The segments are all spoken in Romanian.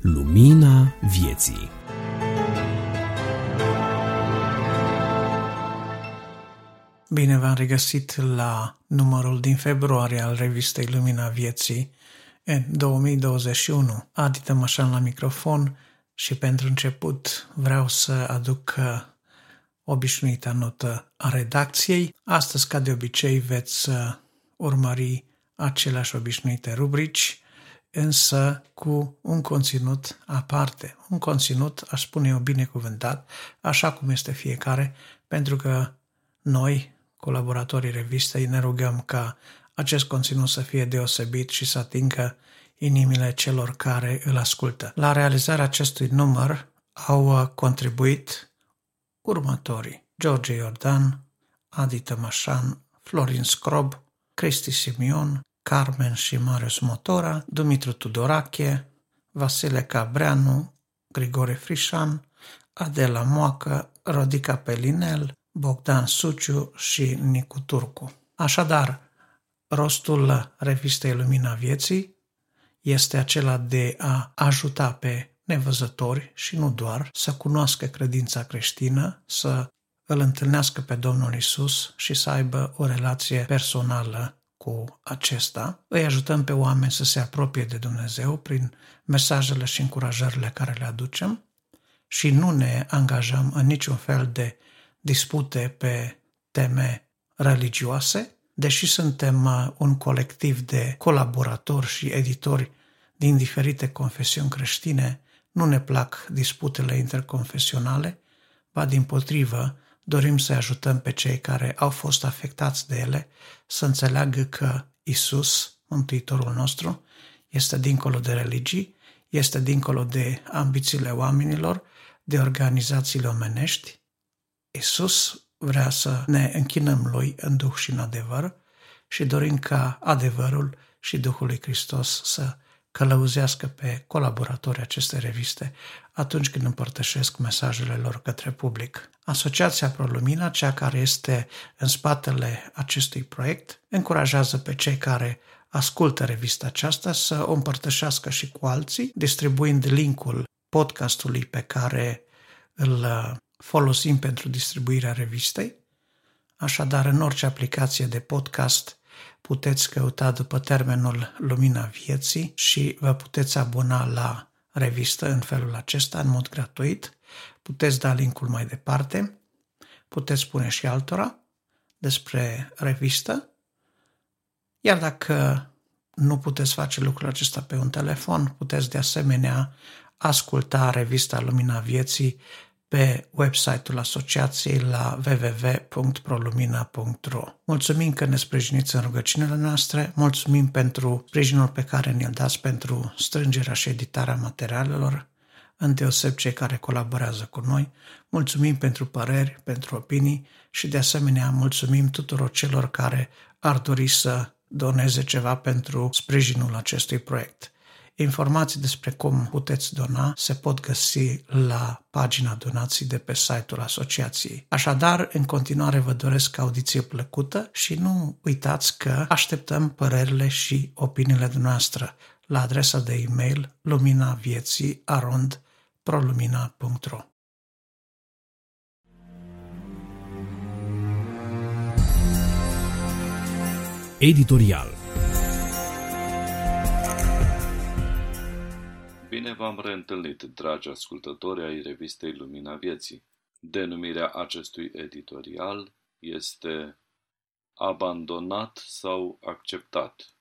Lumina vieții Bine v-am regăsit la numărul din februarie al revistei Lumina Vieții în 2021. Adi Tămășan la microfon și pentru început vreau să aduc uh, obișnuita notă a redacției. Astăzi, ca de obicei, veți uh, urmări aceleași obișnuite rubrici, însă cu un conținut aparte. Un conținut, aș spune eu, binecuvântat, așa cum este fiecare, pentru că noi, colaboratorii revistei, ne rugăm ca acest conținut să fie deosebit și să atingă inimile celor care îl ascultă. La realizarea acestui număr au contribuit următorii. George Iordan, Adi Tămășan, Florin Scrob, Cristi Simion, Carmen și Marius Motora, Dumitru Tudorache, Vasile Cabreanu, Grigore Frișan, Adela Moacă, Rodica Pelinel, Bogdan Suciu și Nicu Turcu. Așadar, rostul revistei Lumina Vieții este acela de a ajuta pe nevăzători și nu doar să cunoască credința creștină, să îl întâlnească pe Domnul Isus și să aibă o relație personală cu acesta. Îi ajutăm pe oameni să se apropie de Dumnezeu prin mesajele și încurajările care le aducem și nu ne angajăm în niciun fel de dispute pe teme religioase, deși suntem uh, un colectiv de colaboratori și editori din diferite confesiuni creștine, nu ne plac disputele interconfesionale, ba din potrivă, dorim să ajutăm pe cei care au fost afectați de ele să înțeleagă că Isus, Mântuitorul nostru, este dincolo de religii, este dincolo de ambițiile oamenilor, de organizațiile omenești. Isus vrea să ne închinăm lui în Duh și în adevăr și dorim ca adevărul și Duhul lui Hristos să călăuzească pe colaboratorii acestei reviste atunci când împărtășesc mesajele lor către public. Asociația ProLumina, cea care este în spatele acestui proiect, încurajează pe cei care ascultă revista aceasta să o împărtășească și cu alții, distribuind linkul podcastului pe care îl folosim pentru distribuirea revistei. Așadar, în orice aplicație de podcast puteți căuta după termenul Lumina Vieții și vă puteți abona la revistă în felul acesta, în mod gratuit. Puteți da linkul mai departe, puteți spune și altora despre revistă, iar dacă nu puteți face lucrul acesta pe un telefon, puteți de asemenea asculta revista Lumina Vieții pe website-ul asociației la www.prolumina.ro. Mulțumim că ne sprijiniți în rugăciunile noastre, mulțumim pentru sprijinul pe care ne-l dați pentru strângerea și editarea materialelor, îndeoseb cei care colaborează cu noi, mulțumim pentru păreri, pentru opinii și de asemenea mulțumim tuturor celor care ar dori să doneze ceva pentru sprijinul acestui proiect. Informații despre cum puteți dona se pot găsi la pagina donații de pe site-ul asociației. Așadar, în continuare vă doresc audiție plăcută și nu uitați că așteptăm părerile și opiniile noastre la adresa de e-mail luminavieții.arond.prolumina.ro Editorial Bine v-am reîntâlnit, dragi ascultători ai revistei Lumina Vieții. Denumirea acestui editorial este Abandonat sau acceptat.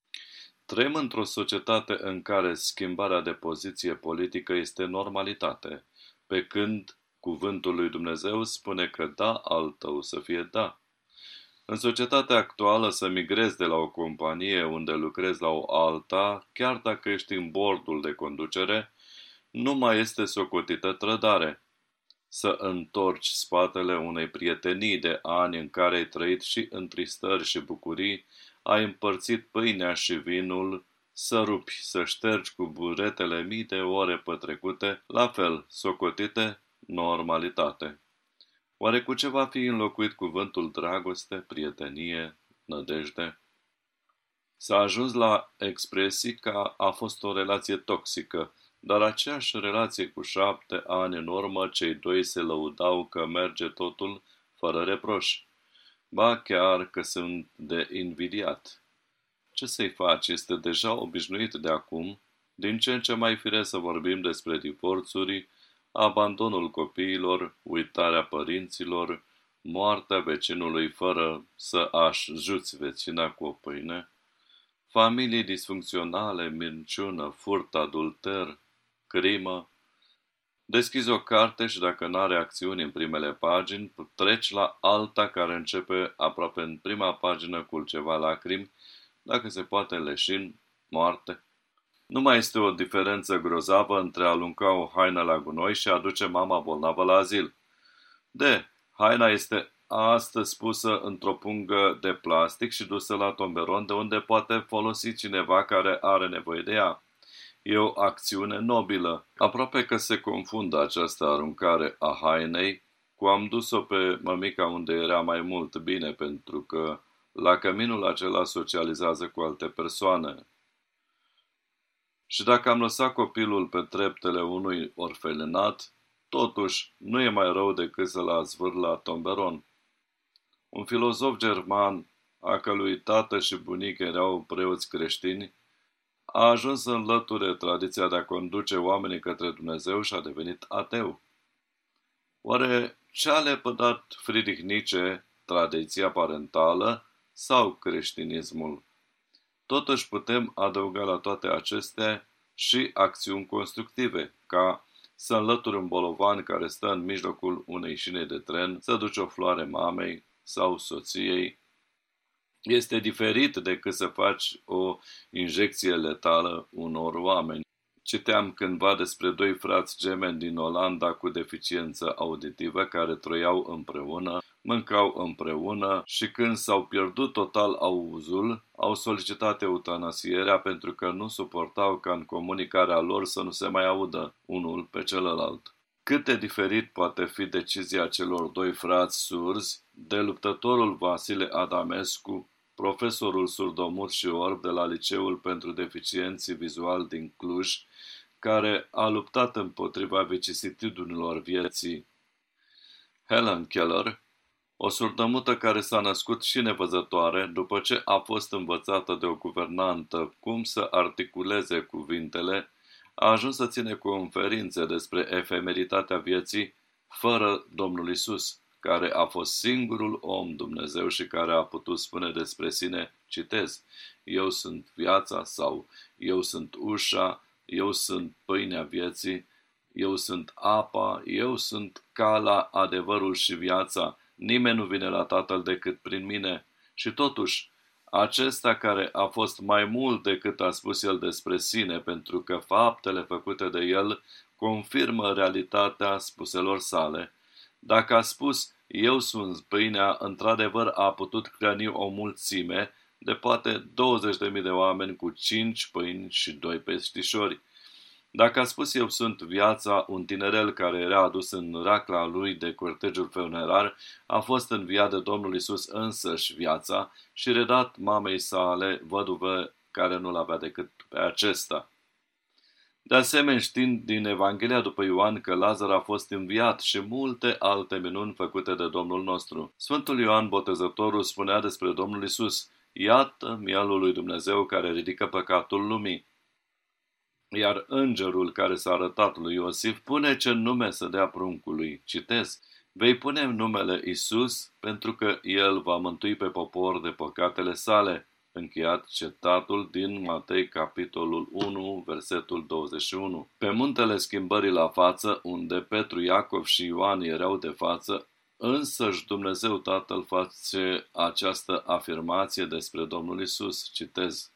Trăim într-o societate în care schimbarea de poziție politică este normalitate, pe când cuvântul lui Dumnezeu spune că da al tău să fie da. În societatea actuală să migrezi de la o companie unde lucrezi la o alta, chiar dacă ești în bordul de conducere, nu mai este socotită trădare. Să întorci spatele unei prietenii de ani în care ai trăit și întristări și bucurii, ai împărțit pâinea și vinul, să rupi, să ștergi cu buretele mii de ore pătrecute, la fel, socotite, normalitate. Oare cu ce va fi înlocuit cuvântul dragoste, prietenie, nădejde? S-a ajuns la expresii că a fost o relație toxică, dar aceeași relație cu șapte ani în urmă, cei doi se lăudau că merge totul fără reproș. Ba chiar că sunt de invidiat. Ce să-i faci? Este deja obișnuit de acum, din ce în ce mai fire să vorbim despre divorțuri, abandonul copiilor, uitarea părinților, moartea vecinului fără să aș-juți vecina cu o pâine, familii disfuncționale, minciună, furt, adulter, crimă. Deschizi o carte și dacă nu are acțiuni în primele pagini, treci la alta care începe aproape în prima pagină cu ceva lacrimi, dacă se poate leșin, moarte. Nu mai este o diferență grozavă între a arunca o haină la gunoi și a aduce mama bolnavă la azil. De, haina este astăzi pusă într-o pungă de plastic și dusă la tomberon de unde poate folosi cineva care are nevoie de ea. E o acțiune nobilă. Aproape că se confundă această aruncare a hainei cu am dus-o pe mămica unde era mai mult bine pentru că la căminul acela socializează cu alte persoane. Și dacă am lăsat copilul pe treptele unui orfelinat, totuși nu e mai rău decât să-l zvâr la tomberon. Un filozof german, a călui tată și bunică erau preoți creștini, a ajuns să înlăture tradiția de a conduce oamenii către Dumnezeu și a devenit ateu. Oare ce a lepădat Friedrich Nietzsche, tradiția parentală sau creștinismul? Totuși putem adăuga la toate acestea și acțiuni constructive, ca să înlături un bolovan care stă în mijlocul unei șine de tren, să duci o floare mamei sau soției, este diferit decât să faci o injecție letală unor oameni. Citeam cândva despre doi frați gemeni din Olanda cu deficiență auditivă care trăiau împreună, mâncau împreună și când s-au pierdut total auzul, au solicitat eutanasierea pentru că nu suportau ca în comunicarea lor să nu se mai audă unul pe celălalt. Cât de diferit poate fi decizia celor doi frați surzi de luptătorul Vasile Adamescu, profesorul surdomut și orb de la Liceul pentru Deficienții Vizual din Cluj, care a luptat împotriva vicisitudinilor vieții. Helen Keller, o surdămută care s-a născut și nevăzătoare după ce a fost învățată de o guvernantă cum să articuleze cuvintele, a ajuns să ține conferințe despre efemeritatea vieții fără Domnul Isus care a fost singurul om Dumnezeu și care a putut spune despre sine, citez, eu sunt viața sau eu sunt ușa, eu sunt pâinea vieții, eu sunt apa, eu sunt cala, adevărul și viața, nimeni nu vine la Tatăl decât prin mine. Și totuși, acesta care a fost mai mult decât a spus el despre sine, pentru că faptele făcute de el confirmă realitatea spuselor sale, dacă a spus, eu sunt pâinea, într-adevăr a putut hrăni o mulțime de poate 20.000 de oameni cu 5 pâini și 2 peștișori. Dacă a spus eu sunt viața, un tinerel care era adus în racla lui de cortejul funerar, a fost înviat de Domnul Isus însăși viața și redat mamei sale, văduvă care nu-l avea decât pe acesta. De asemenea, știind din Evanghelia după Ioan că Lazar a fost înviat și multe alte minuni făcute de Domnul nostru. Sfântul Ioan Botezătorul spunea despre Domnul Isus, Iată mielul lui Dumnezeu care ridică păcatul lumii. Iar îngerul care s-a arătat lui Iosif pune ce nume să dea pruncului. Citez. Vei pune numele Isus pentru că el va mântui pe popor de păcatele sale încheiat cetatul din Matei, capitolul 1, versetul 21. Pe muntele schimbării la față, unde Petru, Iacov și Ioan erau de față, însăși Dumnezeu Tatăl face această afirmație despre Domnul Isus. Citez.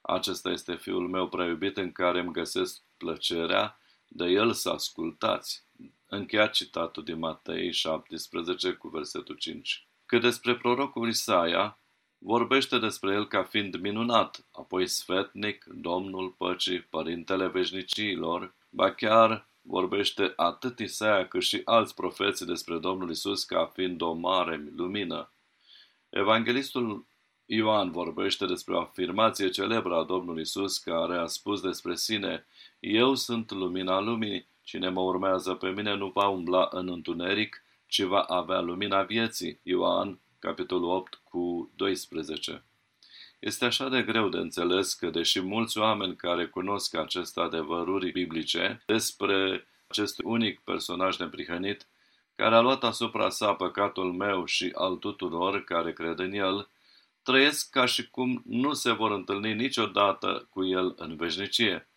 Acesta este Fiul meu prea iubit în care îmi găsesc plăcerea, de el să ascultați. Încheiat citatul din Matei 17 cu versetul 5. Cât despre prorocul Isaia, vorbește despre el ca fiind minunat, apoi sfetnic, domnul păcii, părintele veșniciilor, ba chiar vorbește atât Isaia cât și alți profeți despre Domnul Isus ca fiind o mare lumină. Evanghelistul Ioan vorbește despre o afirmație celebră a Domnului Isus care a spus despre sine, Eu sunt lumina lumii, cine mă urmează pe mine nu va umbla în întuneric, ci va avea lumina vieții. Ioan, capitolul 8 cu 12. Este așa de greu de înțeles că, deși mulți oameni care cunosc aceste adevăruri biblice despre acest unic personaj neprihănit, care a luat asupra sa păcatul meu și al tuturor care cred în el, trăiesc ca și cum nu se vor întâlni niciodată cu el în veșnicie.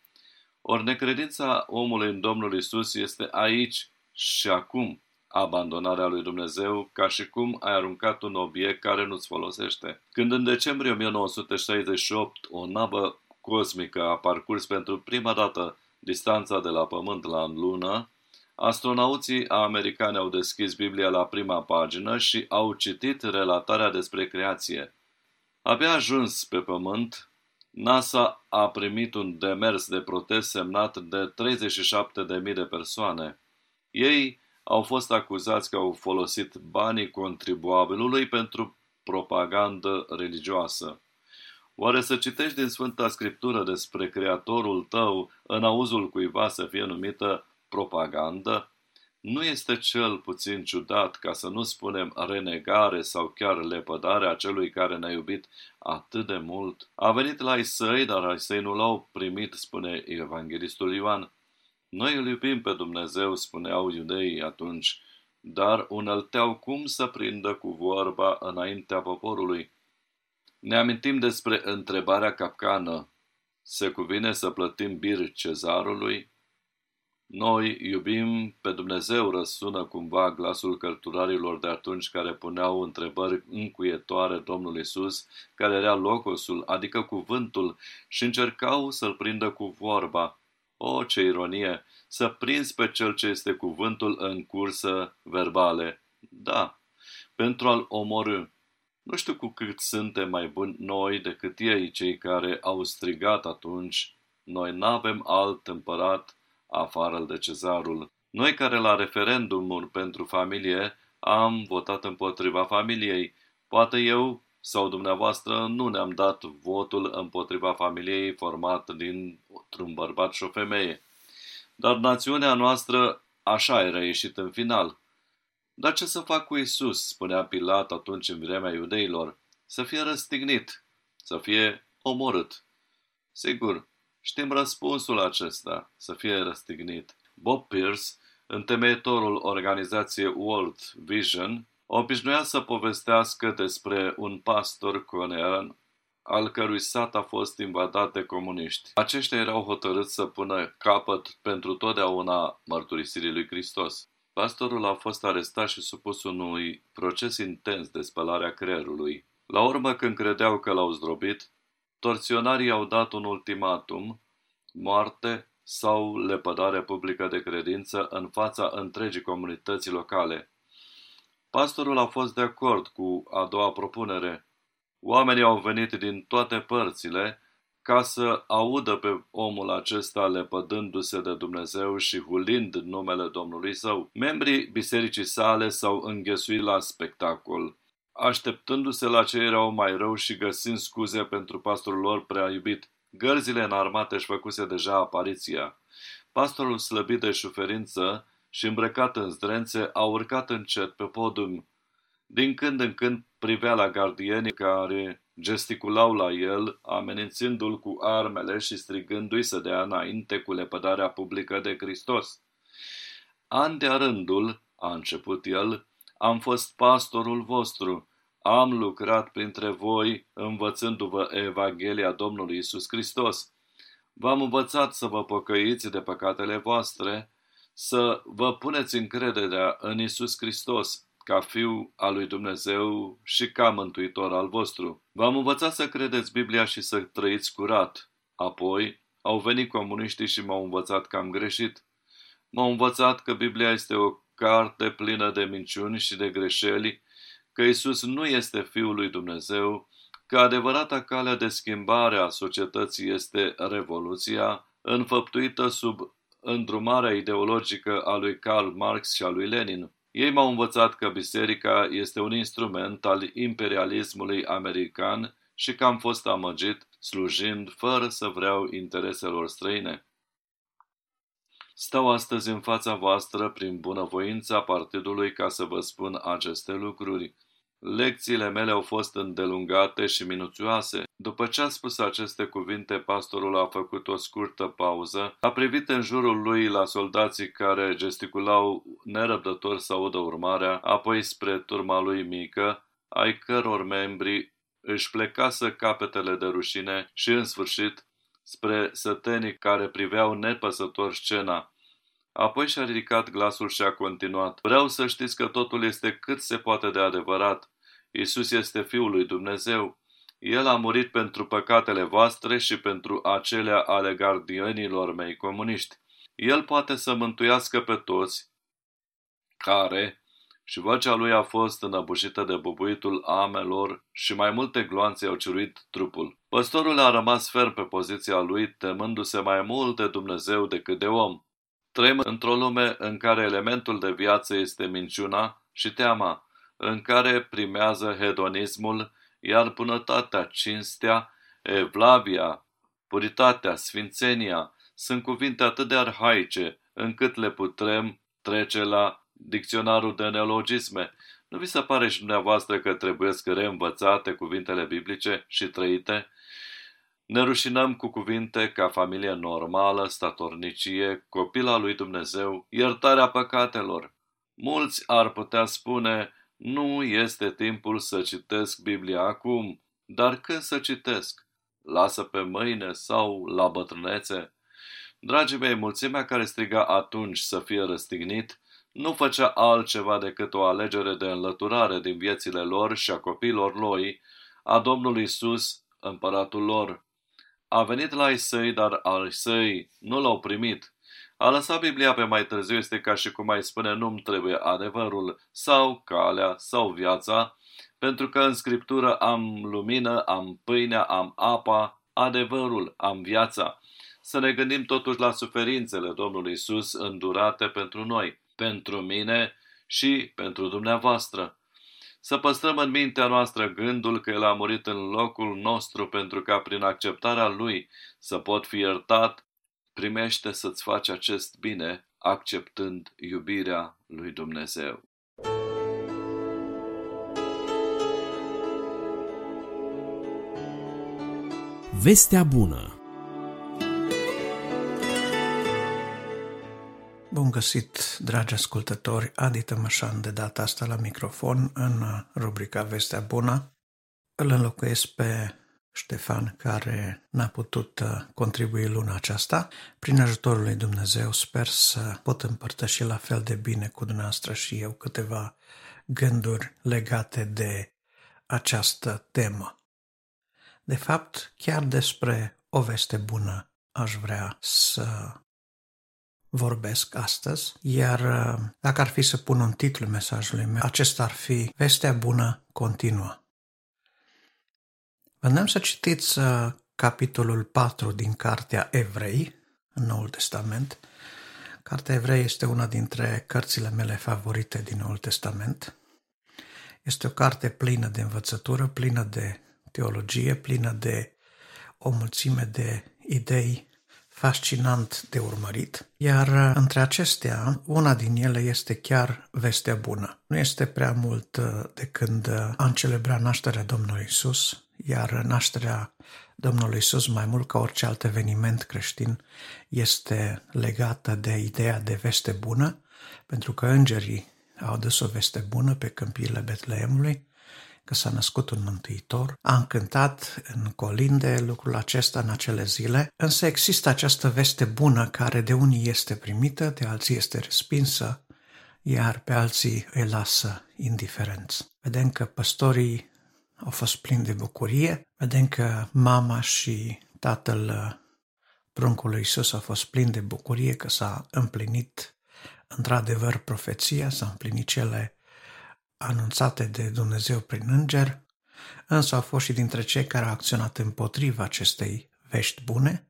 Ori necredința omului în Domnul Isus este aici și acum, abandonarea lui Dumnezeu ca și cum ai aruncat un obiect care nu-ți folosește. Când în decembrie 1968 o navă cosmică a parcurs pentru prima dată distanța de la Pământ la Lună, astronauții americani au deschis Biblia la prima pagină și au citit relatarea despre creație. Abia ajuns pe Pământ, NASA a primit un demers de protest semnat de 37.000 de persoane. Ei au fost acuzați că au folosit banii contribuabilului pentru propagandă religioasă. Oare să citești din Sfânta Scriptură despre Creatorul tău în auzul cuiva să fie numită propagandă? Nu este cel puțin ciudat, ca să nu spunem renegare sau chiar lepădare a celui care ne-a iubit atât de mult? A venit la ei săi, dar ai săi nu l-au primit, spune Evanghelistul Ioan. Noi îl iubim pe Dumnezeu, spuneau iudeii atunci, dar unelteau cum să prindă cu vorba înaintea poporului. Ne amintim despre întrebarea capcană. Se cuvine să plătim bir cezarului? Noi iubim pe Dumnezeu, răsună cumva glasul cărturarilor de atunci care puneau întrebări încuietoare Domnului Isus, care era locosul, adică cuvântul, și încercau să-l prindă cu vorba. O, ce ironie! Să prinzi pe cel ce este cuvântul în cursă verbale. Da, pentru a-l omorâ. Nu știu cu cât suntem mai buni noi decât ei, cei care au strigat atunci, noi n-avem alt împărat afară de cezarul. Noi care la referendumul pentru familie am votat împotriva familiei. Poate eu sau dumneavoastră nu ne-am dat votul împotriva familiei format dintr-un bărbat și o femeie. Dar națiunea noastră așa a reieșit în final. Dar ce să fac cu Isus, spunea Pilat atunci în vremea iudeilor, să fie răstignit, să fie omorât. Sigur, știm răspunsul acesta, să fie răstignit. Bob Pierce, întemeitorul organizației World Vision, obișnuia să povestească despre un pastor conean al cărui sat a fost invadat de comuniști. Aceștia erau hotărâți să pună capăt pentru totdeauna mărturisirii lui Hristos. Pastorul a fost arestat și supus unui proces intens de spălare a creierului. La urmă, când credeau că l-au zdrobit, torționarii au dat un ultimatum, moarte sau lepădare publică de credință în fața întregii comunități locale. Pastorul a fost de acord cu a doua propunere, Oamenii au venit din toate părțile ca să audă pe omul acesta lepădându-se de Dumnezeu și hulind numele Domnului său. Membrii bisericii sale s-au înghesuit la spectacol, așteptându-se la ce erau mai rău și găsind scuze pentru pastorul lor prea iubit. Gărzile înarmate își făcuse deja apariția. Pastorul slăbit de suferință și îmbrăcat în zdrențe a urcat încet pe podum. Din când în când privea la gardienii care gesticulau la el, amenințându-l cu armele și strigându-i să dea înainte cu lepădarea publică de Hristos. An de rândul, a început el, am fost pastorul vostru, am lucrat printre voi învățându-vă Evanghelia Domnului Isus Hristos. V-am învățat să vă pocăiți de păcatele voastre, să vă puneți încrederea în Isus Hristos, ca fiu al lui Dumnezeu și ca mântuitor al vostru. V-am învățat să credeți Biblia și să trăiți curat. Apoi au venit comuniștii și m-au învățat că am greșit. M-au învățat că Biblia este o carte plină de minciuni și de greșeli, că Isus nu este Fiul lui Dumnezeu, că adevărata cale de schimbare a societății este revoluția, înfăptuită sub îndrumarea ideologică a lui Karl Marx și a lui Lenin. Ei m-au învățat că biserica este un instrument al imperialismului american și că am fost amăgit slujind fără să vreau intereselor străine. Stau astăzi în fața voastră prin bunăvoința partidului ca să vă spun aceste lucruri. Lecțiile mele au fost îndelungate și minuțioase. După ce a spus aceste cuvinte, pastorul a făcut o scurtă pauză, a privit în jurul lui la soldații care gesticulau nerăbdător să audă urmarea, apoi spre turma lui mică, ai căror membri își plecasă capetele de rușine și, în sfârșit, spre sătenii care priveau nepăsător scena. Apoi și-a ridicat glasul și a continuat. Vreau să știți că totul este cât se poate de adevărat. Isus este Fiul lui Dumnezeu. El a murit pentru păcatele voastre și pentru acelea ale gardienilor mei comuniști. El poate să mântuiască pe toți care, și vocea lui a fost înăbușită de bubuitul amelor și mai multe gloanțe au ciruit trupul. Păstorul a rămas ferm pe poziția lui, temându-se mai mult de Dumnezeu decât de om. Trăim într-o lume în care elementul de viață este minciuna și teama, în care primează hedonismul, iar bunătatea, cinstea, evlavia, puritatea, sfințenia sunt cuvinte atât de arhaice încât le putem trece la dicționarul de neologisme. Nu vi se pare și dumneavoastră că trebuie să reînvățate cuvintele biblice și trăite? Ne rușinăm cu cuvinte ca familie normală, statornicie, copila lui Dumnezeu, iertarea păcatelor. Mulți ar putea spune, nu este timpul să citesc Biblia acum, dar când să citesc? Lasă pe mâine sau la bătrânețe? Dragii mei, mulțimea care striga atunci să fie răstignit, nu făcea altceva decât o alegere de înlăturare din viețile lor și a copiilor lor, a Domnului Isus, împăratul lor. A venit la ai săi, dar al săi nu l-au primit. A lăsat Biblia pe mai târziu este ca și cum ai spune nu-mi trebuie adevărul sau calea sau viața, pentru că în Scriptură am lumină, am pâinea, am apa, adevărul, am viața. Să ne gândim totuși la suferințele Domnului Isus îndurate pentru noi, pentru mine și pentru dumneavoastră. Să păstrăm în mintea noastră gândul că El a murit în locul nostru pentru ca prin acceptarea Lui să pot fi iertat, primește să-ți faci acest bine acceptând iubirea lui Dumnezeu. Vestea bună Bun găsit, dragi ascultători, Adi Tămășan de data asta la microfon în rubrica Vestea Bună. Îl înlocuiesc pe Ștefan, care n-a putut uh, contribui luna aceasta. Prin ajutorul lui Dumnezeu sper să pot împărtăși la fel de bine cu dumneavoastră și eu câteva gânduri legate de această temă. De fapt, chiar despre o veste bună aș vrea să vorbesc astăzi, iar uh, dacă ar fi să pun un titlu mesajului meu, acesta ar fi Vestea bună continuă. Vă să citiți uh, capitolul 4 din Cartea Evrei, în Noul Testament. Cartea Evrei este una dintre cărțile mele favorite din Noul Testament. Este o carte plină de învățătură, plină de teologie, plină de o mulțime de idei fascinant de urmărit, iar uh, între acestea, una din ele este chiar vestea bună. Nu este prea mult uh, de când uh, am celebrat nașterea Domnului Isus, iar nașterea Domnului Isus, mai mult ca orice alt eveniment creștin, este legată de ideea de veste bună, pentru că îngerii au adus o veste bună pe câmpiile Betleemului, că s-a născut un mântuitor, a încântat în colinde lucrul acesta în acele zile, însă există această veste bună care de unii este primită, de alții este respinsă, iar pe alții îi lasă indiferenți. Vedem că păstorii au fost plini de bucurie, vedem că mama și tatăl pruncului Iisus au fost plini de bucurie că s-a împlinit într-adevăr profeția, s-a împlinit cele anunțate de Dumnezeu prin înger, însă au fost și dintre cei care au acționat împotriva acestei vești bune.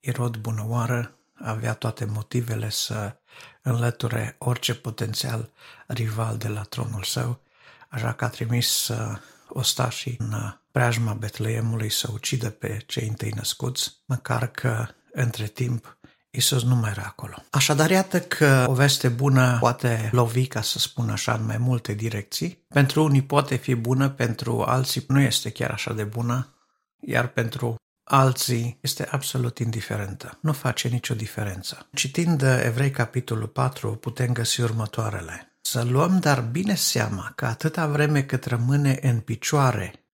Irod bunăoară avea toate motivele să înlăture orice potențial rival de la tronul său, așa că a trimis uh, ostașii în uh, preajma Betleemului să ucidă pe cei întâi născuți, măcar că între timp Isus nu mai era acolo. Așadar, iată că o veste bună poate lovi, ca să spun așa, în mai multe direcții. Pentru unii poate fi bună, pentru alții nu este chiar așa de bună, iar pentru alții este absolut indiferentă. Nu face nicio diferență. Citind Evrei capitolul 4, putem găsi următoarele. Să luăm dar bine seama că atâta vreme cât rămâne în picioare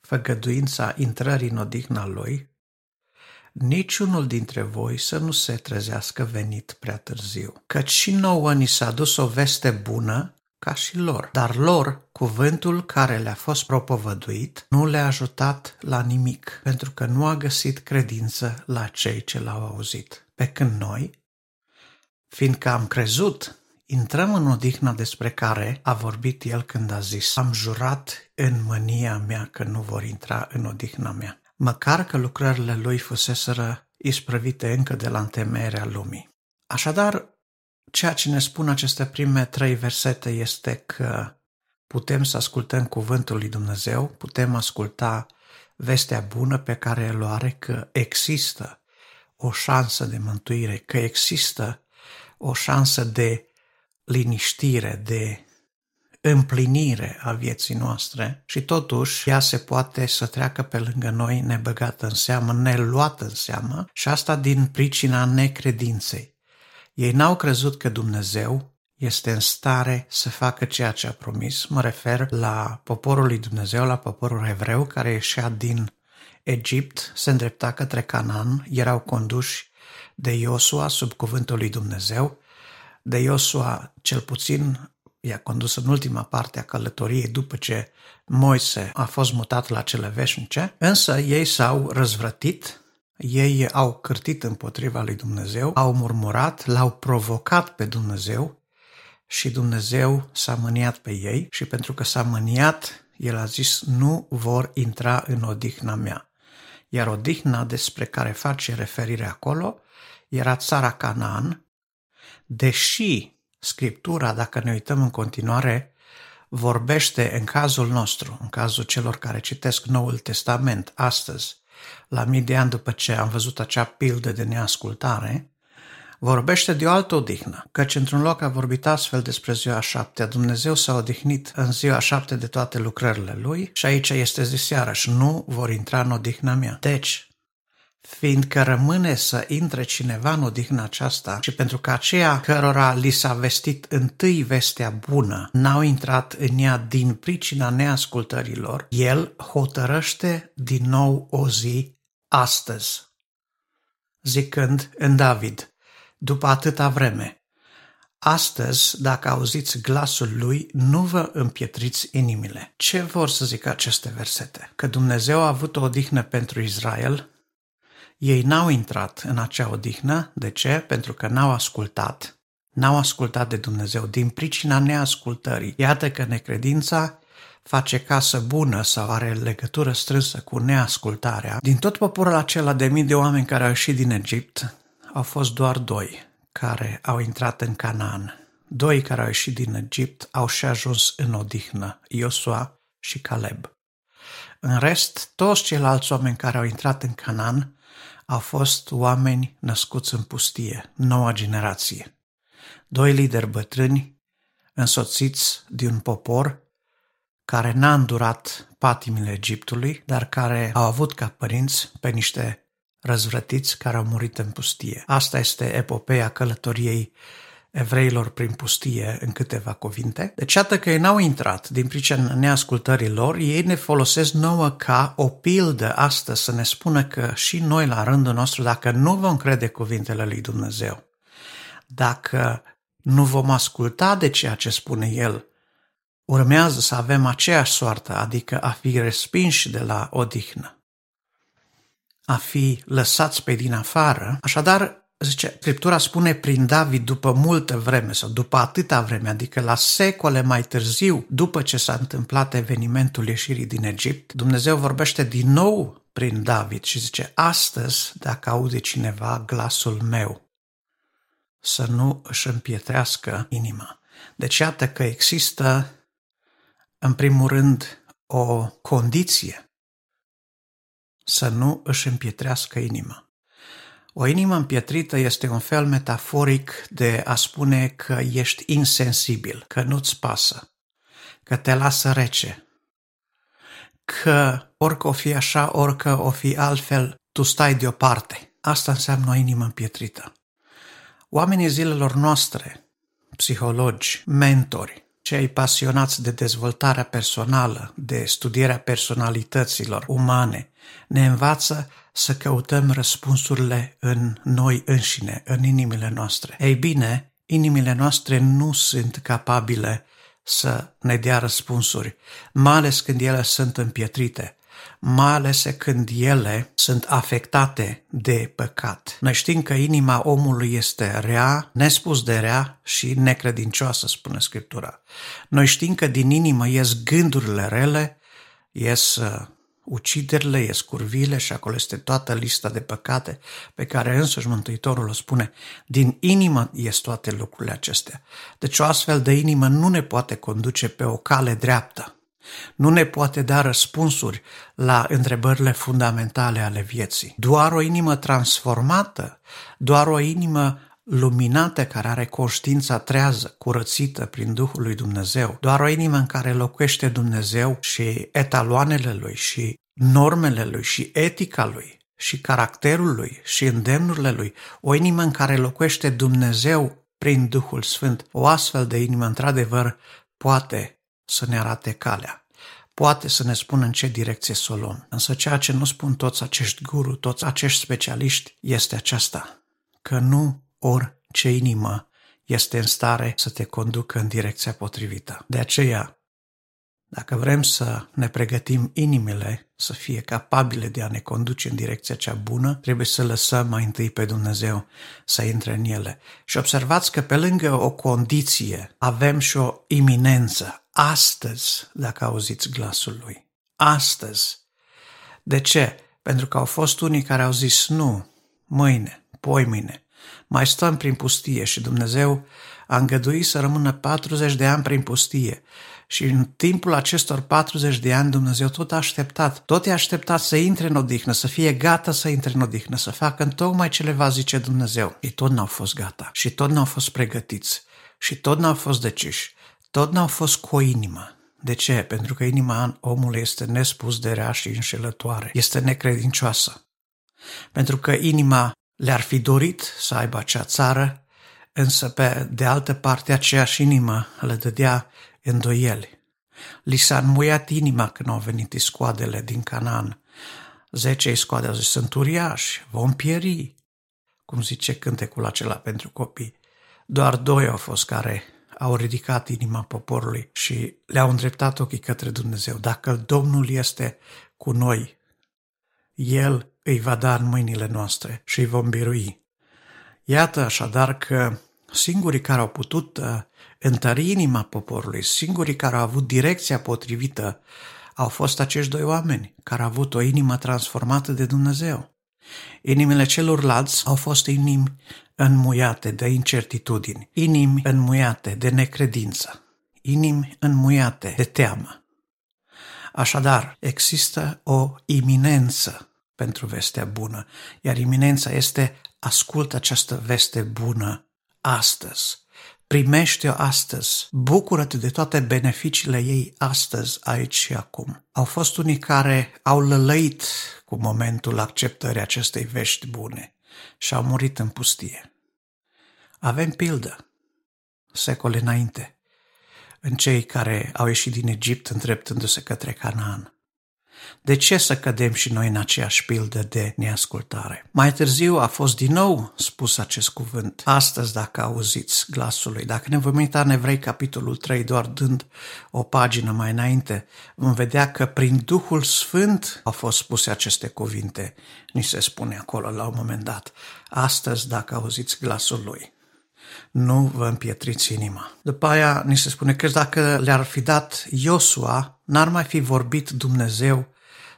făgăduința intrării în odihna lui, niciunul dintre voi să nu se trezească venit prea târziu. Căci și nouă ni s-a dus o veste bună ca și lor, dar lor cuvântul care le-a fost propovăduit nu le-a ajutat la nimic, pentru că nu a găsit credință la cei ce l-au auzit. Pe când noi, fiindcă am crezut, intrăm în odihna despre care a vorbit el când a zis Am jurat în mânia mea că nu vor intra în odihna mea măcar că lucrările lui fuseseră isprăvite încă de la întemeierea lumii. Așadar, ceea ce ne spun aceste prime trei versete este că putem să ascultăm cuvântul lui Dumnezeu, putem asculta vestea bună pe care el o are că există o șansă de mântuire, că există o șansă de liniștire, de împlinire a vieții noastre și totuși ea se poate să treacă pe lângă noi nebăgată în seamă, neluată în seamă și asta din pricina necredinței. Ei n-au crezut că Dumnezeu este în stare să facă ceea ce a promis. Mă refer la poporul lui Dumnezeu, la poporul evreu care ieșea din Egipt, se îndrepta către Canaan, erau conduși de Iosua sub cuvântul lui Dumnezeu, de Iosua cel puțin i-a condus în ultima parte a călătoriei după ce Moise a fost mutat la cele veșnice, însă ei s-au răzvrătit, ei au cârtit împotriva lui Dumnezeu, au murmurat, l-au provocat pe Dumnezeu și Dumnezeu s-a mâniat pe ei și pentru că s-a mâniat, el a zis, nu vor intra în odihna mea. Iar odihna despre care face referire acolo era țara Canaan, deși Scriptura, dacă ne uităm în continuare, vorbește în cazul nostru, în cazul celor care citesc Noul Testament astăzi, la mii de ani după ce am văzut acea pildă de neascultare, vorbește de o altă odihnă, căci într-un loc a vorbit astfel despre ziua șaptea. Dumnezeu s-a odihnit în ziua șapte de toate lucrările lui și aici este zis iarăși, nu vor intra în odihna mea. Deci, fiindcă rămâne să intre cineva în odihna aceasta și pentru că aceia cărora li s-a vestit întâi vestea bună n-au intrat în ea din pricina neascultărilor, el hotărăște din nou o zi astăzi, zicând în David, după atâta vreme, Astăzi, dacă auziți glasul lui, nu vă împietriți inimile. Ce vor să zică aceste versete? Că Dumnezeu a avut o odihnă pentru Israel, ei n-au intrat în acea odihnă. De ce? Pentru că n-au ascultat. N-au ascultat de Dumnezeu din pricina neascultării. Iată că necredința face casă bună sau are legătură strânsă cu neascultarea. Din tot poporul acela de mii de oameni care au ieșit din Egipt, au fost doar doi care au intrat în Canaan. Doi care au ieșit din Egipt au și ajuns în odihnă, Iosua și Caleb. În rest, toți ceilalți oameni care au intrat în Canaan au fost oameni născuți în pustie, noua generație. Doi lideri bătrâni, însoțiți de un popor care n-a îndurat patimile Egiptului, dar care au avut ca părinți pe niște răzvrătiți care au murit în pustie. Asta este epopeea călătoriei evreilor prin pustie în câteva cuvinte. Deci iată că ei n-au intrat din pricina neascultării lor, ei ne folosesc nouă ca o pildă astăzi să ne spună că și noi la rândul nostru, dacă nu vom crede cuvintele lui Dumnezeu, dacă nu vom asculta de ceea ce spune El, urmează să avem aceeași soartă, adică a fi respinși de la odihnă, a fi lăsați pe din afară. Așadar, zice, Scriptura spune prin David după multă vreme sau după atâta vreme, adică la secole mai târziu, după ce s-a întâmplat evenimentul ieșirii din Egipt, Dumnezeu vorbește din nou prin David și zice, astăzi, dacă aude cineva glasul meu, să nu își împietrească inima. Deci iată că există, în primul rând, o condiție să nu își împietrească inima. O inimă împietrită este un fel metaforic de a spune că ești insensibil, că nu-ți pasă, că te lasă rece, că orică o fi așa, orică o fi altfel, tu stai deoparte. Asta înseamnă o inimă împietrită. Oamenii zilelor noastre, psihologi, mentori, cei pasionați de dezvoltarea personală, de studierea personalităților umane, ne învață să căutăm răspunsurile în noi înșine, în inimile noastre. Ei bine, inimile noastre nu sunt capabile să ne dea răspunsuri, mai ales când ele sunt împietrite, mai ales când ele sunt afectate de păcat. Noi știm că inima omului este rea, nespus de rea și necredincioasă, spune Scriptura. Noi știm că din inimă ies gândurile rele, ies uh, uciderile, ies curvile și acolo este toată lista de păcate pe care însuși Mântuitorul o spune. Din inimă ies toate lucrurile acestea. Deci o astfel de inimă nu ne poate conduce pe o cale dreaptă. Nu ne poate da răspunsuri la întrebările fundamentale ale vieții. Doar o inimă transformată, doar o inimă luminată care are conștiința trează, curățită prin Duhul lui Dumnezeu, doar o inimă în care locuiește Dumnezeu și etaloanele lui și normele lui și etica lui și caracterul lui și îndemnurile lui, o inimă în care locuiește Dumnezeu prin Duhul Sfânt, o astfel de inimă, într-adevăr, poate să ne arate calea. Poate să ne spună în ce direcție să o luăm. Însă ceea ce nu spun toți acești guru, toți acești specialiști, este aceasta, că nu orice inimă este în stare să te conducă în direcția potrivită. De aceea, dacă vrem să ne pregătim inimile să fie capabile de a ne conduce în direcția cea bună, trebuie să lăsăm mai întâi pe Dumnezeu să intre în ele. Și observați că pe lângă o condiție avem și o iminență. Astăzi, dacă auziți glasul Lui. Astăzi. De ce? Pentru că au fost unii care au zis nu, mâine, poimine, mai stăm prin pustie și Dumnezeu a îngăduit să rămână 40 de ani prin pustie. Și în timpul acestor 40 de ani Dumnezeu tot a așteptat, tot i-a așteptat să intre în odihnă, să fie gata să intre în odihnă, să facă în tocmai ce le va zice Dumnezeu. Și tot n-au fost gata și tot n-au fost pregătiți și tot n-au fost deciși, tot n-au fost cu o inimă. De ce? Pentru că inima omului este nespus de rea și înșelătoare, este necredincioasă. Pentru că inima le-ar fi dorit să aibă acea țară, însă pe de altă parte aceeași inimă le dădea îndoieli. Li s-a înmuiat inima când au venit iscoadele din Canaan. Zece iscoade au zis, sunt uriași, vom pieri, cum zice cântecul acela pentru copii. Doar doi au fost care au ridicat inima poporului și le-au îndreptat ochii către Dumnezeu. Dacă Domnul este cu noi, El îi va da în mâinile noastre și îi vom birui. Iată așadar că singurii care au putut uh, întări inima poporului, singurii care au avut direcția potrivită, au fost acești doi oameni care au avut o inimă transformată de Dumnezeu. Inimile celorlalți au fost inimi înmuiate de incertitudini, inimi înmuiate de necredință, inimi înmuiate de teamă. Așadar, există o iminență pentru vestea bună, iar iminența este ascultă această veste bună astăzi. Primește-o astăzi. Bucură-te de toate beneficiile ei astăzi, aici și acum. Au fost unii care au lălăit cu momentul acceptării acestei vești bune și au murit în pustie. Avem pildă, secole înainte, în cei care au ieșit din Egipt îndreptându-se către Canaan. De ce să cădem și noi în aceeași pildă de neascultare? Mai târziu a fost din nou spus acest cuvânt. Astăzi, dacă auziți glasul lui, dacă ne vom uita în Evrei, capitolul 3, doar dând o pagină mai înainte, vom vedea că prin Duhul Sfânt au fost spuse aceste cuvinte. Ni se spune acolo la un moment dat. Astăzi, dacă auziți glasul lui nu vă împietriți inima. După aia ni se spune că dacă le-ar fi dat Iosua, n-ar mai fi vorbit Dumnezeu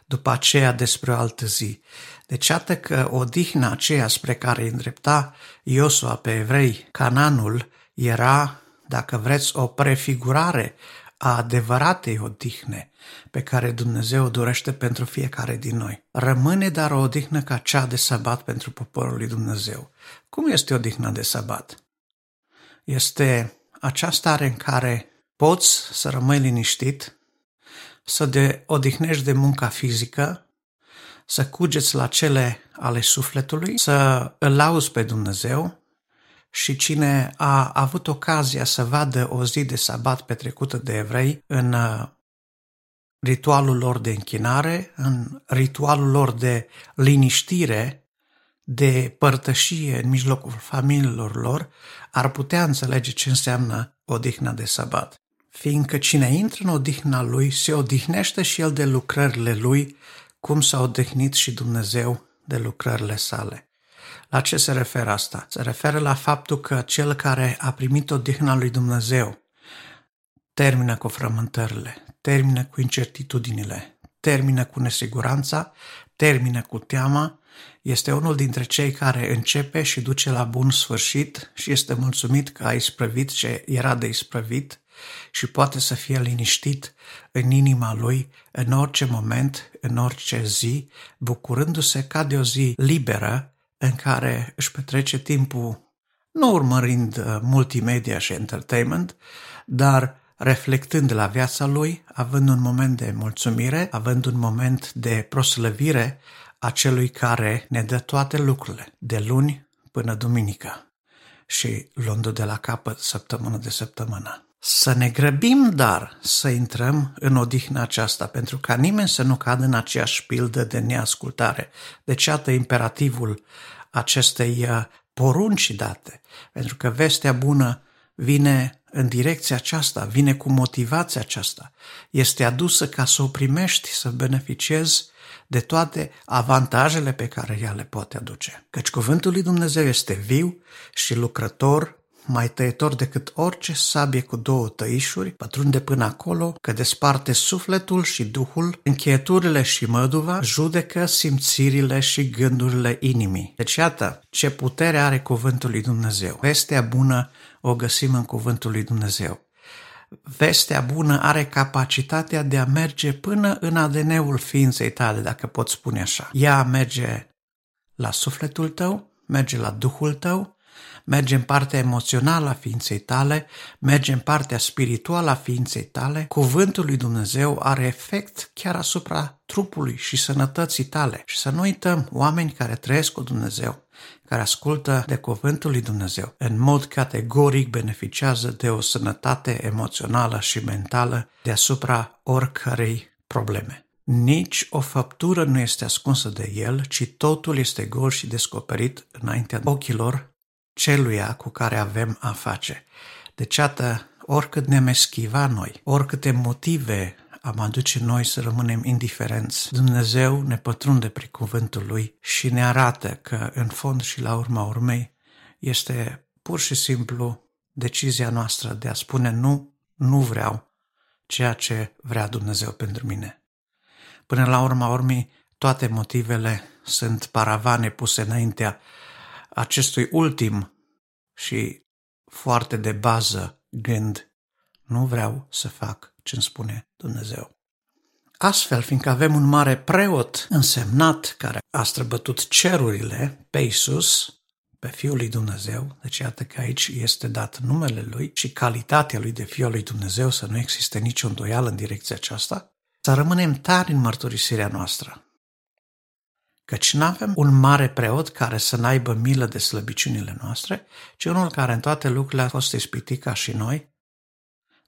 după aceea despre o altă zi. Deci iată că odihna aceea spre care îi îndrepta Iosua pe evrei, Cananul, era, dacă vreți, o prefigurare a adevăratei odihne pe care Dumnezeu dorește pentru fiecare din noi. Rămâne dar o odihnă ca cea de sabat pentru poporul lui Dumnezeu. Cum este odihna de sabat? Este acea stare în care poți să rămâi liniștit, să te odihnești de munca fizică, să cugeți la cele ale sufletului, să îl lauzi pe Dumnezeu și cine a avut ocazia să vadă o zi de sabat petrecută de evrei în uh, ritualul lor de închinare, în ritualul lor de liniștire, de părtășie în mijlocul familiilor lor, ar putea înțelege ce înseamnă odihna de sabat. Fiindcă cine intră în odihna lui, se odihnește și el de lucrările lui, cum s-a odihnit și Dumnezeu de lucrările sale. La ce se referă asta? Se referă la faptul că cel care a primit odihna lui Dumnezeu termină cu frământările, termină cu incertitudinile, termină cu nesiguranța, termină cu teama, este unul dintre cei care începe și duce la bun sfârșit și este mulțumit că a isprăvit ce era de isprăvit și poate să fie liniștit în inima lui în orice moment, în orice zi, bucurându-se ca de o zi liberă în care își petrece timpul nu urmărind uh, multimedia și entertainment, dar reflectând la viața lui, având un moment de mulțumire, având un moment de proslăvire a celui care ne dă toate lucrurile, de luni până duminică și luându de la capăt săptămână de săptămână. Să ne grăbim, dar, să intrăm în odihna aceasta, pentru ca nimeni să nu cadă în aceeași pildă de neascultare. Deci, iată imperativul acestei uh, porunci date, pentru că vestea bună vine în direcția aceasta, vine cu motivația aceasta. Este adusă ca să o primești, să beneficiezi de toate avantajele pe care ea le poate aduce. Căci cuvântul lui Dumnezeu este viu și lucrător mai tăietor decât orice sabie cu două tăișuri, pătrunde până acolo, că desparte sufletul și duhul, încheieturile și măduva, judecă simțirile și gândurile inimii. Deci iată ce putere are cuvântul lui Dumnezeu. Vestea bună o găsim în cuvântul lui Dumnezeu. Vestea bună are capacitatea de a merge până în ADN-ul ființei tale, dacă pot spune așa. Ea merge la sufletul tău, merge la duhul tău, merge în partea emoțională a ființei tale, merge în partea spirituală a ființei tale, cuvântul lui Dumnezeu are efect chiar asupra trupului și sănătății tale. Și să nu uităm, oameni care trăiesc cu Dumnezeu, care ascultă de cuvântul lui Dumnezeu, în mod categoric beneficiază de o sănătate emoțională și mentală deasupra oricărei probleme. Nici o făptură nu este ascunsă de el, ci totul este gol și descoperit înaintea ochilor celuia cu care avem a face. Deci, atât, oricât ne-am eschiva noi, oricâte motive am aduce noi să rămânem indiferenți, Dumnezeu ne pătrunde prin cuvântul Lui și ne arată că, în fond și la urma urmei, este pur și simplu decizia noastră de a spune nu, nu vreau ceea ce vrea Dumnezeu pentru mine. Până la urma urmei, toate motivele sunt paravane puse înaintea acestui ultim și foarte de bază gând, nu vreau să fac ce îmi spune Dumnezeu. Astfel, fiindcă avem un mare preot însemnat care a străbătut cerurile pe Iisus, pe Fiul lui Dumnezeu, deci iată că aici este dat numele Lui și calitatea Lui de Fiul lui Dumnezeu, să nu existe nicio îndoială în direcția aceasta, să rămânem tari în mărturisirea noastră. Căci nu avem un mare preot care să n-aibă milă de slăbiciunile noastre, ci unul care în toate lucrurile a fost ispitit ca și noi,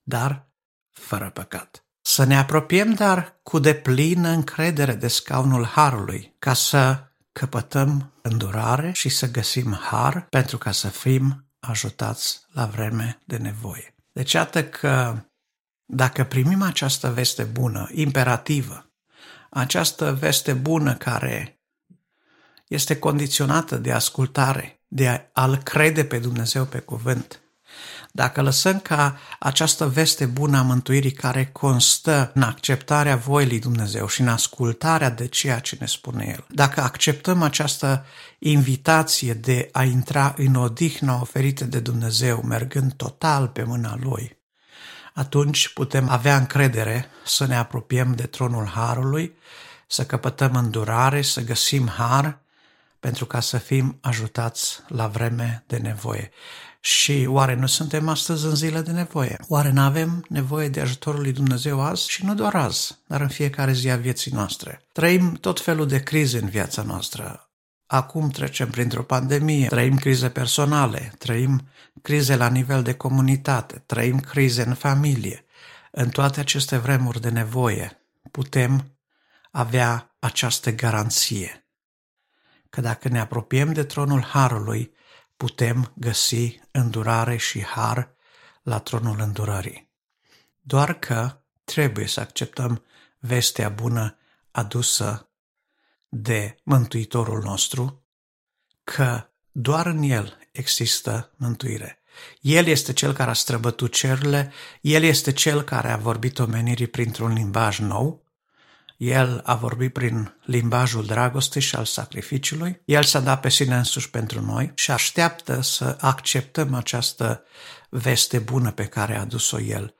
dar fără păcat. Să ne apropiem, dar cu deplină încredere de scaunul Harului, ca să căpătăm îndurare și să găsim har pentru ca să fim ajutați la vreme de nevoie. Deci, iată că dacă primim această veste bună, imperativă, această veste bună care este condiționată de ascultare, de a-L crede pe Dumnezeu pe cuvânt. Dacă lăsăm ca această veste bună a mântuirii care constă în acceptarea voii lui Dumnezeu și în ascultarea de ceea ce ne spune El, dacă acceptăm această invitație de a intra în odihna oferită de Dumnezeu, mergând total pe mâna Lui, atunci putem avea încredere să ne apropiem de tronul Harului, să căpătăm îndurare, să găsim har, pentru ca să fim ajutați la vreme de nevoie. Și oare nu suntem astăzi în zile de nevoie? Oare nu avem nevoie de ajutorul lui Dumnezeu azi? Și nu doar azi, dar în fiecare zi a vieții noastre. Trăim tot felul de crize în viața noastră. Acum trecem printr-o pandemie, trăim crize personale, trăim crize la nivel de comunitate, trăim crize în familie. În toate aceste vremuri de nevoie putem avea această garanție că dacă ne apropiem de tronul Harului, putem găsi îndurare și har la tronul îndurării. Doar că trebuie să acceptăm vestea bună adusă de Mântuitorul nostru, că doar în El există mântuire. El este Cel care a străbătut cerurile, El este Cel care a vorbit omenirii printr-un limbaj nou, el a vorbit prin limbajul dragostei și al sacrificiului. El s-a dat pe sine însuși pentru noi și așteaptă să acceptăm această veste bună pe care a adus-o El,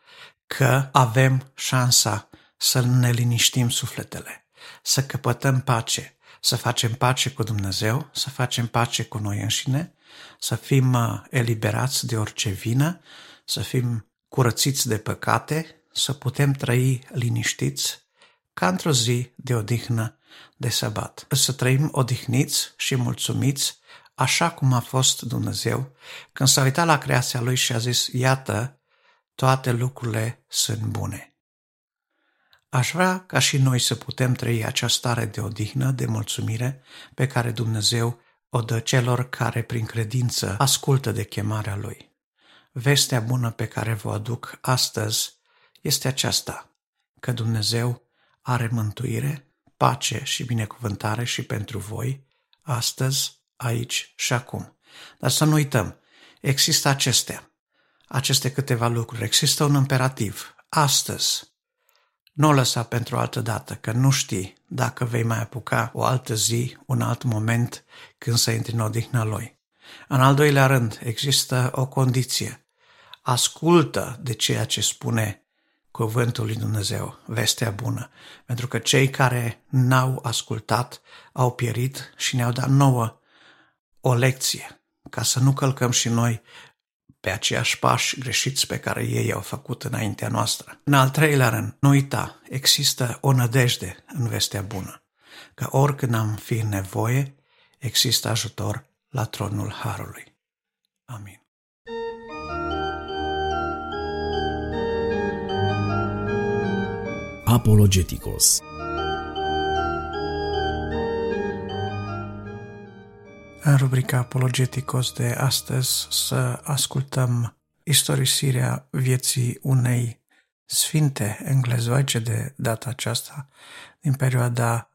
că avem șansa să ne liniștim sufletele, să căpătăm pace, să facem pace cu Dumnezeu, să facem pace cu noi înșine, să fim uh, eliberați de orice vină, să fim curățiți de păcate, să putem trăi liniștiți ca într-o zi de odihnă de sabat. Să trăim odihniți și mulțumiți așa cum a fost Dumnezeu când s-a uitat la creația Lui și a zis, iată, toate lucrurile sunt bune. Aș vrea ca și noi să putem trăi această stare de odihnă, de mulțumire pe care Dumnezeu o dă celor care prin credință ascultă de chemarea Lui. Vestea bună pe care vă aduc astăzi este aceasta, că Dumnezeu are mântuire, pace și binecuvântare și pentru voi, astăzi, aici și acum. Dar să nu uităm, există acestea, aceste câteva lucruri, există un imperativ, astăzi. Nu o lăsa pentru o altă dată, că nu știi dacă vei mai apuca o altă zi, un alt moment când să intri în odihna lui. În al doilea rând, există o condiție. Ascultă de ceea ce spune cuvântul lui Dumnezeu, vestea bună, pentru că cei care n-au ascultat au pierit și ne-au dat nouă o lecție, ca să nu călcăm și noi pe aceiași pași greșiți pe care ei au făcut înaintea noastră. În al treilea rând, nu uita, există o nădejde în vestea bună, că oricând am fi în nevoie, există ajutor la tronul Harului. Amin. Apologeticos În rubrica Apologeticos de astăzi să ascultăm istorisirea vieții unei sfinte englezoice de data aceasta din perioada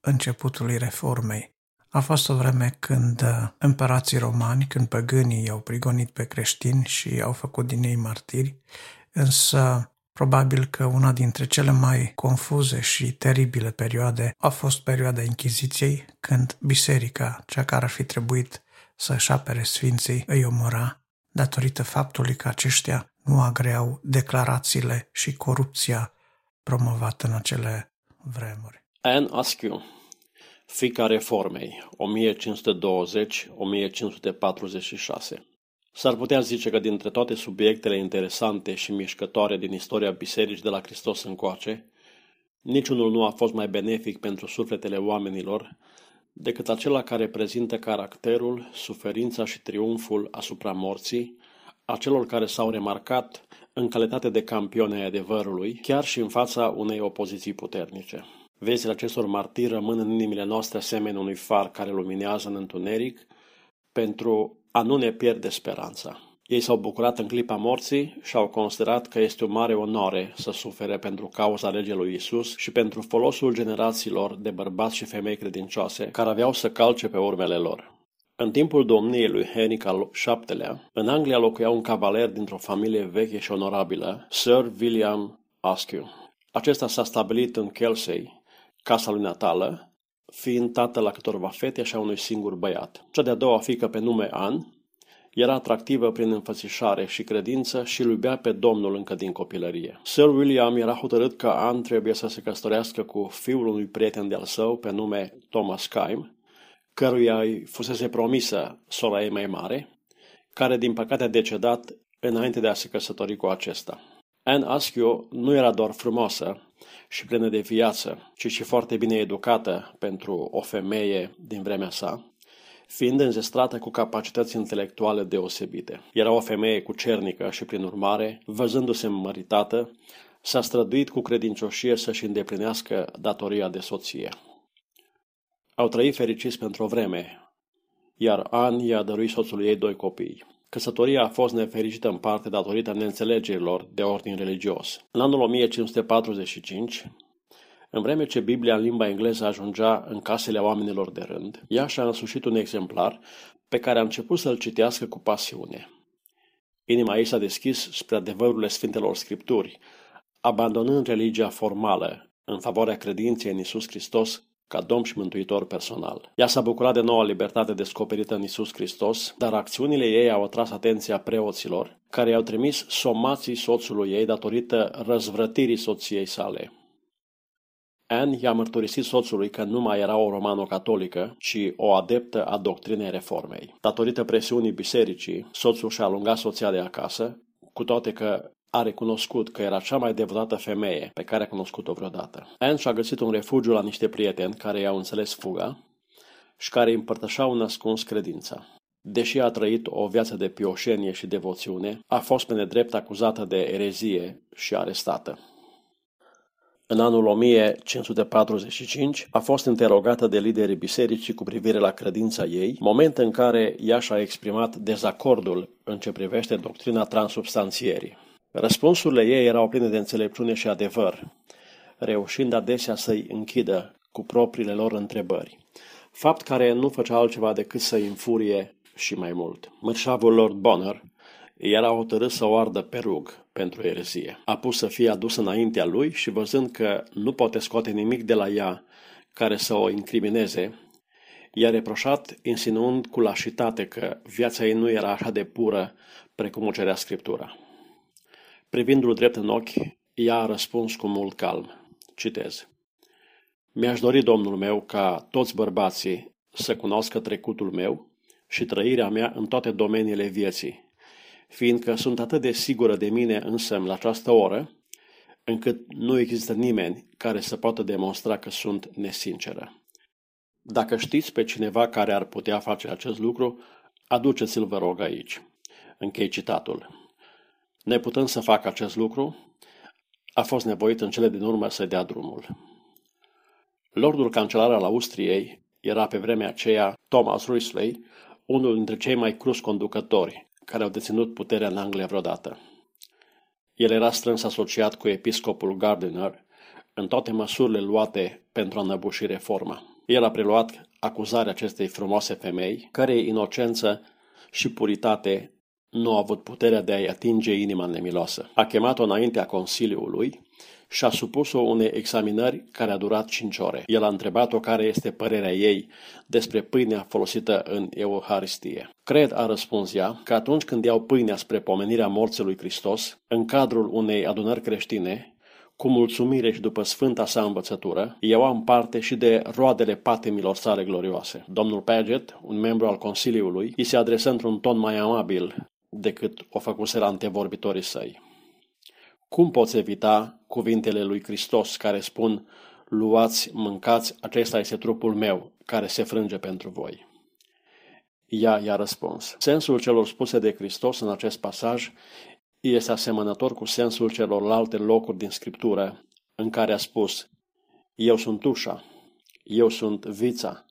începutului reformei. A fost o vreme când împărații romani, când păgânii i-au prigonit pe creștini și au făcut din ei martiri, însă Probabil că una dintre cele mai confuze și teribile perioade a fost perioada Inchiziției, când biserica, cea care ar fi trebuit să-și apere sfinții, îi omora datorită faptului că aceștia nu agreau declarațiile și corupția promovată în acele vremuri. Anne Askew, fica reformei, 1520-1546 S-ar putea zice că dintre toate subiectele interesante și mișcătoare din istoria bisericii de la Hristos încoace, niciunul nu a fost mai benefic pentru sufletele oamenilor decât acela care prezintă caracterul, suferința și triumful asupra morții, a celor care s-au remarcat în calitate de campione ai adevărului, chiar și în fața unei opoziții puternice. Vezile acestor martiri rămân în inimile noastre asemenea unui far care luminează în întuneric pentru a nu ne pierde speranța. Ei s-au bucurat în clipa morții și au considerat că este o mare onoare să sufere pentru cauza legii lui Isus și pentru folosul generațiilor de bărbați și femei credincioase care aveau să calce pe urmele lor. În timpul domniei lui Henric al VII-lea, în Anglia locuia un cavaler dintr-o familie veche și onorabilă, Sir William Askew. Acesta s-a stabilit în Kelsey, casa lui natală, fiind tată la câtorva fete și a unui singur băiat. Cea de-a doua fică pe nume An Era atractivă prin înfățișare și credință și îl iubea pe Domnul încă din copilărie. Sir William era hotărât că Anne trebuie să se căsătorească cu fiul unui prieten de-al său pe nume Thomas Kime, căruia îi fusese promisă sora ei mai mare, care din păcate a decedat înainte de a se căsători cu acesta. Anne Askew nu era doar frumoasă și plină de viață, ci și foarte bine educată pentru o femeie din vremea sa, fiind înzestrată cu capacități intelectuale deosebite. Era o femeie cucernică și, prin urmare, văzându-se măritată, s-a străduit cu credincioșie să-și îndeplinească datoria de soție. Au trăit fericiți pentru o vreme, iar An i-a dăruit soțului ei doi copii. Căsătoria a fost nefericită în parte datorită neînțelegerilor de ordin religios. În anul 1545, în vreme ce Biblia în limba engleză ajungea în casele oamenilor de rând, ea și-a însușit un exemplar pe care a început să-l citească cu pasiune. Inima ei s-a deschis spre adevărurile Sfintelor Scripturi, abandonând religia formală în favoarea credinței în Isus Hristos ca Domn și Mântuitor personal. Ea s-a bucurat de noua libertate descoperită în Isus Hristos, dar acțiunile ei au atras atenția preoților, care i-au trimis somații soțului ei datorită răzvrătirii soției sale. Anne i-a mărturisit soțului că nu mai era o romano-catolică, ci o adeptă a doctrinei reformei. Datorită presiunii bisericii, soțul și-a alungat soția de acasă, cu toate că a recunoscut că era cea mai devotată femeie pe care a cunoscut-o vreodată. Anne și-a găsit un refugiu la niște prieteni care i-au înțeles fuga și care îi împărtășeau un ascuns credința. Deși a trăit o viață de pioșenie și devoțiune, a fost pe nedrept acuzată de erezie și arestată. În anul 1545 a fost interogată de liderii bisericii cu privire la credința ei, moment în care ea și-a exprimat dezacordul în ce privește doctrina transubstanțierii. Răspunsurile ei erau pline de înțelepciune și adevăr, reușind adesea să-i închidă cu propriile lor întrebări, fapt care nu făcea altceva decât să-i înfurie și mai mult. Mărșavul Lord Bonner era hotărât să o ardă pe rug pentru erezie. A pus să fie adus înaintea lui și văzând că nu poate scoate nimic de la ea care să o incrimineze, i-a reproșat insinuând cu lașitate că viața ei nu era așa de pură precum o cerea Scriptura. Privindu-l drept în ochi, ea a răspuns cu mult calm. Citez. Mi-aș dori, domnul meu, ca toți bărbații să cunoască trecutul meu și trăirea mea în toate domeniile vieții, fiindcă sunt atât de sigură de mine însă la această oră, încât nu există nimeni care să poată demonstra că sunt nesinceră. Dacă știți pe cineva care ar putea face acest lucru, aduceți-l, vă rog, aici. Închei citatul. Neputând să facă acest lucru, a fost nevoit în cele din urmă să dea drumul. Lordul cancelar al Austriei era pe vremea aceea Thomas Risley, unul dintre cei mai crus conducători care au deținut puterea în Anglia vreodată. El era strâns asociat cu episcopul Gardiner în toate măsurile luate pentru a năbuși reforma. El a preluat acuzarea acestei frumoase femei, cărei inocență și puritate nu a avut puterea de a-i atinge inima nemiloasă. A chemat-o înaintea Consiliului și a supus-o unei examinări care a durat cinci ore. El a întrebat-o care este părerea ei despre pâinea folosită în Euharistie. Cred, a răspuns ea, că atunci când iau pâinea spre pomenirea morții lui Hristos, în cadrul unei adunări creștine, cu mulțumire și după sfânta sa învățătură, iau în parte și de roadele patimilor sale glorioase. Domnul Paget, un membru al Consiliului, îi se adresă într-un ton mai amabil decât o făcuseră antevorbitorii săi. Cum poți evita cuvintele lui Hristos care spun luați, mâncați, acesta este trupul meu care se frânge pentru voi? Ea i-a răspuns. Sensul celor spuse de Hristos în acest pasaj este asemănător cu sensul celorlalte locuri din Scriptură în care a spus Eu sunt ușa, eu sunt vița,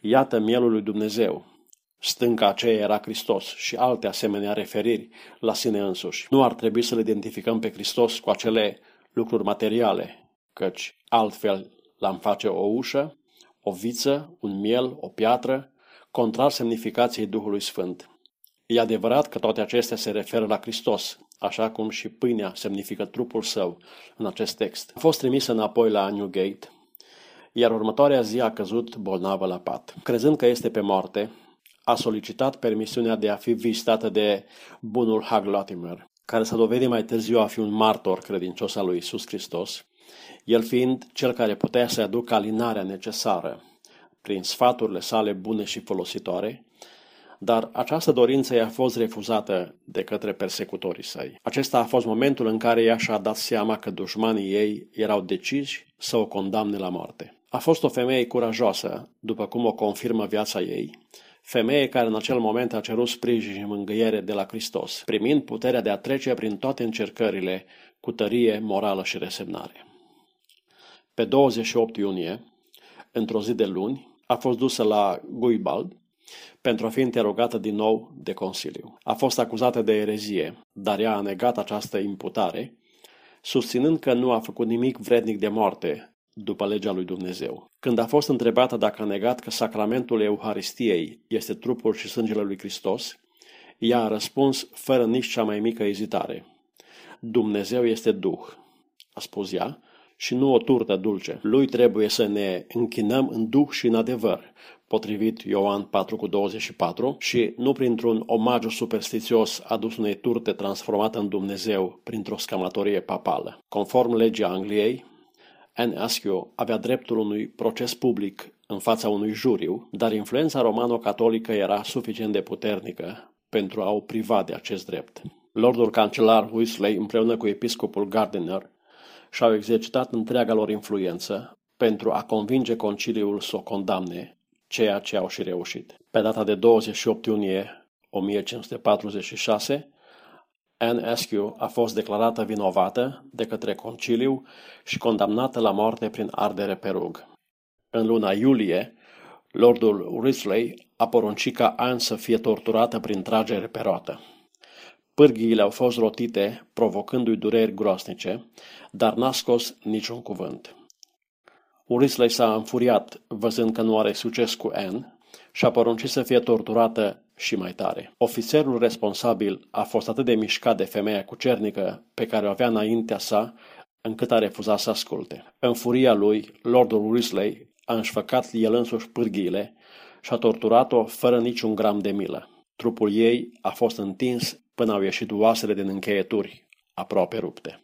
iată mielul lui Dumnezeu, Stânca aceea era Hristos și alte asemenea referiri la sine însuși. Nu ar trebui să-L identificăm pe Hristos cu acele lucruri materiale, căci altfel l-am face o ușă, o viță, un miel, o piatră, contrar semnificației Duhului Sfânt. E adevărat că toate acestea se referă la Hristos, așa cum și pâinea semnifică trupul său în acest text. A fost trimisă înapoi la Newgate, iar următoarea zi a căzut bolnavă la pat. Crezând că este pe moarte, a solicitat permisiunea de a fi vizitată de bunul Hag Latimer, care s-a dovedit mai târziu a fi un martor credincios al lui Isus Hristos, el fiind cel care putea să aducă alinarea necesară prin sfaturile sale bune și folositoare, dar această dorință i-a fost refuzată de către persecutorii săi. Acesta a fost momentul în care ea și-a dat seama că dușmanii ei erau deciși să o condamne la moarte. A fost o femeie curajoasă, după cum o confirmă viața ei, femeie care în acel moment a cerut sprijin și mângâiere de la Hristos, primind puterea de a trece prin toate încercările cu tărie morală și resemnare. Pe 28 iunie, într-o zi de luni, a fost dusă la Guibald pentru a fi interogată din nou de Consiliu. A fost acuzată de erezie, dar ea a negat această imputare, susținând că nu a făcut nimic vrednic de moarte după legea lui Dumnezeu. Când a fost întrebată dacă a negat că sacramentul Euharistiei este trupul și sângele lui Hristos, ea a răspuns fără nici cea mai mică ezitare. Dumnezeu este Duh, a spus ea, și nu o turtă dulce. Lui trebuie să ne închinăm în duh și în adevăr, potrivit Ioan 4 cu 24, și nu printr-un omagiu superstițios adus unei turte transformată în Dumnezeu printr-o scamatorie papală. Conform legii Angliei, Anne Askew avea dreptul unui proces public în fața unui juriu, dar influența romano-catolică era suficient de puternică pentru a o priva de acest drept. Lordul cancelar Weasley, împreună cu episcopul Gardiner, și-au exercitat întreaga lor influență pentru a convinge conciliul să o condamne, ceea ce au și reușit. Pe data de 28 iunie 1546, Anne Askew a fost declarată vinovată de către conciliu și condamnată la moarte prin ardere pe rug. În luna iulie, Lordul Risley a poruncit ca Anne să fie torturată prin tragere pe roată. Pârghiile au fost rotite, provocându-i dureri groasnice, dar n-a scos niciun cuvânt. Urisley s-a înfuriat, văzând că nu are succes cu Anne, și a poruncit să fie torturată și mai tare. Ofițerul responsabil a fost atât de mișcat de femeia cucernică pe care o avea înaintea sa, încât a refuzat să asculte. În furia lui, Lordul Risley a înșfăcat el însuși pârghiile și a torturat-o fără niciun gram de milă. Trupul ei a fost întins până au ieșit oasele din încheieturi, aproape rupte.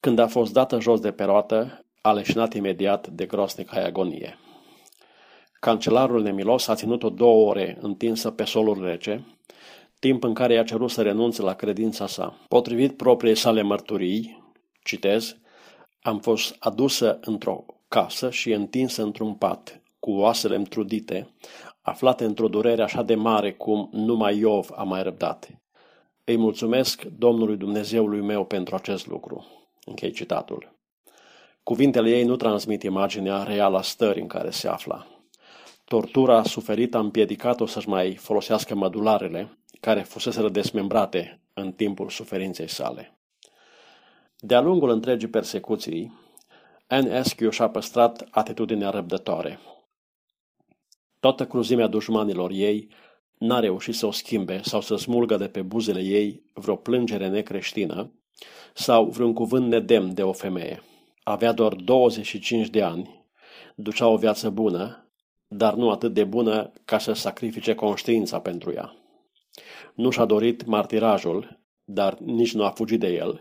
Când a fost dată jos de pe roată, a leșinat imediat de grosnică agonie. Cancelarul nemilos a ținut-o două ore întinsă pe solul rece, timp în care i-a cerut să renunțe la credința sa. Potrivit propriei sale mărturii, citez, am fost adusă într-o casă și întinsă într-un pat, cu oasele întrudite, aflate într-o durere așa de mare cum numai Iov a mai răbdat. Îi mulțumesc Domnului Dumnezeului meu pentru acest lucru. Închei citatul. Cuvintele ei nu transmit imaginea reală a stării în care se afla. Tortura suferită a împiedicat-o să-și mai folosească mădularele, care fusese desmembrate în timpul suferinței sale. De-a lungul întregii persecuții, Anne Askew și-a păstrat atitudinea răbdătoare. Toată cruzimea dușmanilor ei n-a reușit să o schimbe sau să smulgă de pe buzele ei vreo plângere necreștină sau vreun cuvânt nedemn de o femeie. Avea doar 25 de ani, ducea o viață bună, dar nu atât de bună ca să sacrifice conștiința pentru ea. Nu și-a dorit martirajul, dar nici nu a fugit de el,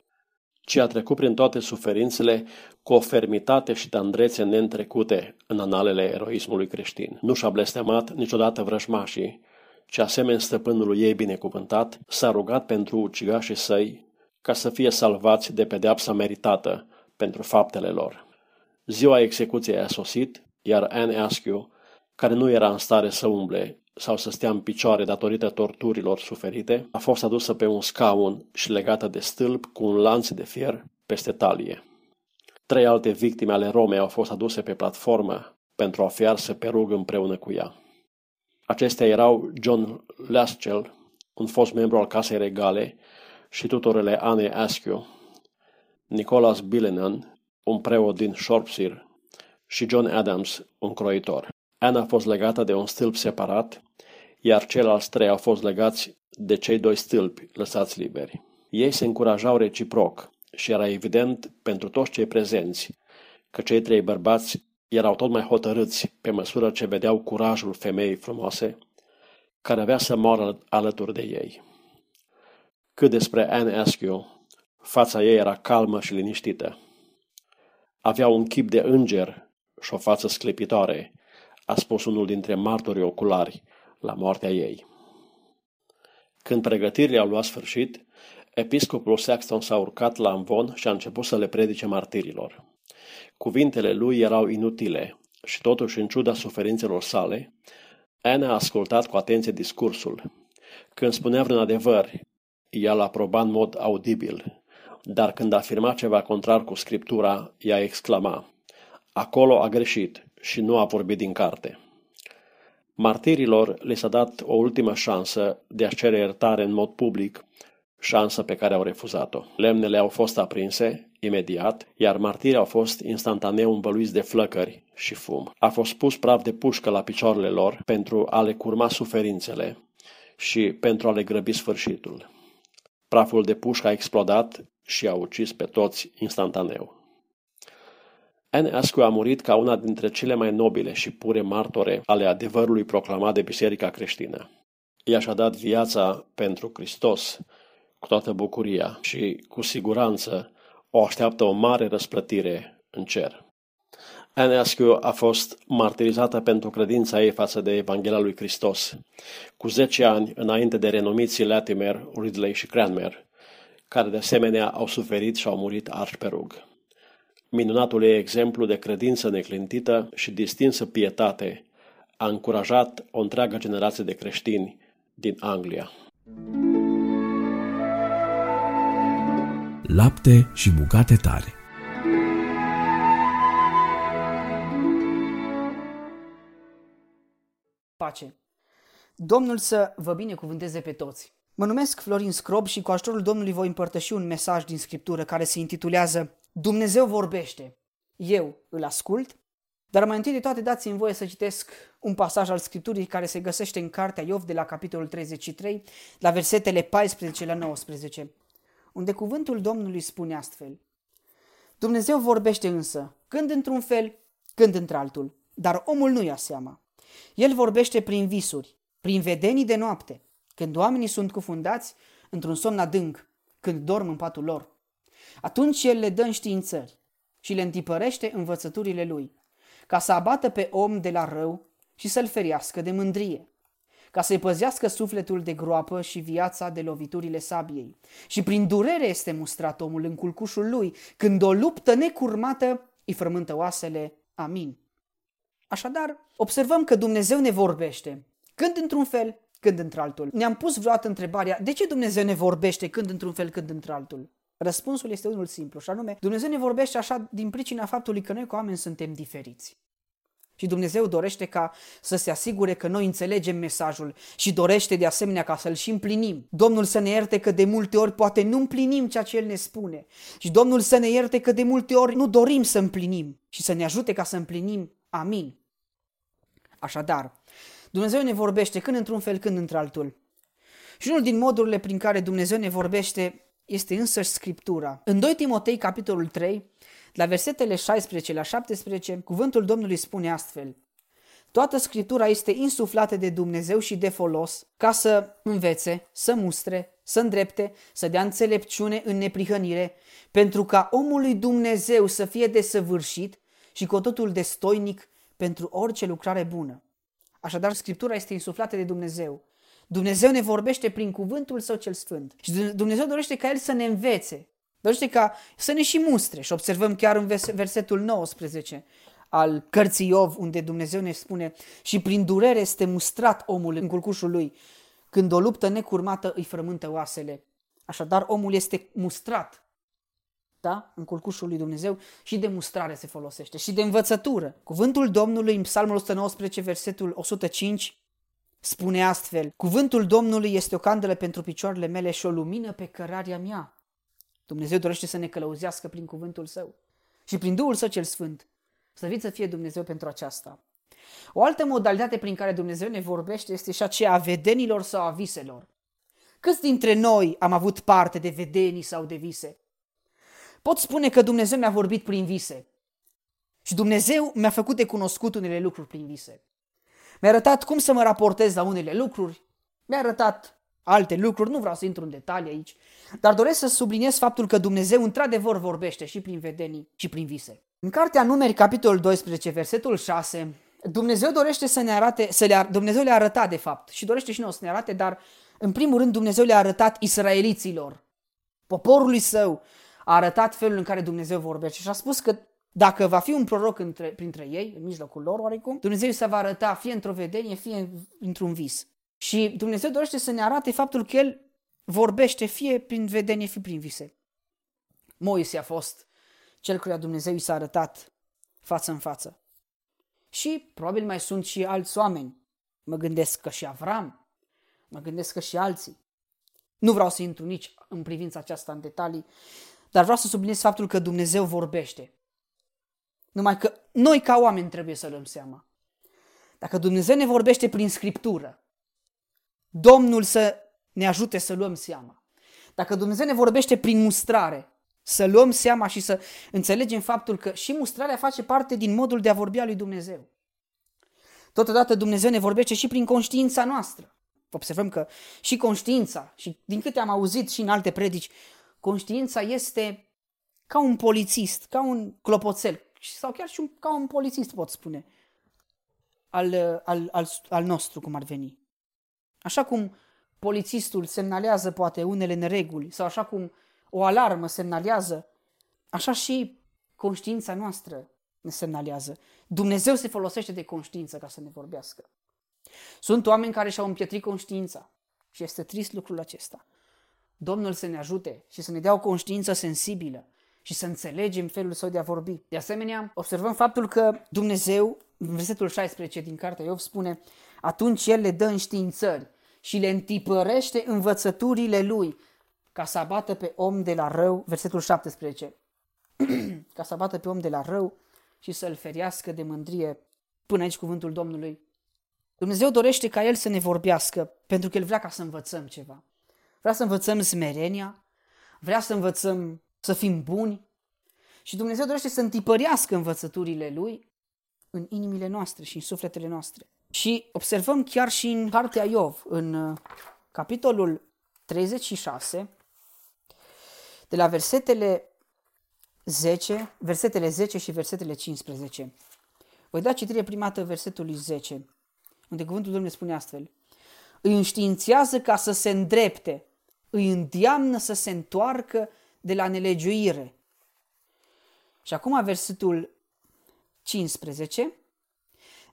ci a trecut prin toate suferințele cu o fermitate și tandrețe neîntrecute în analele eroismului creștin. Nu și-a blestemat niciodată vrăjmașii, ci asemenea stăpânului ei binecuvântat, s-a rugat pentru ucigașii săi ca să fie salvați de pedeapsa meritată pentru faptele lor. Ziua execuției a sosit, iar Anne Askew, care nu era în stare să umble sau să stea în picioare datorită torturilor suferite, a fost adusă pe un scaun și legată de stâlp cu un lanț de fier peste talie. Trei alte victime ale Romei au fost aduse pe platformă pentru a fi arse pe rug împreună cu ea. Acestea erau John Laschel, un fost membru al Casei Regale, și tutorele Anne Askew, Nicholas Billenan, un preot din Shropshire, și John Adams, un croitor. Anne a fost legată de un stâlp separat, iar ceilalți trei au fost legați de cei doi stâlpi lăsați liberi. Ei se încurajau reciproc și era evident pentru toți cei prezenți că cei trei bărbați erau tot mai hotărâți pe măsură ce vedeau curajul femeii frumoase care avea să moară alături de ei. Cât despre Anne Askew, fața ei era calmă și liniștită. Avea un chip de înger și o față sclipitoare, a spus unul dintre martorii oculari la moartea ei. Când pregătirile au luat sfârșit, episcopul Saxton s-a urcat la amvon și a început să le predice martirilor. Cuvintele lui erau inutile și totuși, în ciuda suferințelor sale, Anna a ascultat cu atenție discursul. Când spunea vreun adevăr, ea l aproba în mod audibil, dar când afirma ceva contrar cu scriptura, ea exclama, Acolo a greșit și nu a vorbit din carte. Martirilor le s-a dat o ultimă șansă de a cere iertare în mod public, șansă pe care au refuzat-o. Lemnele au fost aprinse imediat, iar martirii au fost instantaneu învăluiți de flăcări și fum. A fost pus praf de pușcă la picioarele lor pentru a le curma suferințele și pentru a le grăbi sfârșitul. Praful de pușcă a explodat și a ucis pe toți instantaneu. Anne Askew a murit ca una dintre cele mai nobile și pure martore ale adevărului proclamat de Biserica creștină. Ea și-a dat viața pentru Hristos cu toată bucuria și, cu siguranță, o așteaptă o mare răsplătire în cer. Anne Askew a fost martirizată pentru credința ei față de Evanghelia lui Hristos, cu 10 ani înainte de renumiții Latimer, Ridley și Cranmer, care de asemenea au suferit și au murit arși pe rug. Minunatul ei exemplu de credință neclintită și distinsă pietate a încurajat o întreagă generație de creștini din Anglia. Lapte și bucate tare Pace. Domnul să vă binecuvânteze pe toți. Mă numesc Florin Scrob și cu ajutorul Domnului voi împărtăși un mesaj din Scriptură care se intitulează Dumnezeu vorbește. Eu îl ascult, dar mai întâi de toate dați-mi voie să citesc un pasaj al Scripturii care se găsește în Cartea Iov de la capitolul 33, la versetele 14 la 19, unde cuvântul Domnului spune astfel. Dumnezeu vorbește însă, când într-un fel, când într-altul, dar omul nu ia seama. El vorbește prin visuri, prin vedenii de noapte, când oamenii sunt cufundați într-un somn adânc, când dorm în patul lor. Atunci el le dă înștiințări și le întipărește învățăturile lui, ca să abată pe om de la rău și să-l feriască de mândrie, ca să-i păzească sufletul de groapă și viața de loviturile sabiei. Și prin durere este mustrat omul în culcușul lui, când o luptă necurmată îi frământă oasele. Amin. Așadar, observăm că Dumnezeu ne vorbește, când într-un fel, când într-altul. Ne-am pus vreodată întrebarea, de ce Dumnezeu ne vorbește când într-un fel, când într-altul? Răspunsul este unul simplu, și anume, Dumnezeu ne vorbește așa din pricina faptului că noi cu oameni suntem diferiți. Și Dumnezeu dorește ca să se asigure că noi înțelegem mesajul și dorește de asemenea ca să-l și împlinim. Domnul să ne ierte că de multe ori poate nu împlinim ceea ce El ne spune. Și Domnul să ne ierte că de multe ori nu dorim să împlinim și să ne ajute ca să împlinim. Amin. Așadar, Dumnezeu ne vorbește când într-un fel, când într-altul. Și unul din modurile prin care Dumnezeu ne vorbește este însăși Scriptura. În 2 Timotei, capitolul 3, la versetele 16 la 17, cuvântul Domnului spune astfel. Toată Scriptura este insuflată de Dumnezeu și de folos ca să învețe, să mustre, să îndrepte, să dea înțelepciune în neprihănire, pentru ca omul lui Dumnezeu să fie desăvârșit și cu totul destoinic pentru orice lucrare bună. Așadar, Scriptura este insuflată de Dumnezeu. Dumnezeu ne vorbește prin cuvântul Său cel Sfânt. Și Dumnezeu dorește ca El să ne învețe. Dorește ca să ne și mustre. Și observăm chiar în versetul 19 al cărții Iov, unde Dumnezeu ne spune și prin durere este mustrat omul în culcușul lui. Când o luptă necurmată îi frământă oasele. Așadar, omul este mustrat da? în culcușul lui Dumnezeu și de mustrare se folosește și de învățătură. Cuvântul Domnului în Psalmul 119, versetul 105, spune astfel, Cuvântul Domnului este o candelă pentru picioarele mele și o lumină pe cărarea mea. Dumnezeu dorește să ne călăuzească prin cuvântul Său și prin Duhul Său cel Sfânt. Să să fie Dumnezeu pentru aceasta. O altă modalitate prin care Dumnezeu ne vorbește este și aceea a vedenilor sau a viselor. Câți dintre noi am avut parte de vedenii sau de vise? Pot spune că Dumnezeu mi-a vorbit prin vise. Și Dumnezeu mi-a făcut de cunoscut unele lucruri prin vise. Mi-a arătat cum să mă raportez la unele lucruri, Mi-a arătat alte lucruri, nu vreau să intru în detalii aici, dar doresc să subliniez faptul că Dumnezeu într-adevăr vorbește și prin vedenii și prin vise. În cartea Numeri, capitolul 12, versetul 6, Dumnezeu dorește să ne arate, să le, Dumnezeu le-a arătat de fapt și dorește și noi să ne arate, dar în primul rând Dumnezeu le-a arătat israeliților, poporului său, a arătat felul în care Dumnezeu vorbește și a spus că dacă va fi un proroc între, printre ei, în mijlocul lor oarecum, Dumnezeu se va arăta fie într-o vedenie, fie într-un vis. Și Dumnezeu dorește să ne arate faptul că El vorbește fie prin vedenie, fie prin vise. Moise a fost cel căruia Dumnezeu i s-a arătat față în față. Și probabil mai sunt și alți oameni. Mă gândesc că și Avram, mă gândesc că și alții. Nu vreau să intru nici în privința aceasta în detalii, dar vreau să subliniez faptul că Dumnezeu vorbește. Numai că noi ca oameni trebuie să luăm seama. Dacă Dumnezeu ne vorbește prin Scriptură, Domnul să ne ajute să luăm seama. Dacă Dumnezeu ne vorbește prin mustrare, să luăm seama și să înțelegem faptul că și mustrarea face parte din modul de a vorbi al lui Dumnezeu. Totodată Dumnezeu ne vorbește și prin conștiința noastră. Observăm că și conștiința, și din câte am auzit și în alte predici, conștiința este ca un polițist, ca un clopoțel, sau chiar și un, ca un polițist, pot spune, al, al, al, al nostru, cum ar veni. Așa cum polițistul semnalează poate unele nereguli, sau așa cum o alarmă semnalează, așa și conștiința noastră ne semnalează. Dumnezeu se folosește de conștiință ca să ne vorbească. Sunt oameni care și-au împietrit conștiința și este trist lucrul acesta. Domnul să ne ajute și să ne dea o conștiință sensibilă și să înțelegem felul său de a vorbi. De asemenea, observăm faptul că Dumnezeu, în versetul 16 din cartea Iov, spune atunci El le dă înștiințări și le întipărește învățăturile Lui ca să abată pe om de la rău, versetul 17, ca să abată pe om de la rău și să-l ferească de mândrie. Până aici cuvântul Domnului. Dumnezeu dorește ca El să ne vorbească, pentru că El vrea ca să învățăm ceva. Vrea să învățăm smerenia, vrea să învățăm să fim buni și Dumnezeu dorește să întipărească învățăturile Lui în inimile noastre și în sufletele noastre. Și observăm chiar și în cartea Iov, în uh, capitolul 36, de la versetele 10, versetele 10 și versetele 15. Voi da citire prima dată versetului 10, unde cuvântul Domnului spune astfel. Îi înștiințează ca să se îndrepte, îi îndeamnă să se întoarcă de la nelegiuire. Și acum versetul 15.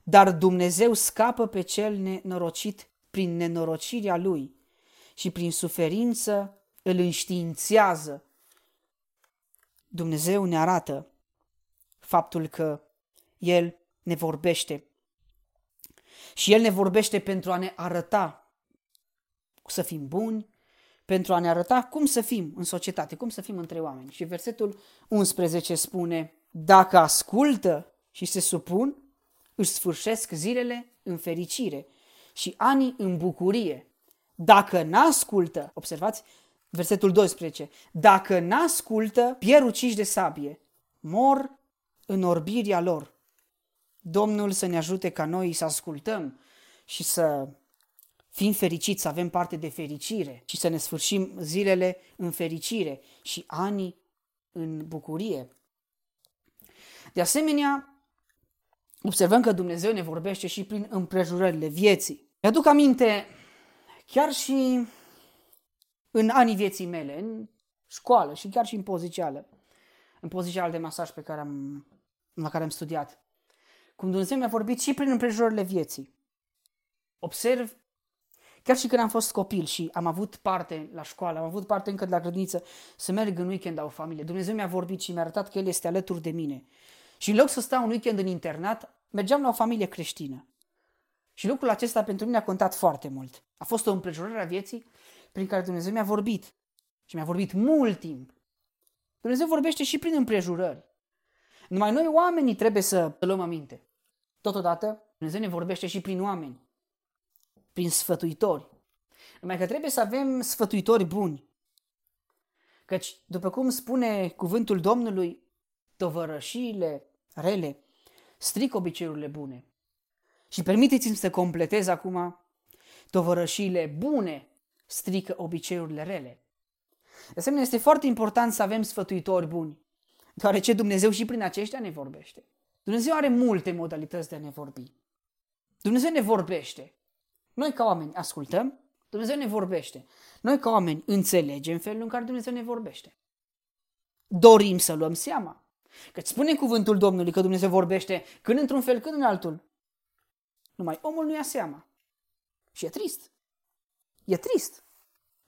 Dar Dumnezeu scapă pe cel nenorocit prin nenorocirea lui și prin suferință îl înștiințează. Dumnezeu ne arată faptul că El ne vorbește. Și El ne vorbește pentru a ne arăta să fim buni, pentru a ne arăta cum să fim în societate, cum să fim între oameni. Și versetul 11 spune, dacă ascultă și se supun, își sfârșesc zilele în fericire și anii în bucurie. Dacă n-ascultă, observați, versetul 12, dacă n-ascultă, pierd uciși de sabie, mor în orbirea lor. Domnul să ne ajute ca noi să ascultăm și să fim fericiți, să avem parte de fericire și să ne sfârșim zilele în fericire și anii în bucurie. De asemenea, observăm că Dumnezeu ne vorbește și prin împrejurările vieții. Mi-aduc aminte, chiar și în anii vieții mele, în școală și chiar și în pozițială, în pozițială de masaj pe care am, la care am studiat, cum Dumnezeu mi-a vorbit și prin împrejurările vieții. Observ Chiar și când am fost copil și am avut parte la școală, am avut parte încă de la grădiniță să merg în weekend la o familie. Dumnezeu mi-a vorbit și mi-a arătat că El este alături de mine. Și în loc să stau un weekend în internat, mergeam la o familie creștină. Și lucrul acesta pentru mine a contat foarte mult. A fost o împrejurare a vieții prin care Dumnezeu mi-a vorbit. Și mi-a vorbit mult timp. Dumnezeu vorbește și prin împrejurări. Numai noi oamenii trebuie să luăm aminte. Totodată, Dumnezeu ne vorbește și prin oameni prin sfătuitori. Numai că trebuie să avem sfătuitori buni. Căci, după cum spune cuvântul Domnului, tovărășiile rele stric obiceiurile bune. Și permiteți-mi să completez acum, Tovărășiile bune strică obiceiurile rele. De asemenea, este foarte important să avem sfătuitori buni, deoarece Dumnezeu și prin aceștia ne vorbește. Dumnezeu are multe modalități de a ne vorbi. Dumnezeu ne vorbește. Noi ca oameni ascultăm, Dumnezeu ne vorbește. Noi ca oameni înțelegem felul în care Dumnezeu ne vorbește. Dorim să luăm seama. Că spune cuvântul Domnului că Dumnezeu vorbește când într-un fel, când în altul. Numai omul nu ia seama. Și e trist. E trist.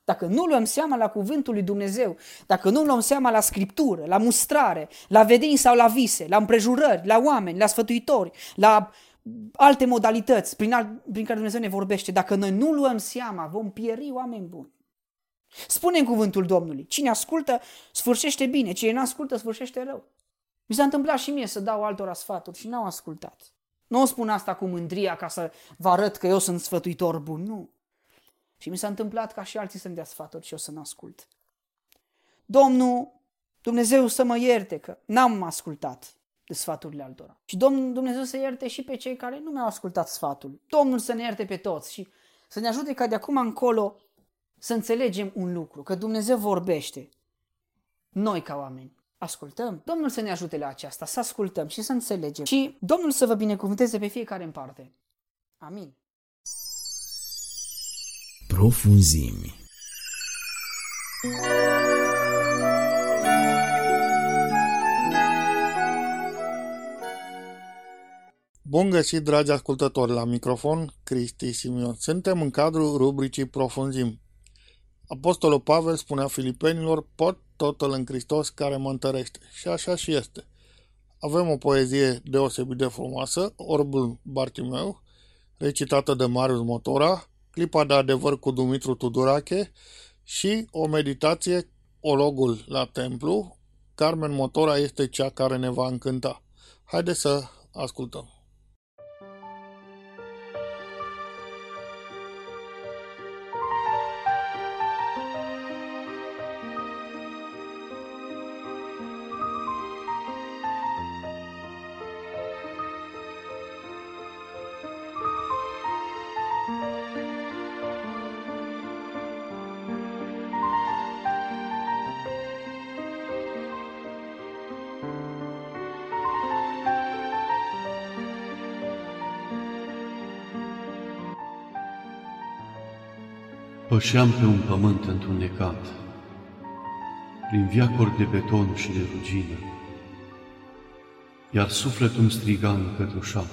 Dacă nu luăm seama la cuvântul lui Dumnezeu, dacă nu luăm seama la scriptură, la mustrare, la vedeni sau la vise, la împrejurări, la oameni, la sfătuitori, la alte modalități prin, al, prin care Dumnezeu ne vorbește, dacă noi nu luăm seama, vom pieri oameni buni. Spune în cuvântul Domnului, cine ascultă sfârșește bine, cine nu ascultă sfârșește rău. Mi s-a întâmplat și mie să dau altora sfaturi și n-au ascultat. Nu o spun asta cu mândria ca să vă arăt că eu sunt sfătuitor bun, nu. Și mi s-a întâmplat ca și alții să-mi dea sfaturi și eu să nu ascult. Domnul, Dumnezeu să mă ierte că n-am ascultat de sfaturile altora. Și Domnul Dumnezeu să ierte și pe cei care nu mi-au ascultat sfatul. Domnul să ne ierte pe toți și să ne ajute ca de acum încolo să înțelegem un lucru, că Dumnezeu vorbește. Noi ca oameni ascultăm. Domnul să ne ajute la aceasta, să ascultăm și să înțelegem. Și Domnul să vă binecuvânteze pe fiecare în parte. Amin. Profunzimi. Bun găsit, dragi ascultători, la microfon, Cristi Simion. Suntem în cadrul rubricii Profunzim. Apostolul Pavel spunea filipenilor, pot totul în Hristos care mă întărește. Și așa și este. Avem o poezie deosebit de frumoasă, Orbul Bartimeu, recitată de Marius Motora, clipa de adevăr cu Dumitru Tudurache și o meditație, Ologul la templu. Carmen Motora este cea care ne va încânta. Haideți să ascultăm. Pășeam pe un pământ întunecat, prin viacuri de beton și de rugină, iar sufletul îmi striga încătușat,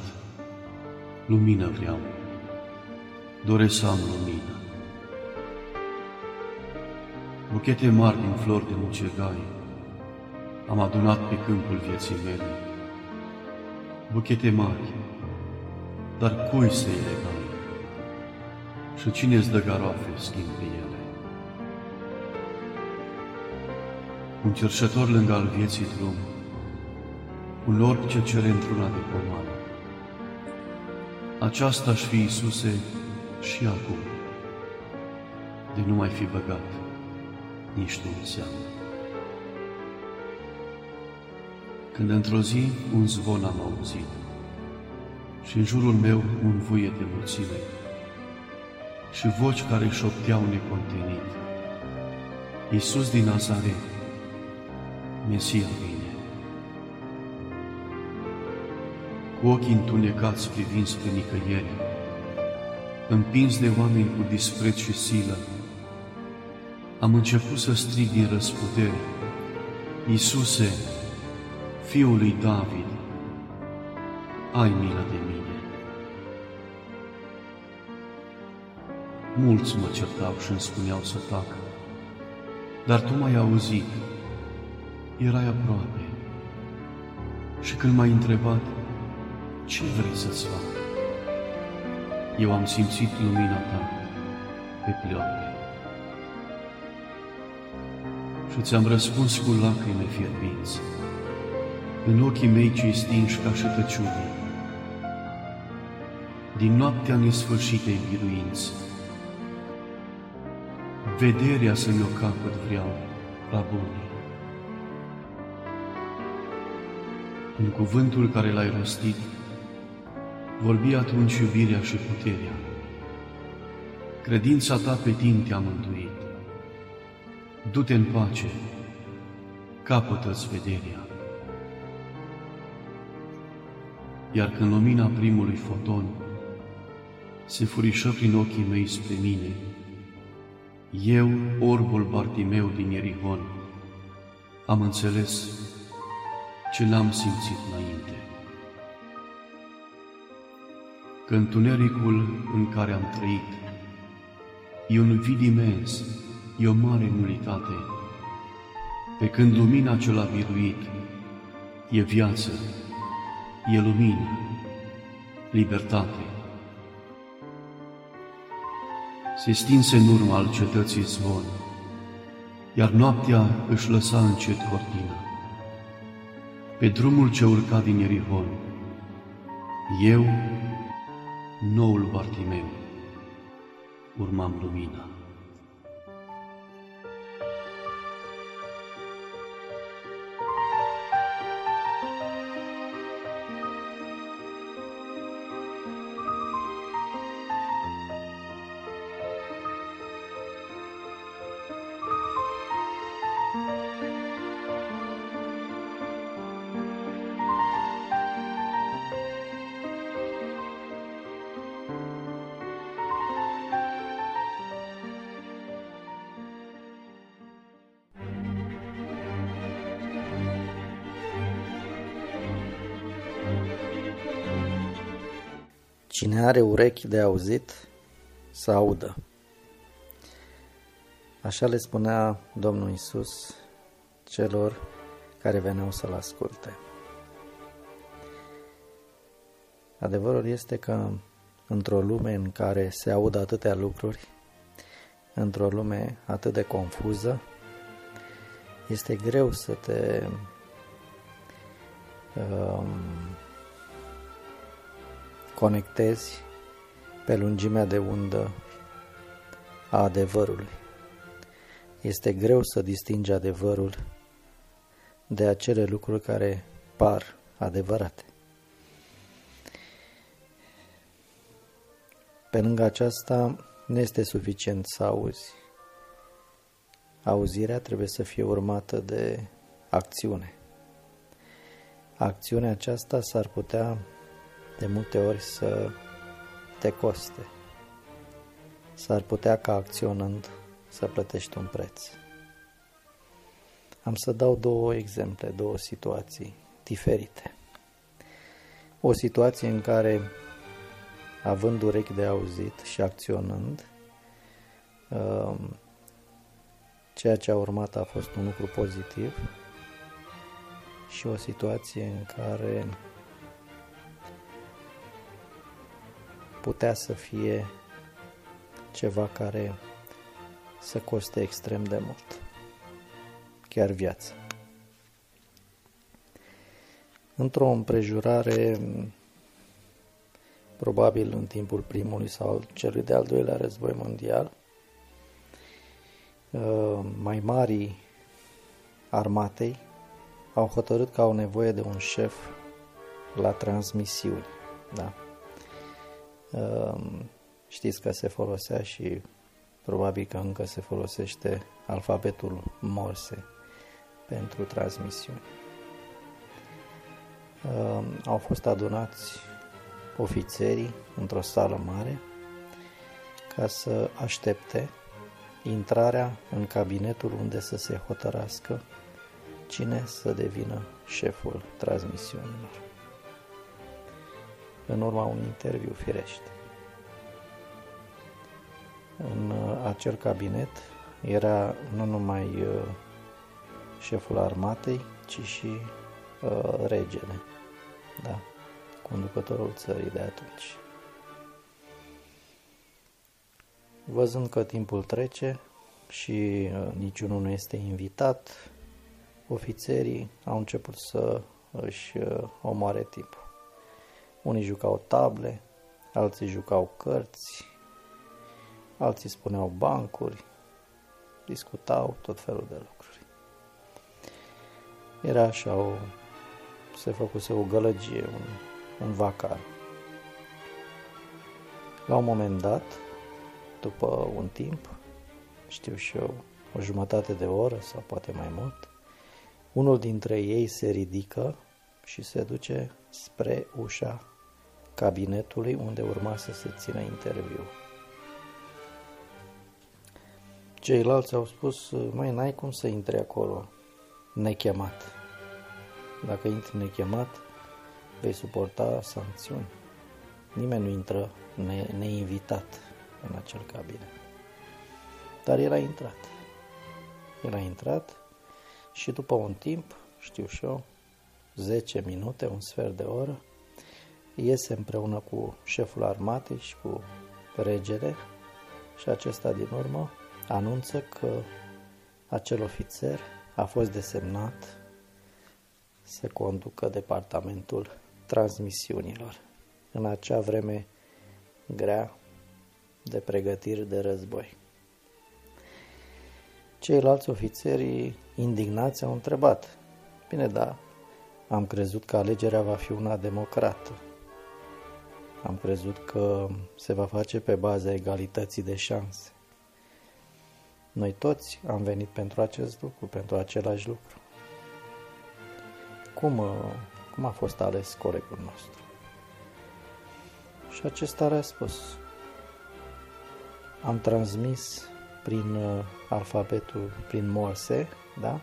lumină vreau, doresc să am lumină. Buchete mari din flori de mucegai am adunat pe câmpul vieții mele. Buchete mari, dar cui să le legai? Și cine îți dă garoafe schimb pe ele? Un cerșător lângă al vieții drum, un orb ce cere într-una de pomană. Aceasta aș fi, Iisuse, și acum, de nu mai fi băgat nici tu în seamă. Când într-o zi un zvon am auzit și în jurul meu un vuie de mulțime, și voci care șopteau necontenit. Iisus din Nazaret, Mesia vine. Cu ochii întunecați privind spre nicăieri, împins de oameni cu dispreț și silă, am început să strig din răsputere, Iisuse, Fiul lui David, ai milă de mine. Mulți mă certau și îmi spuneau să tac, dar tu m-ai auzit, erai aproape. Și când m-ai întrebat, ce vrei să-ți fac? Eu am simțit lumina ta pe pleoape. Și ți-am răspuns cu lacrime fierbinți, în ochii mei cei stinși ca și tăciune. Din noaptea nesfârșitei biruinți, Vederea să mi-o capăt vreau la bunii. În cuvântul care l-ai rostit, vorbi atunci iubirea și puterea. credința ta pe tine te-a mântuit. Du-te în pace, capătă-ți vederea. Iar când lumina primului foton se furișă prin ochii mei spre mine, eu, orbul Bartimeu din Ierihon, am înțeles ce l-am simțit înainte. Că întunericul în care am trăit e un vid imens, e o mare nulitate, pe când lumina ce l-a biruit e viață, e lumină, libertate. Se stinse în urma al cetății zvon, iar noaptea își lăsa încet cortina. Pe drumul ce urca din Ierihon, eu, noul Bartimeu, urmam lumina. Are urechi de auzit, să audă. Așa le spunea Domnul Isus celor care veneau să-L asculte. Adevărul este că într-o lume în care se aud atâtea lucruri, într-o lume atât de confuză, este greu să te um, conectezi pe lungimea de undă a adevărului. Este greu să distingi adevărul de acele lucruri care par adevărate. Pe lângă aceasta, nu este suficient să auzi. Auzirea trebuie să fie urmată de acțiune. Acțiunea aceasta s-ar putea de multe ori să te coste. S-ar putea ca acționând să plătești un preț. Am să dau două exemple, două situații diferite. O situație în care, având urechi de auzit și acționând, um, ceea ce a urmat a fost un lucru pozitiv și o situație în care putea să fie ceva care să coste extrem de mult, chiar viața. Într-o împrejurare, probabil în timpul primului sau celui de-al doilea război mondial, uh, mai mari armatei au hotărât că au nevoie de un șef la transmisiuni. Da? Ehm, știți că se folosea și probabil că încă se folosește alfabetul Morse pentru transmisiuni. Ehm, au fost adunați ofițerii într-o sală mare ca să aștepte intrarea în cabinetul unde să se hotărască cine să devină șeful transmisiunilor în urma unui interviu firește. În uh, acel cabinet era nu numai uh, șeful armatei, ci și uh, regele, da, conducătorul țării de atunci. Văzând că timpul trece și uh, niciunul nu este invitat, ofițerii au început să își uh, omoare timpul. Unii jucau table, alții jucau cărți, alții spuneau bancuri, discutau tot felul de lucruri. Era așa o... se făcuse o gălăgie, un, un vacar. La un moment dat, după un timp, știu și eu, o jumătate de oră sau poate mai mult, unul dintre ei se ridică și se duce spre ușa cabinetului unde urma să se țină interviu. Ceilalți au spus, mai n-ai cum să intri acolo nechemat. Dacă intri nechemat, vei suporta sancțiuni. Nimeni nu intră ne- neinvitat în acel cabinet. Dar el a intrat. El a intrat și după un timp, știu și eu, 10 minute, un sfert de oră, iese împreună cu șeful armatei și cu regele și acesta din urmă anunță că acel ofițer a fost desemnat să conducă departamentul transmisiunilor în acea vreme grea de pregătiri de război. Ceilalți ofițeri indignați au întrebat, bine, da, am crezut că alegerea va fi una democrată. Am crezut că se va face pe baza egalității de șanse. Noi toți am venit pentru acest lucru, pentru același lucru. Cum, uh, cum a fost ales colegul nostru? Și acesta a răspuns. Am transmis prin uh, alfabetul, prin Morse, da?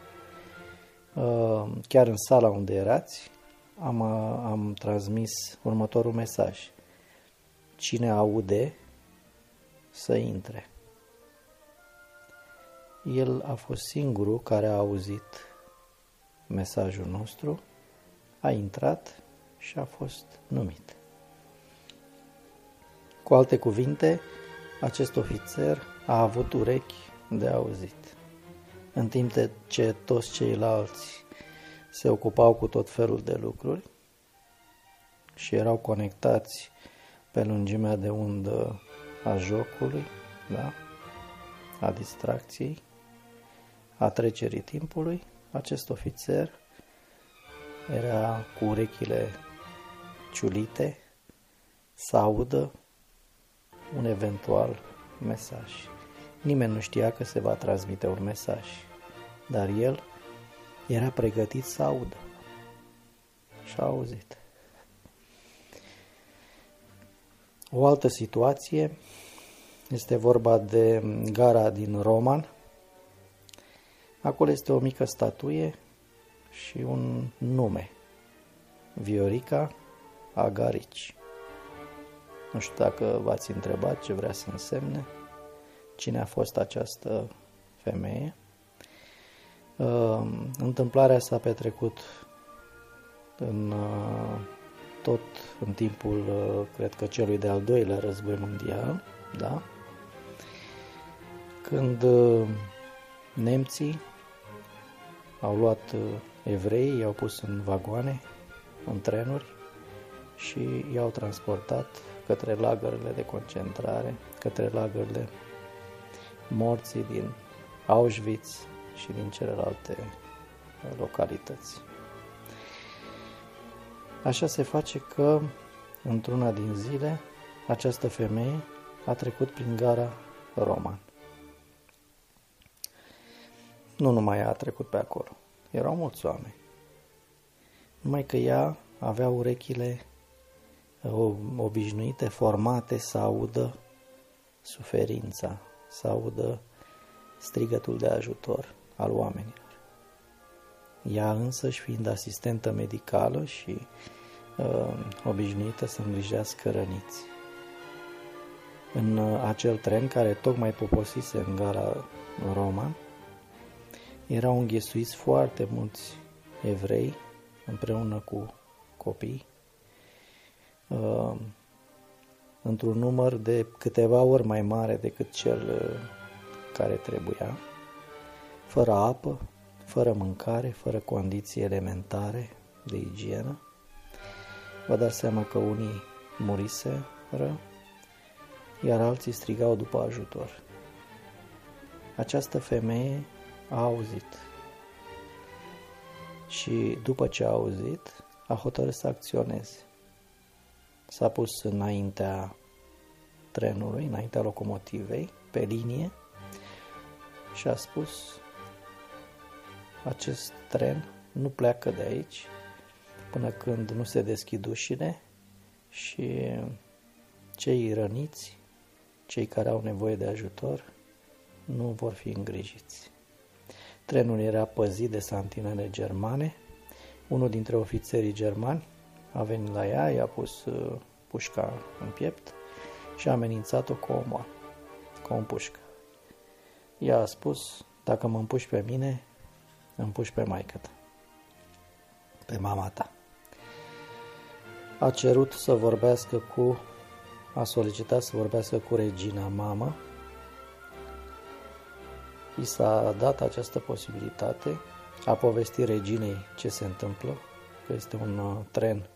Uh, chiar în sala unde erați, am, am transmis următorul mesaj. Cine aude, să intre. El a fost singurul care a auzit mesajul nostru, a intrat și a fost numit. Cu alte cuvinte, acest ofițer a avut urechi de auzit, în timp ce toți ceilalți se ocupau cu tot felul de lucruri și erau conectați pe lungimea de undă a jocului, da? a distracției, a trecerii timpului, acest ofițer era cu urechile ciulite să audă un eventual mesaj. Nimeni nu știa că se va transmite un mesaj, dar el era pregătit să audă. Și a auzit. O altă situație este vorba de gara din Roman, Acolo este o mică statuie și un nume. Viorica Agarici. Nu știu dacă v-ați întrebat ce vrea să însemne, cine a fost această femeie. Uh, întâmplarea s-a petrecut în uh, tot în timpul, uh, cred că celui de-al doilea război mondial, da? Când nemții au luat uh, evrei, i-au pus în vagoane, în trenuri și i-au transportat către lagările de concentrare, către lagările morții din Auschwitz și din celelalte uh, localități. Așa se face că, într-una din zile, această femeie a trecut prin gara Roman. Nu numai ea a trecut pe acolo. Erau mulți oameni. Numai că ea avea urechile obișnuite, formate să audă suferința, să audă strigătul de ajutor al oamenilor. Ea însăși fiind asistentă medicală și uh, obișnuită să îngrijească răniți. În uh, acel tren care tocmai poposise în gara Roma, erau înghesuiți foarte mulți evrei împreună cu copii uh, într-un număr de câteva ori mai mare decât cel uh, care trebuia, fără apă, fără mâncare, fără condiții elementare de igienă. Vă dați seama că unii muriseră, iar alții strigau după ajutor. Această femeie a auzit. Și după ce a auzit, a hotărât să acționeze. S-a pus înaintea trenului, înaintea locomotivei, pe linie, și a spus acest tren nu pleacă de aici până când nu se deschid ușile și cei răniți, cei care au nevoie de ajutor, nu vor fi îngrijiți. Trenul era păzit de santinele germane. Unul dintre ofițerii germani a venit la ea, i-a pus uh, pușca în piept și a amenințat-o cu o moară, cu un pușcă. Ea a spus, dacă mă împuși pe mine, împuși pe maică ta, pe mama ta. A cerut să vorbească cu, a solicitat să vorbească cu regina mamă. I s-a dat această posibilitate, a povestit reginei ce se întâmplă, că este un uh, tren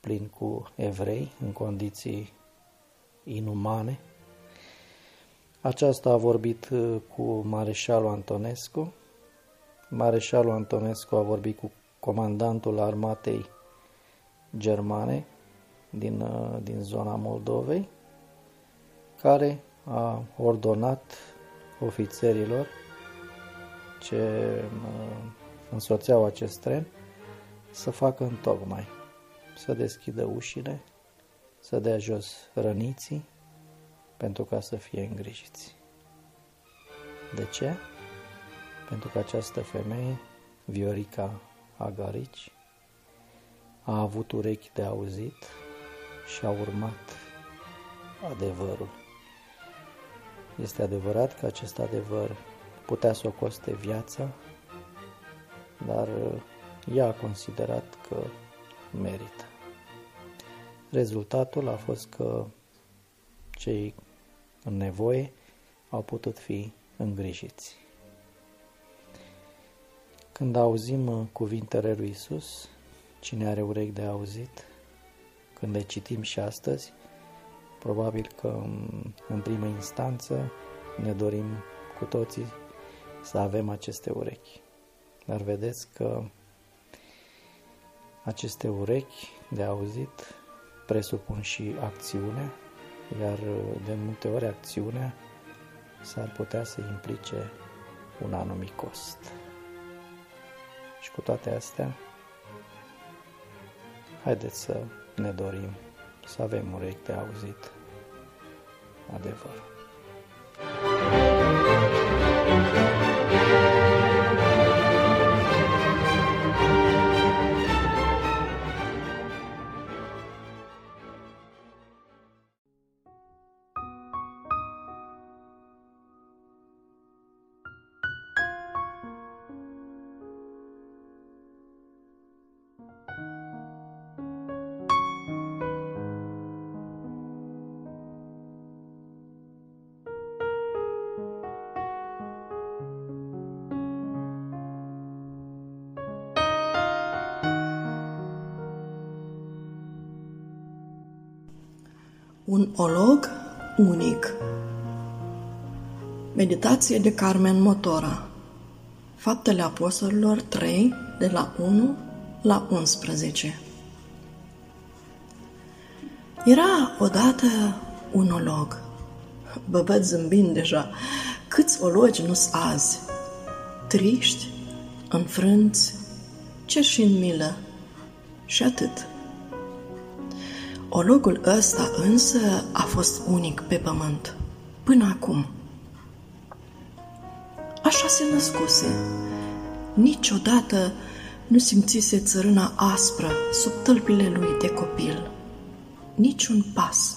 plin cu evrei în condiții inumane. Aceasta a vorbit uh, cu mareșalul Antonescu. Mareșalul Antonescu a vorbit cu comandantul armatei germane din, uh, din zona Moldovei, care a ordonat ofițerilor ce uh, însoțeau acest tren să facă în tocmai, să deschidă ușile, să dea jos răniții, pentru ca să fie îngrijiți. De ce? Pentru că această femeie, Viorica Agarici, a avut urechi de auzit și a urmat adevărul. Este adevărat că acest adevăr putea să o coste viața, dar ea a considerat că merită. Rezultatul a fost că cei în nevoie au putut fi îngrijiți. Când auzim cuvintele lui Isus, cine are urechi de auzit, când le citim și astăzi, probabil că în primă instanță ne dorim cu toții să avem aceste urechi. Dar vedeți că aceste urechi de auzit presupun și acțiune, iar de multe ori acțiunea s-ar putea să implice un anumit cost. Și cu toate astea, haideți să ne dorim să avem urechi de auzit adevărul. Olog unic Meditație de Carmen Motora Faptele Apostolilor 3, de la 1 la 11 Era odată un olog. Băbăt zâmbind deja, câți ologi nu azi? Triști, înfrânți, cer și în milă și atât. Ologul ăsta însă a fost unic pe pământ, până acum. Așa se născuse. Niciodată nu simțise țărâna aspră sub tălpile lui de copil. Nici un pas,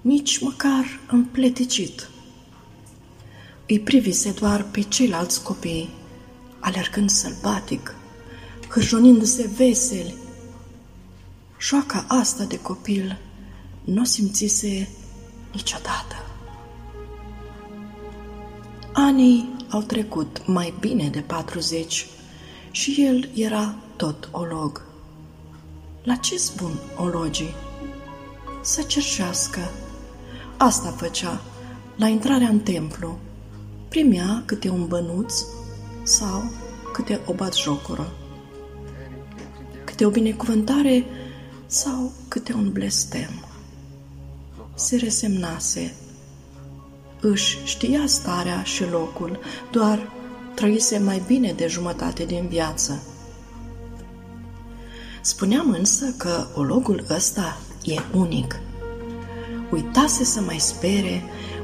nici măcar împleticit. Îi privise doar pe ceilalți copii, alergând sălbatic, hârjonindu-se veseli, Joaca asta de copil nu o simțise niciodată. Anii au trecut mai bine de 40 și el era tot olog. La ce spun ologii? Să cerșească. Asta făcea la intrarea în templu. Primea câte un bănuț sau câte o batjocură. Câte o binecuvântare sau câte un blestem. se resemnase. Își știa starea și locul, doar trăise mai bine de jumătate din viață. Spuneam însă că ologul ăsta e unic. Uitase să mai spere,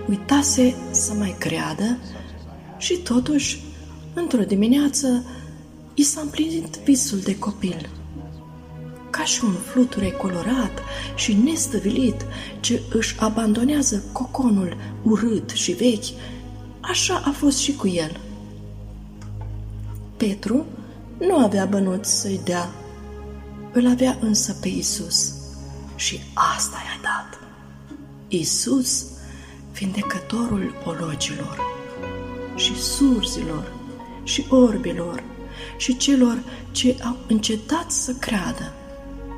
uitase să mai creadă și totuși, într-o dimineață, i s-a împlinit visul de copil. Ca și un fluture colorat și nestăvilit ce își abandonează coconul urât și vechi, așa a fost și cu el. Petru nu avea bănuți să-i dea, îl avea însă pe Isus și asta i-a dat. Isus, vindecătorul ologilor și surzilor și orbilor și celor ce au încetat să creadă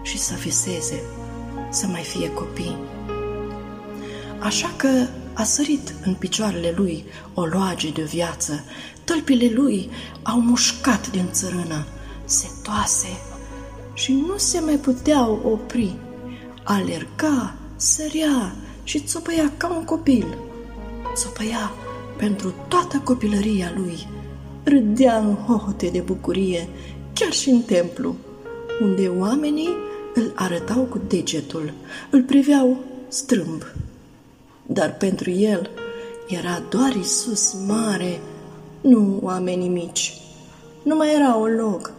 și să viseze, să mai fie copii. Așa că a sărit în picioarele lui o loage de viață, tălpile lui au mușcat din țărână, setoase și nu se mai puteau opri. Alerga, sărea și țopăia ca un copil. Țopăia pentru toată copilăria lui. Râdea în hohote de bucurie, chiar și în templu, unde oamenii îl arătau cu degetul, îl priveau strâmb. Dar pentru el era doar Isus mare, nu oamenii mici. Nu mai era o loc,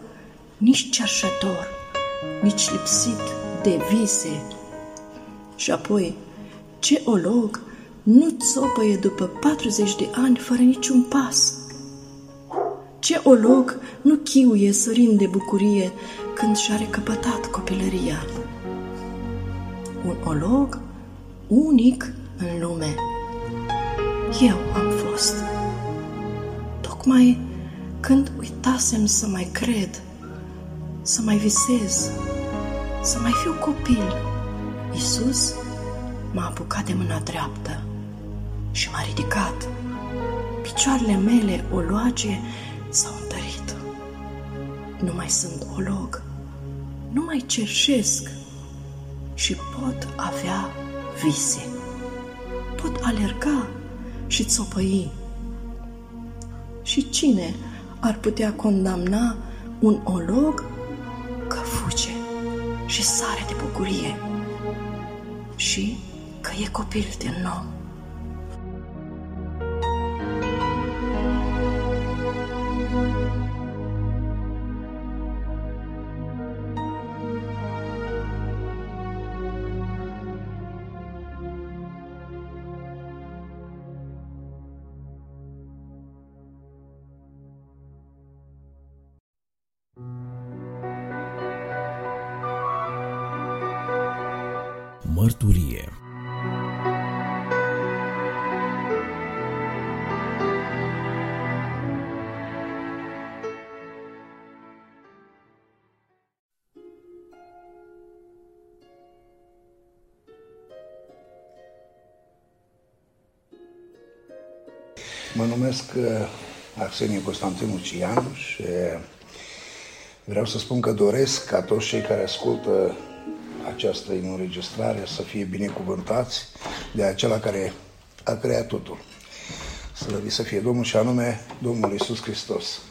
nici cerșător, nici lipsit de vise. Și apoi, ce olog nu țopăie după 40 de ani fără niciun pas? Ce olog nu chiuie sărind de bucurie când și-a recăpătat copilăria? Un olog unic în lume. Eu am fost. Tocmai când uitasem să mai cred, să mai visez, să mai fiu copil, Isus m-a apucat de mâna dreaptă și m-a ridicat. Picioarele mele oloage s-au întărit. Nu mai sunt olog, nu mai cerșesc și pot avea vise. Pot alerga și țopăi. Și cine ar putea condamna un olog că fuge și sare de bucurie și că e copil din nou. Numesc uh, Arsenie Constantinu Cian și vreau să spun că doresc ca toți cei care ascultă această înregistrare să fie binecuvântați de acela care a creat totul. Slăvit să fie Domnul și anume Domnul Isus Hristos.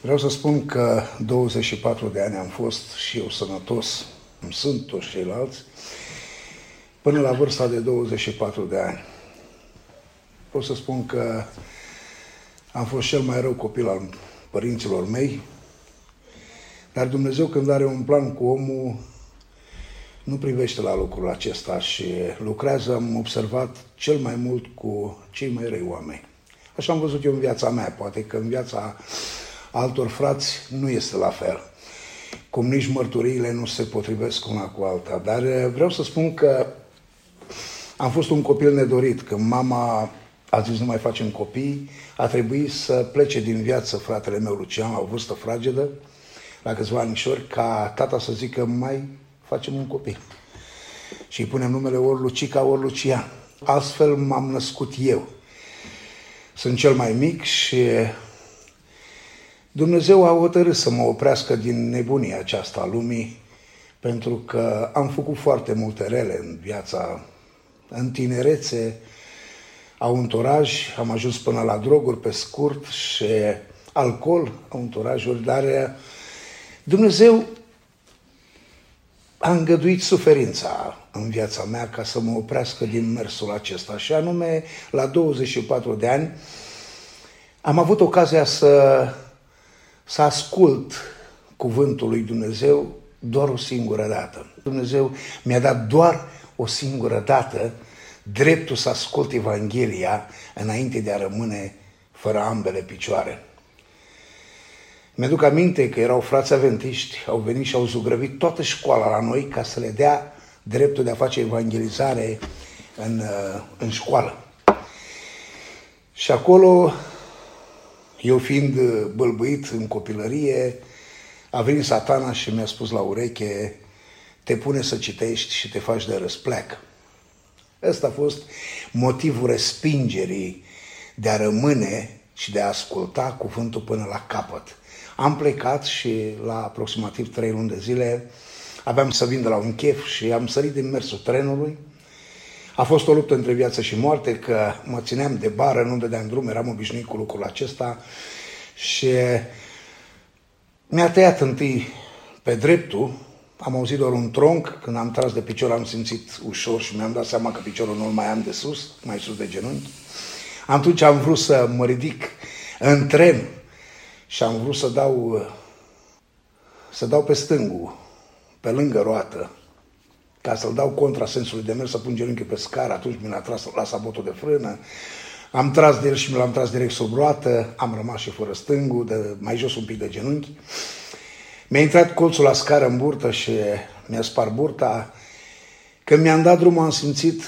Vreau să spun că 24 de ani am fost și eu sănătos, sunt toți ceilalți, până la vârsta de 24 de ani. Pot să spun că am fost cel mai rău copil al părinților mei, dar Dumnezeu când are un plan cu omul, nu privește la lucrul acesta și lucrează, am observat, cel mai mult cu cei mai răi oameni. Așa am văzut eu în viața mea, poate că în viața altor frați nu este la fel. Cum nici mărturiile nu se potrivesc una cu alta. Dar vreau să spun că am fost un copil nedorit. Când mama a zis nu mai facem copii, a trebuit să plece din viață fratele meu Lucian la o vârstă fragedă, la câțiva anișori, ca tata să zică mai facem un copil. Și îi punem numele ori Lucica, ori Lucian. Astfel m-am născut eu. Sunt cel mai mic și Dumnezeu a hotărât să mă oprească din nebunia aceasta a lumii pentru că am făcut foarte multe rele în viața, în tinerețe, auntoraj, am ajuns până la droguri pe scurt și alcool, auntorajuri, dar Dumnezeu a îngăduit suferința în viața mea ca să mă oprească din mersul acesta. Și anume, la 24 de ani, am avut ocazia să, să ascult cuvântul lui Dumnezeu doar o singură dată. Dumnezeu mi-a dat doar o singură dată dreptul să ascult Evanghelia înainte de a rămâne fără ambele picioare. Mi-aduc aminte că erau frați aventiști, au venit și au zugrăvit toată școala la noi ca să le dea dreptul de a face evangelizare în, uh, în școală. Și acolo, eu fiind bălbuit în copilărie, a venit satana și mi-a spus la ureche, te pune să citești și te faci de răspleacă. Ăsta a fost motivul respingerii de a rămâne și de a asculta cuvântul până la capăt. Am plecat și la aproximativ trei luni de zile aveam să vin de la un chef și am sărit din mersul trenului. A fost o luptă între viață și moarte, că mă țineam de bară, nu dădeam drum, eram obișnuit cu lucrul acesta și mi-a tăiat întâi pe dreptul, am auzit doar un tronc, când am tras de picior am simțit ușor și mi-am dat seama că piciorul nu mai am de sus, mai sus de genunchi. Atunci am vrut să mă ridic în tren și am vrut să dau, să dau pe stângul, pe lângă roată, ca să-l dau contra sensului de mers, să pun genunchiul pe scară, atunci mi l-a tras la sabotul de frână, am tras de el și mi l-am tras direct sub roată, am rămas și fără stângul, de, mai jos un pic de genunchi. Mi-a intrat colțul la scară în burtă și mi-a spart burta. Când mi-am dat drumul am simțit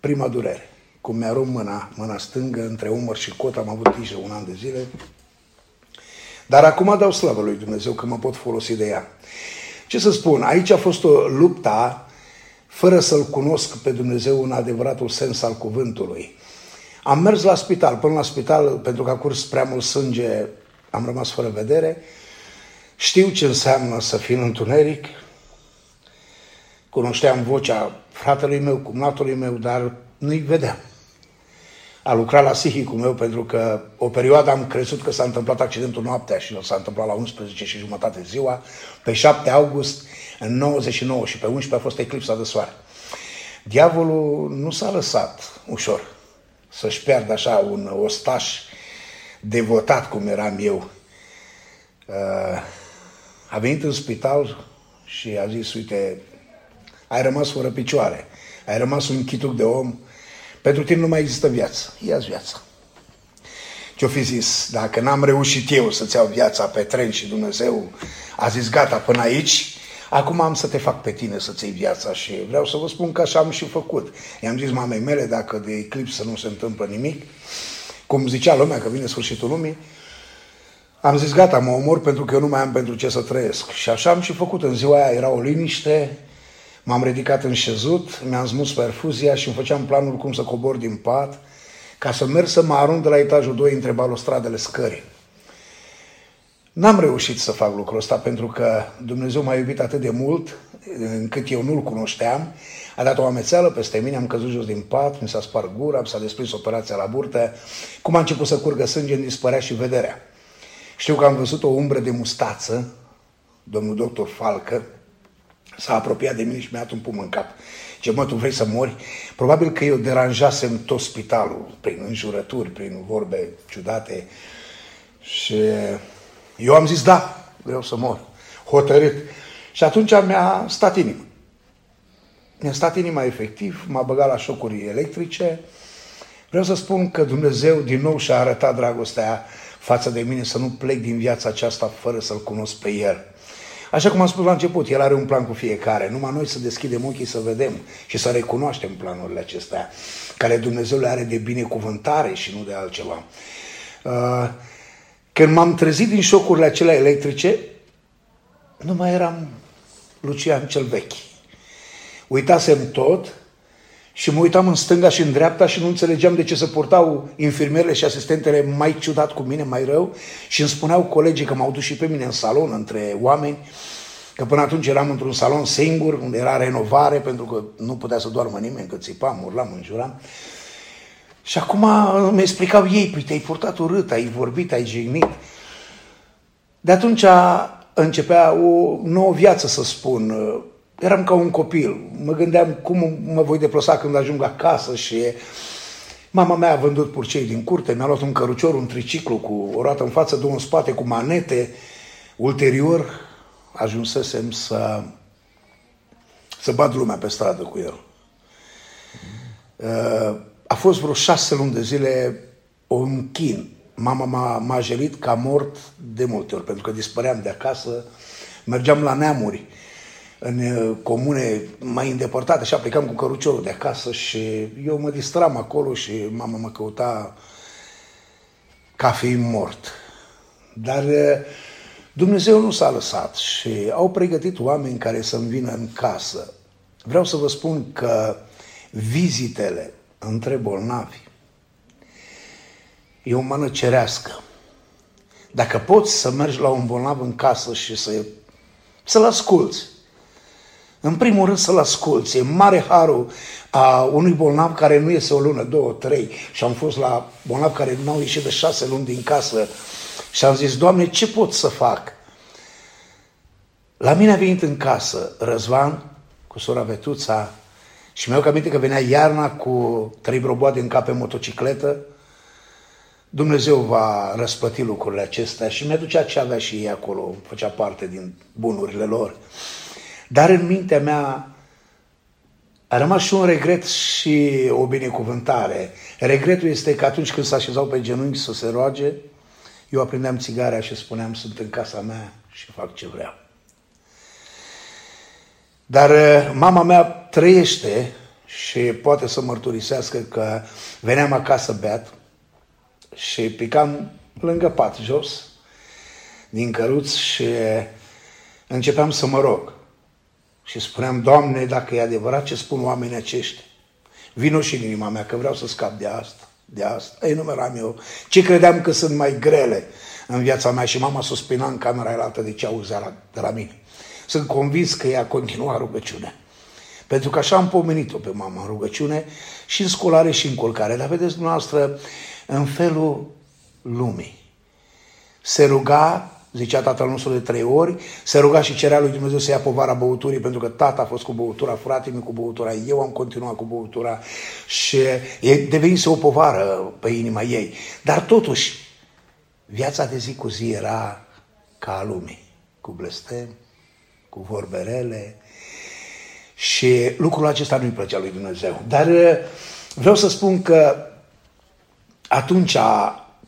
prima durere. Cum mi-a rupt mâna, mâna stângă, între umăr și cot, am avut grijă un an de zile. Dar acum dau slavă lui Dumnezeu că mă pot folosi de ea. Ce să spun, aici a fost o lupta fără să-L cunosc pe Dumnezeu în adevăratul sens al cuvântului. Am mers la spital, până la spital, pentru că a curs prea mult sânge, am rămas fără vedere. Știu ce înseamnă să fii în întuneric. Cunoșteam vocea fratelui meu, cumnatului meu, dar nu-i vedeam. A lucrat la psihicul meu pentru că o perioadă am crezut că s-a întâmplat accidentul noaptea și s-a întâmplat la 11 și jumătate ziua. Pe 7 august, în 99 și pe 11 a fost eclipsa de soare. Diavolul nu s-a lăsat ușor să-și pierdă așa un ostaș devotat cum eram eu. Uh, a venit în spital și a zis, uite, ai rămas fără picioare, ai rămas un chituc de om, pentru tine nu mai există viață, ia-ți viața. Ce-o fi zis, dacă n-am reușit eu să-ți iau viața pe tren și Dumnezeu a zis gata până aici, acum am să te fac pe tine să-ți iei viața și vreau să vă spun că așa am și făcut. I-am zis mamei mele, dacă de eclipsă nu se întâmplă nimic, cum zicea lumea că vine sfârșitul lumii, am zis, gata, mă omor pentru că eu nu mai am pentru ce să trăiesc. Și așa am și făcut. În ziua aia era o liniște, m-am ridicat în șezut, mi-am smus perfuzia și îmi făceam planul cum să cobor din pat, ca să merg să mă arunc de la etajul 2 între balustradele scării. N-am reușit să fac lucrul ăsta pentru că Dumnezeu m-a iubit atât de mult încât eu nu-L cunoșteam. A dat o amețeală peste mine, am căzut jos din pat, mi s-a spart gura, mi s-a desprins operația la burtă. Cum a început să curgă sânge, îmi dispărea și vederea. Știu că am văzut o umbră de mustață, domnul doctor Falcă, s-a apropiat de mine și mi-a dat un pum în cap. Ce mă, tu vrei să mori? Probabil că eu deranjasem tot spitalul prin înjurături, prin vorbe ciudate și eu am zis da, vreau să mor, hotărât. Și atunci mi-a stat inima. Mi-a stat inima efectiv, m-a băgat la șocuri electrice. Vreau să spun că Dumnezeu din nou și-a arătat dragostea față de mine să nu plec din viața aceasta fără să-L cunosc pe El. Așa cum am spus la început, El are un plan cu fiecare. Numai noi să deschidem ochii să vedem și să recunoaștem planurile acestea, care Dumnezeu le are de binecuvântare și nu de altceva. Uh, când m-am trezit din șocurile acelea electrice, nu mai eram Lucian cel vechi. Uitasem tot și mă uitam în stânga și în dreapta și nu înțelegeam de ce se portau infirmierele și asistentele mai ciudat cu mine, mai rău și îmi spuneau colegii că m-au dus și pe mine în salon între oameni că până atunci eram într-un salon singur, unde era renovare, pentru că nu putea să doarmă nimeni, că țipam, urlam, înjuram. Și acum mi explicau ei, păi te-ai purtat urât, ai vorbit, ai jignit. De atunci începea o nouă viață, să spun. Eram ca un copil. Mă gândeam cum mă voi deplasa când ajung acasă și mama mea a vândut purcei din curte, mi-a luat un cărucior, un triciclu cu o roată în față, două în spate, cu manete. Ulterior ajunsesem să, să bat lumea pe stradă cu el. A fost vreo șase luni de zile un chin Mama m-a, m-a jelit ca mort de multe ori, pentru că dispăream de acasă, mergeam la neamuri, în uh, comune mai îndepărtate și aplicam cu căruciorul de acasă și eu mă distram acolo și mama mă căuta ca fiind mort. Dar uh, Dumnezeu nu s-a lăsat și au pregătit oameni care să-mi vină în casă. Vreau să vă spun că vizitele între bolnavi e o mână cerească. Dacă poți să mergi la un bolnav în casă și să, să-l asculți, în primul rând să-l asculți. E mare harul a unui bolnav care nu iese o lună, două, trei. Și am fost la bolnav care nu au ieșit de șase luni din casă și am zis, Doamne, ce pot să fac? La mine a venit în casă Răzvan cu sora Vetuța și mi-au aminte că venea iarna cu trei broboade în cap pe motocicletă Dumnezeu va răspăti lucrurile acestea și mi-aducea ce avea și ei acolo, făcea parte din bunurile lor. Dar în mintea mea a rămas și un regret și o binecuvântare. Regretul este că atunci când se așezau pe genunchi să se roage, eu aprindeam țigarea și spuneam, sunt în casa mea și fac ce vreau. Dar uh, mama mea trăiește și poate să mărturisească că veneam acasă beat, și picam lângă pat jos, din căruț și începeam să mă rog. Și spuneam, Doamne, dacă e adevărat ce spun oamenii aceștia, vino și în inima mea că vreau să scap de asta, de asta. Ei, numeram eu ce credeam că sunt mai grele în viața mea și mama suspina în camera altă de ce auzea la, de la mine. Sunt convins că ea continua rugăciunea. Pentru că așa am pomenit-o pe mama în rugăciune și în scolare și în colcare. Dar vedeți dumneavoastră, în felul lumii. Se ruga, zicea tatăl nostru de trei ori, se ruga și cerea lui Dumnezeu să ia povara băuturii, pentru că tata a fost cu băutura, fratele cu băutura, eu am continuat cu băutura și e devenise o povară pe inima ei. Dar totuși, viața de zi cu zi era ca a lumii, cu blestem, cu vorberele și lucrul acesta nu-i plăcea lui Dumnezeu. Dar vreau să spun că atunci,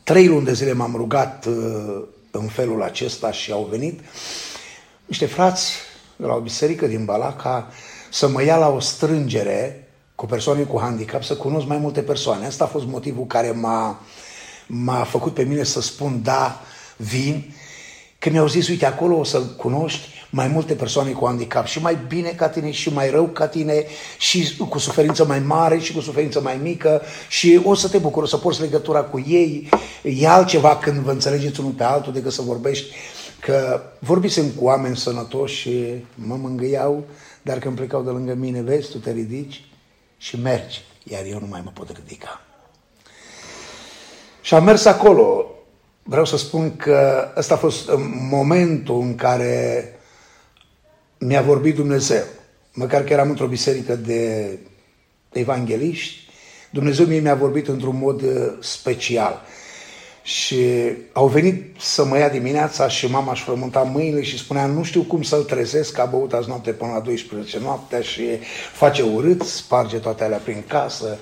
trei luni de zile m-am rugat uh, în felul acesta și au venit niște frați de la o biserică din Balaca să mă ia la o strângere cu persoane cu handicap, să cunosc mai multe persoane. Asta a fost motivul care m-a, m-a făcut pe mine să spun da, vin, că mi-au zis, uite, acolo o să cunoști mai multe persoane cu handicap și mai bine ca tine și mai rău ca tine și cu suferință mai mare și cu suferință mai mică și o să te bucuri, să porți legătura cu ei. E altceva când vă înțelegeți unul pe altul decât să vorbești că vorbisem cu oameni sănătoși și mă mângâiau, dar când plecau de lângă mine, vezi, tu te ridici și mergi, iar eu nu mai mă pot ridica. Și am mers acolo. Vreau să spun că ăsta a fost momentul în care mi-a vorbit Dumnezeu. Măcar că eram într-o biserică de evangeliști, Dumnezeu mie mi-a vorbit într-un mod uh, special. Și au venit să mă ia dimineața și mama își frământa mâinile și spunea nu știu cum să-l trezesc, că a băut azi noapte până la 12 noaptea și face urât, sparge toate alea prin casă.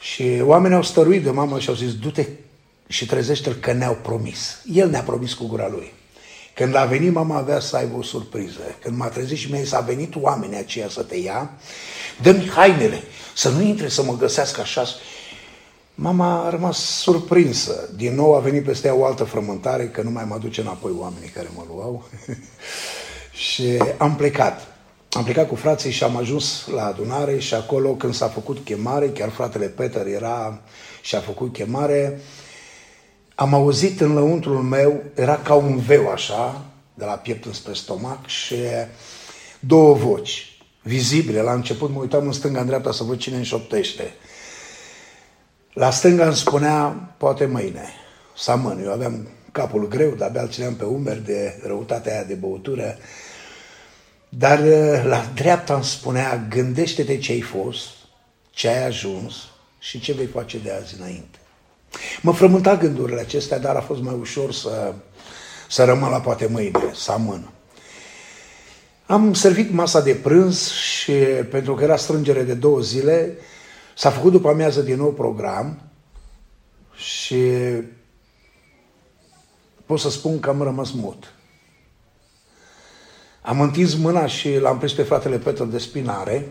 Și oamenii au stăruit de mamă și au zis du-te și trezește-l că ne-au promis. El ne-a promis cu gura lui. Când a venit, mama avea să aibă o surpriză. Când m-a trezit și mi-a zis, a venit oamenii aceia să te ia, dă-mi hainele, să nu intre să mă găsească așa. Mama a rămas surprinsă. Din nou a venit peste ea o altă frământare, că nu mai mă duce înapoi oamenii care mă luau. și am plecat. Am plecat cu frații și am ajuns la adunare și acolo când s-a făcut chemare, chiar fratele Peter era și a făcut chemare, am auzit în lăuntrul meu, era ca un veu așa, de la piept înspre stomac și două voci vizibile. La început mă uitam în stânga, în dreapta să văd cine înșoptește. La stânga îmi spunea, poate mâine, să Eu aveam capul greu, dar abia țineam pe umeri de răutatea aia de băutură. Dar la dreapta îmi spunea, gândește-te ce ai fost, ce ai ajuns și ce vei face de azi înainte. Mă frământa gândurile acestea, dar a fost mai ușor să, să rămân la poate mâine, să amân. Am servit masa de prânz și pentru că era strângere de două zile, s-a făcut după amiază din nou program și pot să spun că am rămas mut. Am întins mâna și l-am prins pe fratele Petru de spinare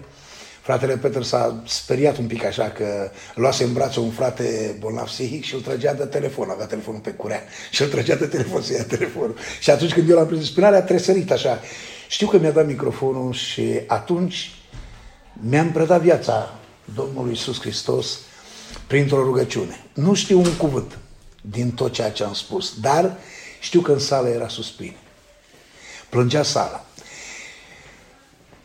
Fratele Petru s-a speriat un pic așa că luase în brațe un frate bolnav psihic și îl trăgea de telefon, avea telefonul pe curea și îl trăgea de telefon să ia telefonul. Și atunci când eu l-am prins în spinare, a tresărit așa. Știu că mi-a dat microfonul și atunci mi-am predat viața Domnului Iisus Hristos printr-o rugăciune. Nu știu un cuvânt din tot ceea ce am spus, dar știu că în sală era suspin. Plângea sala.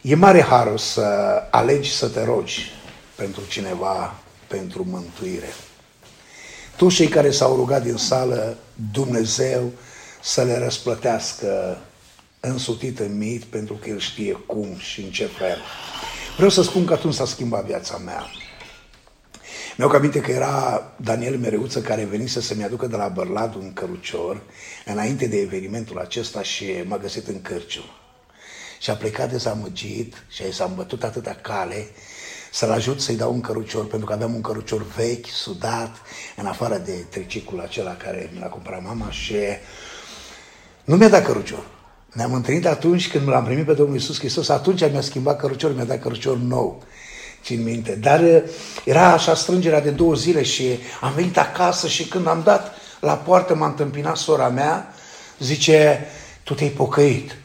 E mare harul să alegi să te rogi pentru cineva, pentru mântuire. Toți cei care s-au rugat din sală, Dumnezeu să le răsplătească însutit în mit, pentru că El știe cum și în ce fel. Vreau să spun că atunci s-a schimbat viața mea. Mi-au aminte că era Daniel Mereuță care venise să-mi aducă de la Bărlad un cărucior înainte de evenimentul acesta și m-a găsit în cârciu și a plecat dezamăgit și s-a îmbătut atâta cale să-l ajut să-i dau un cărucior, pentru că aveam un cărucior vechi, sudat, în afară de tricicul acela care mi l-a cumpărat mama și nu mi-a dat cărucior. Ne-am întâlnit atunci când l-am primit pe Domnul Iisus Hristos, atunci mi-a schimbat cărucior, mi-a dat cărucior nou, țin minte. Dar uh, era așa strângerea de două zile și am venit acasă și când am dat la poartă m-a întâmpinat sora mea, zice, tu te-ai pocăit.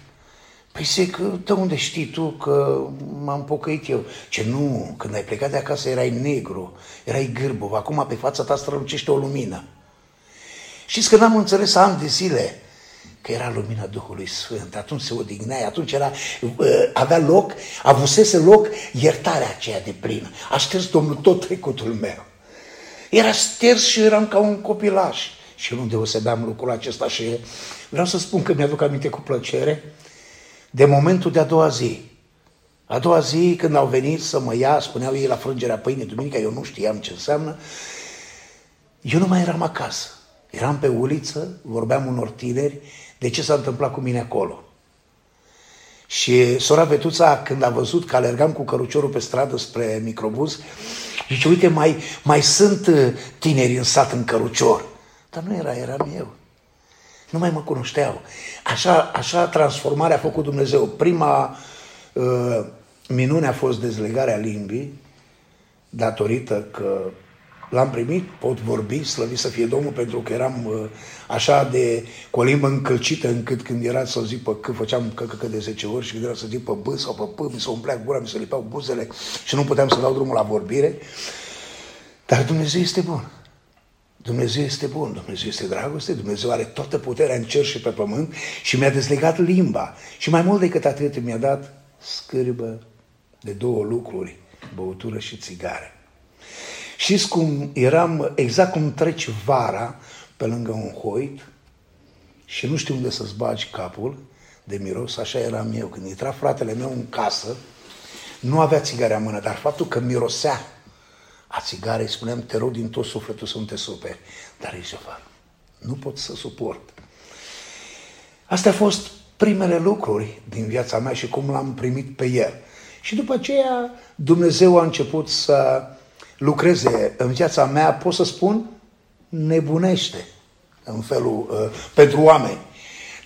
Păi zic, de unde știi tu că m-am pocăit eu? Ce nu, când ai plecat de acasă erai negru, erai gârbov, acum pe fața ta strălucește o lumină. Știți că n-am înțeles ani de zile că era lumina Duhului Sfânt, atunci se odihneai, atunci era, avea loc, avusese loc iertarea aceea de plină. A șters Domnul tot trecutul meu. Era șters și eram ca un copilaș. Și eu nu deosebeam lucrul acesta și vreau să spun că mi-aduc aminte cu plăcere de momentul de a doua zi. A doua zi, când au venit să mă ia, spuneau ei la frângerea pâinii duminica, eu nu știam ce înseamnă, eu nu mai eram acasă. Eram pe uliță, vorbeam unor tineri de ce s-a întâmplat cu mine acolo. Și sora Vetuța, când a văzut că alergam cu căruciorul pe stradă spre microbuz, zice, uite, mai, mai sunt uh, tineri în sat în cărucior. Dar nu era, eram eu. Nu mai mă cunoșteau. Așa, așa transformarea a făcut Dumnezeu. Prima uh, minune a fost dezlegarea limbii, datorită că l-am primit, pot vorbi, slăvit să fie Domnul, pentru că eram uh, așa de, cu o limbă încălcită, încât când era să zic pe că făceam că, că, că de 10 ori și când era să zic pe B sau pe P, mi se umplea gura, mi se lipeau buzele și nu puteam să dau drumul la vorbire. Dar Dumnezeu este bun. Dumnezeu este bun, Dumnezeu este dragoste, Dumnezeu are toată puterea în cer și pe pământ și mi-a dezlegat limba. Și mai mult decât atât mi-a dat scârbă de două lucruri, băutură și țigare. Știți cum eram, exact cum treci vara pe lângă un hoit și nu știu unde să-ți bagi capul de miros, așa eram eu. Când intra fratele meu în casă, nu avea țigarea în mână, dar faptul că mirosea a țigarei, spuneam, te rog din tot sufletul să nu te superi. Dar ce fac? Nu pot să suport. Astea au fost primele lucruri din viața mea și cum l-am primit pe el. Și după aceea Dumnezeu a început să lucreze în viața mea, pot să spun, nebunește în felul, uh, pentru oameni.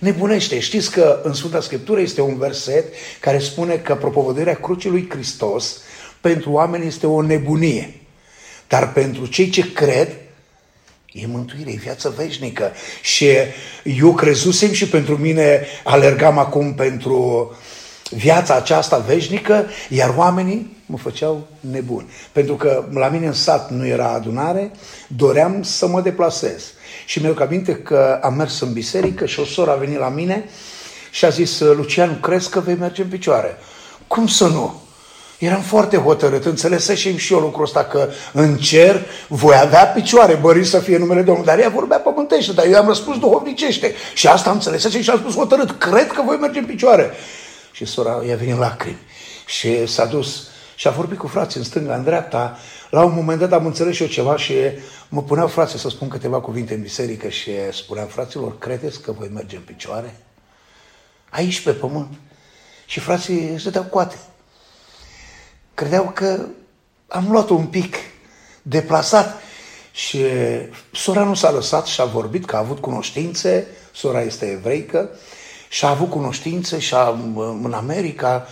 Nebunește. Știți că în Sfânta Scriptură este un verset care spune că propovăduirea crucii lui Hristos pentru oameni este o nebunie. Dar pentru cei ce cred, e mântuire, e viață veșnică. Și eu crezusem și pentru mine alergam acum pentru viața aceasta veșnică, iar oamenii mă făceau nebun. Pentru că la mine în sat nu era adunare, doream să mă deplasez. Și mi-au aminte că am mers în biserică și o soră a venit la mine și a zis, Lucian, crezi că vei merge în picioare? Cum să nu? Eram foarte hotărât, înțelesesem și eu lucrul ăsta că în cer voi avea picioare, bări să fie numele Domnului. Dar ea vorbea pământește, dar eu am răspuns duhovnicește. Și asta am înțelesesem și am spus hotărât, cred că voi merge în picioare. Și sora i-a venit lacrimi și s-a dus și a vorbit cu frații în stânga, în dreapta. La un moment dat am înțeles și eu ceva și mă puneau frații să spun câteva cuvinte în biserică și spuneam, fraților, credeți că voi merge în picioare? Aici pe pământ. Și frații se dau coate credeau că am luat un pic deplasat și sora nu s-a lăsat și a vorbit că a avut cunoștințe, sora este evreică, și a avut cunoștințe și am în America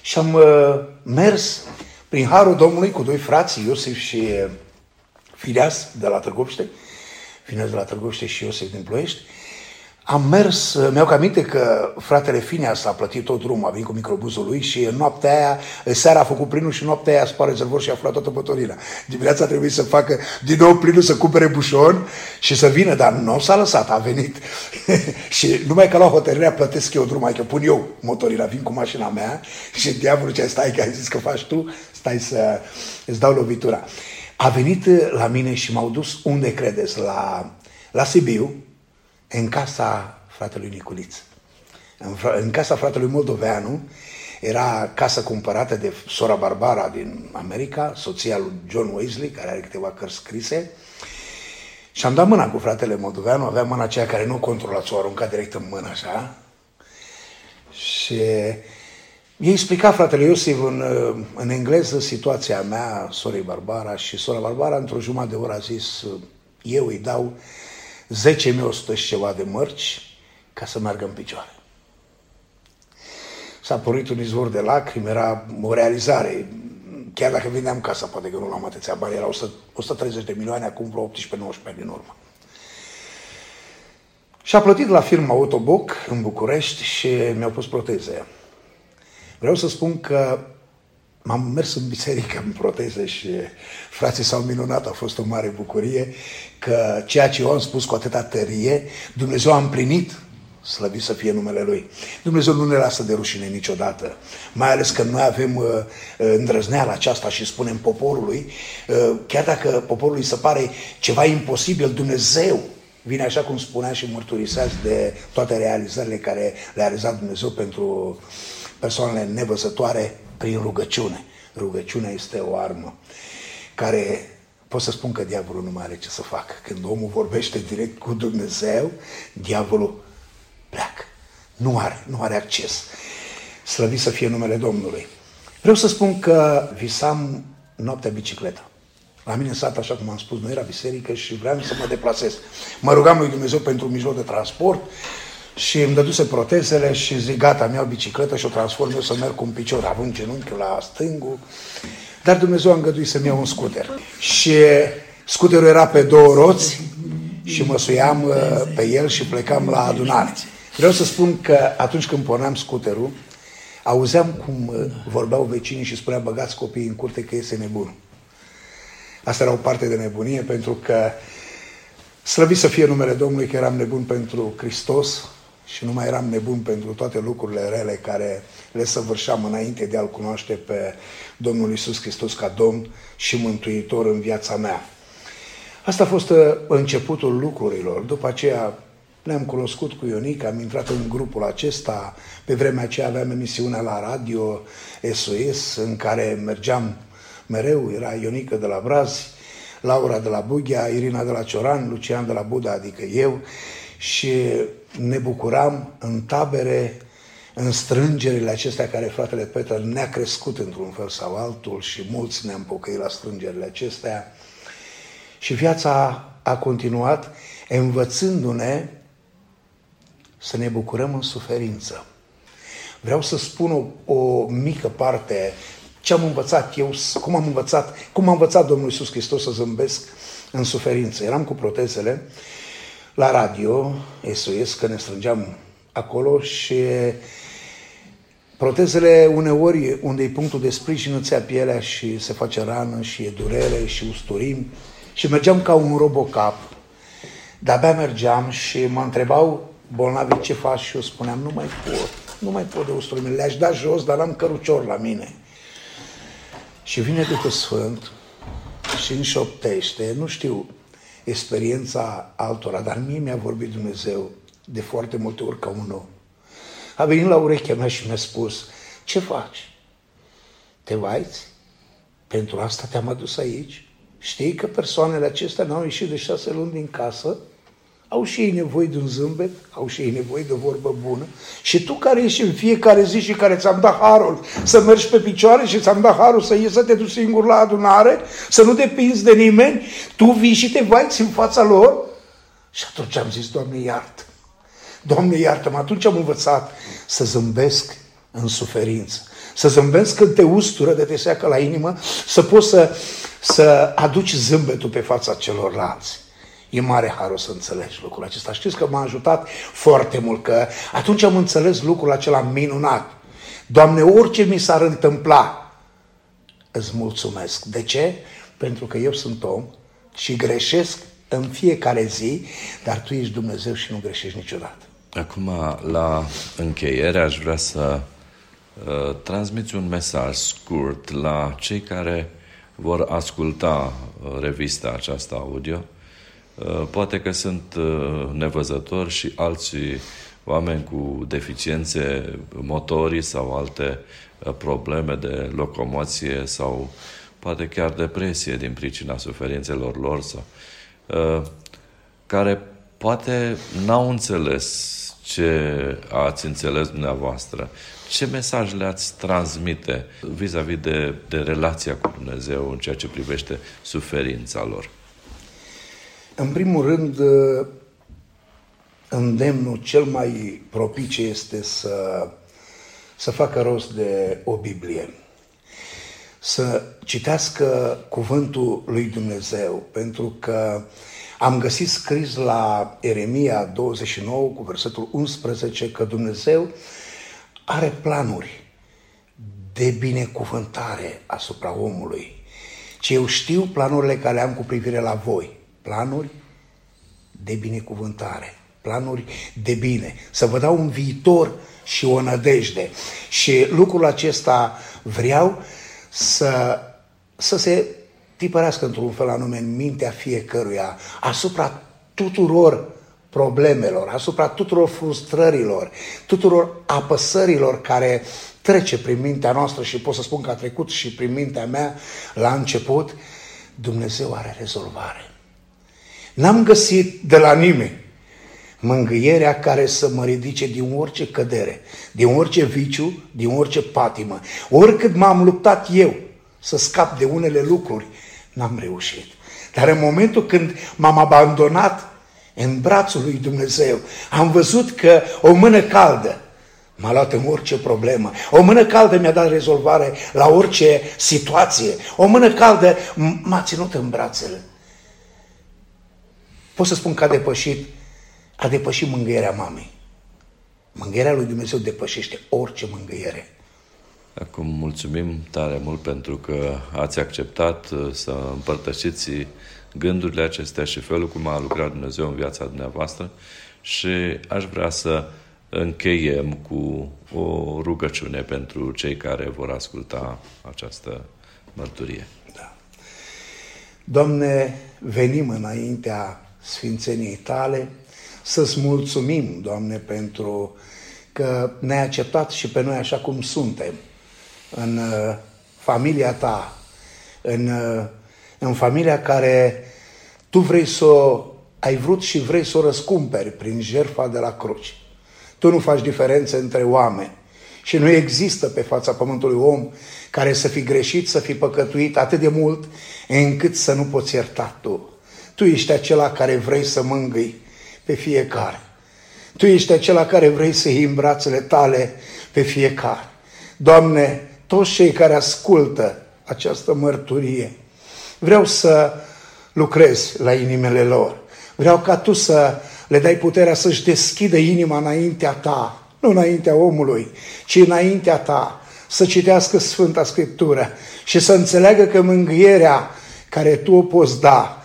și am uh, mers prin Harul Domnului cu doi frați, Iosif și uh, Fireas de la Târgoviște, Fireas de la Târgoviște și Iosif din Ploiești, am mers, mi-au aminte că fratele Finea s-a plătit tot drumul, a venit cu microbuzul lui și în noaptea aia, seara a făcut plinul și noaptea aia a spart rezervor și a furat toată motorina. Dimineața a trebuit să facă din nou plinul, să cumpere bușon și să vină, dar nu s-a lăsat, a venit. și numai că la hotărârea plătesc eu drumul, adică pun eu motorina, vin cu mașina mea și diavolul ce stai că ai zis că faci tu, stai să îți dau lovitura. A venit la mine și m-au dus unde credeți, la, la Sibiu, în casa fratelui Niculiț. În, în casa fratelui Moldoveanu era casa cumpărată de sora Barbara din America, soția lui John Wesley, care are câteva cărți scrise. Și am dat mâna cu fratele Moldoveanu, avea mâna aceea care nu controla, o arunca direct în mână, așa. Și ei explica fratele Iosif în, în engleză situația mea, sorei Barbara, și sora Barbara într-o jumătate de oră a zis, eu îi dau 10.100 și ceva de mărci ca să meargă în picioare. S-a pornit un izvor de lacrimi, era o realizare. Chiar dacă vindeam casa, poate că nu l-am atâția bani, era 130 de milioane, acum vreo 18-19 din urmă. Și a plătit la firma Autoboc în București și mi-au pus proteze. Vreau să spun că M-am mers în biserică în proteze și frații s-au minunat, a fost o mare bucurie că ceea ce eu am spus cu atâta tărie, Dumnezeu a împlinit slăvit să fie numele Lui. Dumnezeu nu ne lasă de rușine niciodată, mai ales că noi avem uh, uh îndrăzneala aceasta și spunem poporului, uh, chiar dacă poporului se pare ceva imposibil, Dumnezeu vine așa cum spunea și mărturiseați de toate realizările care le-a realizat Dumnezeu pentru persoanele nevăzătoare prin rugăciune. Rugăciunea este o armă care pot să spun că diavolul nu mai are ce să facă. Când omul vorbește direct cu Dumnezeu, diavolul pleacă. Nu are, nu are acces. Slăvit să fie numele Domnului. Vreau să spun că visam noaptea bicicletă. La mine în sat, așa cum am spus, nu era biserică și vreau să mă deplasez. Mă rugam lui Dumnezeu pentru un mijloc de transport și îmi dăduse protezele și zic, gata, mi-au bicicletă și o transform eu să merg cu un picior, având genunchiul la stângul. Dar Dumnezeu a îngăduit să-mi iau un scuter. Și scuterul era pe două roți și mă suiam uh, pe el și plecam la adunare. Vreau să spun că atunci când porneam scuterul, auzeam cum uh, vorbeau vecinii și spunea băgați copiii în curte că este nebun. Asta era o parte de nebunie pentru că slăvit să fie numele Domnului că eram nebun pentru Hristos, și nu mai eram nebun pentru toate lucrurile rele care le săvârșeam înainte de a-L cunoaște pe Domnul Isus Hristos ca Domn și Mântuitor în viața mea. Asta a fost uh, începutul lucrurilor. După aceea ne-am cunoscut cu Ionic, am intrat în grupul acesta. Pe vremea aceea aveam emisiunea la radio SOS în care mergeam mereu. Era Ionică de la Brazi, Laura de la Bughea, Irina de la Cioran, Lucian de la Buda, adică eu. Și ne bucuram în tabere, în strângerile acestea care fratele Petru ne-a crescut într-un fel sau altul și mulți ne-am pocăit la strângerile acestea. Și viața a continuat învățându-ne să ne bucurăm în suferință. Vreau să spun o, o mică parte ce am învățat eu, cum am învățat, cum am învățat Domnul Iisus Hristos să zâmbesc în suferință. Eram cu protezele la radio, SOS, că ne strângeam acolo și protezele uneori unde e punctul de sprijin îți ia pielea și se face rană și e durere și usturim și mergeam ca un robocap. De-abia mergeam și mă întrebau bolnavi ce faci și eu spuneam, nu mai pot, nu mai pot de usturile mele, le-aș da jos, dar am cărucior la mine. Și vine Duhul Sfânt și înșoptește, nu știu experiența altora, dar mie mi-a vorbit Dumnezeu de foarte multe ori ca un om. A venit la urechea mea și mi-a spus, ce faci? Te vaiți? Pentru asta te-am adus aici? Știi că persoanele acestea n-au ieșit de șase luni din casă? Au și ei nevoie de un zâmbet, au și ei nevoie de o vorbă bună. Și tu care ești în fiecare zi și care ți-am dat harul să mergi pe picioare și ți-am dat harul să ieși să te duci singur la adunare, să nu depinzi de nimeni, tu vii și te vaiți în fața lor? Și atunci am zis, Doamne, iartă. Doamne, iartă-mă. Atunci am învățat să zâmbesc în suferință. Să zâmbesc când te ustură de te seacă la inimă, să poți să, să aduci zâmbetul pe fața celorlalți. E mare harul să înțelegi lucrul acesta. Știți că m-a ajutat foarte mult, că atunci am înțeles lucrul acela minunat. Doamne, orice mi s-ar întâmpla, îți mulțumesc. De ce? Pentru că eu sunt om și greșesc în fiecare zi, dar Tu ești Dumnezeu și nu greșești niciodată. Acum, la încheiere, aș vrea să uh, transmiți un mesaj scurt la cei care vor asculta uh, revista aceasta audio. Uh, poate că sunt uh, nevăzători și alții oameni cu deficiențe motorii sau alte uh, probleme de locomoție sau poate chiar depresie din pricina suferințelor lor sau uh, care poate n-au înțeles ce ați înțeles dumneavoastră, ce mesaj le-ați transmite vis-a-vis de, de relația cu Dumnezeu în ceea ce privește suferința lor? În primul rând, îndemnul cel mai propice este să, să facă rost de o Biblie, să citească cuvântul lui Dumnezeu, pentru că am găsit scris la Eremia 29 cu versetul 11 că Dumnezeu are planuri de binecuvântare asupra omului. Ce eu știu planurile care le am cu privire la voi. Planuri de binecuvântare, planuri de bine, să vă dau un viitor și o nădejde. Și lucrul acesta vreau să, să se tipărească într-un fel anume în mintea fiecăruia asupra tuturor problemelor, asupra tuturor frustrărilor, tuturor apăsărilor care trece prin mintea noastră și pot să spun că a trecut și prin mintea mea la început, Dumnezeu are rezolvare. N-am găsit de la nimeni mângâierea care să mă ridice din orice cădere, din orice viciu, din orice patimă. Oricât m-am luptat eu să scap de unele lucruri, n-am reușit. Dar în momentul când m-am abandonat în brațul lui Dumnezeu, am văzut că o mână caldă m-a luat în orice problemă. O mână caldă mi-a dat rezolvare la orice situație. O mână caldă m-a ținut în brațele. Pot să spun că a depășit, a depășit mângâierea mamei. Mângâierea lui Dumnezeu depășește orice mângâiere. Acum mulțumim tare mult pentru că ați acceptat uh, să împărtășiți gândurile acestea și felul cum a lucrat Dumnezeu în viața dumneavoastră și aș vrea să încheiem cu o rugăciune pentru cei care vor asculta această mărturie. Da. Doamne, venim înaintea Sfințeniei Tale să-ți mulțumim, Doamne, pentru că ne-ai acceptat și pe noi așa cum suntem în uh, familia ta, în, uh, în familia care tu vrei să o, ai vrut și vrei să o răscumperi prin jertfa de la cruci. Tu nu faci diferențe între oameni și nu există pe fața pământului om care să fi greșit, să fi păcătuit atât de mult încât să nu poți ierta tu. Tu ești acela care vrei să mângâi pe fiecare. Tu ești acela care vrei să iei în brațele tale pe fiecare. Doamne, toți cei care ascultă această mărturie. Vreau să lucrez la inimile lor. Vreau ca tu să le dai puterea să-și deschidă inima înaintea ta, nu înaintea omului, ci înaintea ta, să citească Sfânta Scriptură și să înțeleagă că mângâierea care tu o poți da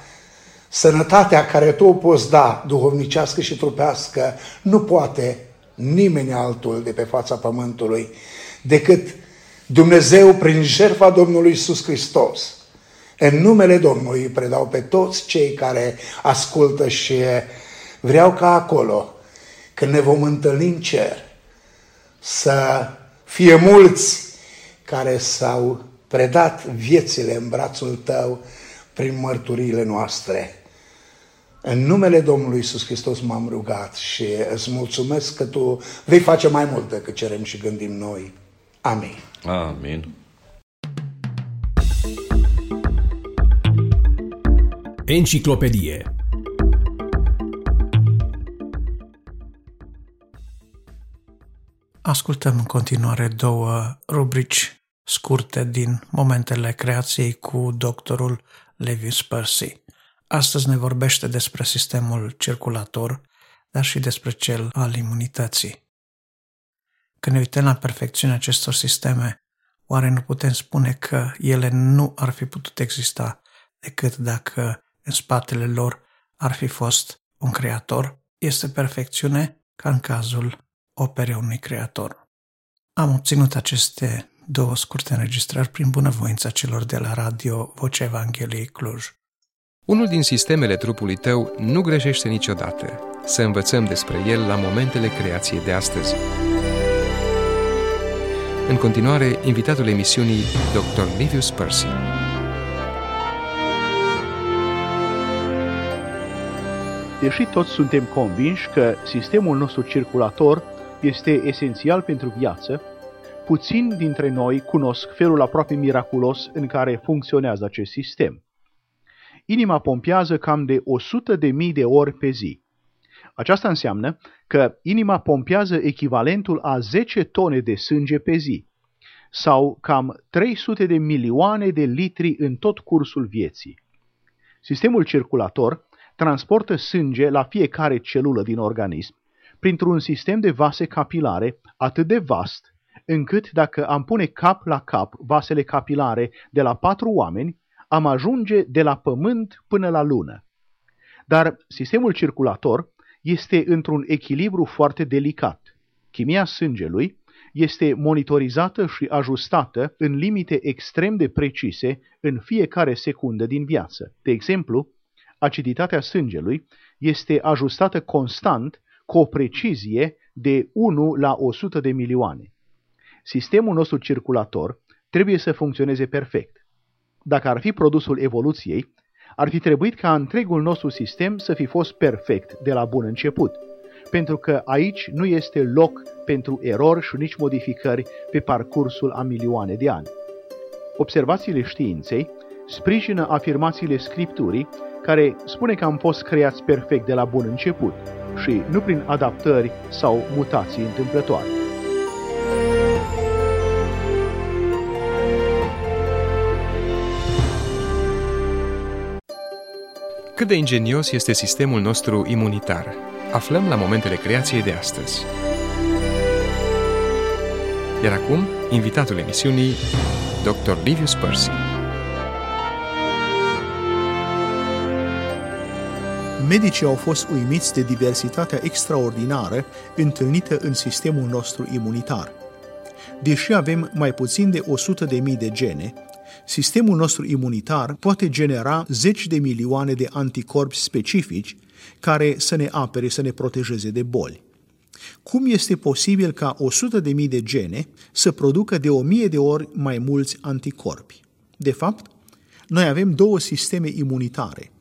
Sănătatea care tu o poți da, duhovnicească și trupească, nu poate nimeni altul de pe fața pământului decât Dumnezeu prin jertfa Domnului Iisus Hristos. În numele Domnului îi predau pe toți cei care ascultă și vreau ca acolo, când ne vom întâlni în cer, să fie mulți care s-au predat viețile în brațul tău prin mărturiile noastre. În numele Domnului Isus Hristos m-am rugat și îți mulțumesc că tu vei face mai mult decât cerem și gândim noi. Amin. Amin. Enciclopedie Ascultăm în continuare două rubrici scurte din momentele creației cu doctorul Levis Percy. Astăzi ne vorbește despre sistemul circulator, dar și despre cel al imunității. Când ne uităm la perfecțiunea acestor sisteme, oare nu putem spune că ele nu ar fi putut exista decât dacă în spatele lor ar fi fost un creator? Este perfecțiune ca în cazul operei unui creator. Am obținut aceste două scurte înregistrări prin bunăvoința celor de la radio Vocea Evangheliei Cluj. Unul din sistemele trupului tău nu greșește niciodată. Să învățăm despre el la momentele creației de astăzi. În continuare, invitatul emisiunii, Dr. Livius Percy. Deși toți suntem convinși că sistemul nostru circulator este esențial pentru viață, puțini dintre noi cunosc felul aproape miraculos în care funcționează acest sistem. Inima pompează cam de 100 de mii de ori pe zi. Aceasta înseamnă că inima pompează echivalentul a 10 tone de sânge pe zi, sau cam 300 de milioane de litri în tot cursul vieții. Sistemul circulator transportă sânge la fiecare celulă din organism printr-un sistem de vase capilare atât de vast, încât dacă am pune cap la cap vasele capilare de la patru oameni, am ajunge de la pământ până la lună. Dar sistemul circulator este într-un echilibru foarte delicat. Chimia sângelui este monitorizată și ajustată în limite extrem de precise în fiecare secundă din viață. De exemplu, aciditatea sângelui este ajustată constant cu o precizie de 1 la 100 de milioane. Sistemul nostru circulator trebuie să funcționeze perfect. Dacă ar fi produsul evoluției, ar fi trebuit ca întregul nostru sistem să fi fost perfect de la bun început, pentru că aici nu este loc pentru erori și nici modificări pe parcursul a milioane de ani. Observațiile științei sprijină afirmațiile Scripturii, care spune că am fost creați perfect de la bun început și nu prin adaptări sau mutații întâmplătoare. Cât de ingenios este sistemul nostru imunitar, aflăm la momentele creației de astăzi. Iar acum, invitatul emisiunii, Dr. Livius Percy. Medicii au fost uimiți de diversitatea extraordinară întâlnită în sistemul nostru imunitar. Deși avem mai puțin de 100.000 de gene, sistemul nostru imunitar poate genera zeci de milioane de anticorpi specifici care să ne apere, să ne protejeze de boli. Cum este posibil ca 100.000 de gene să producă de 1000 de ori mai mulți anticorpi? De fapt, noi avem două sisteme imunitare.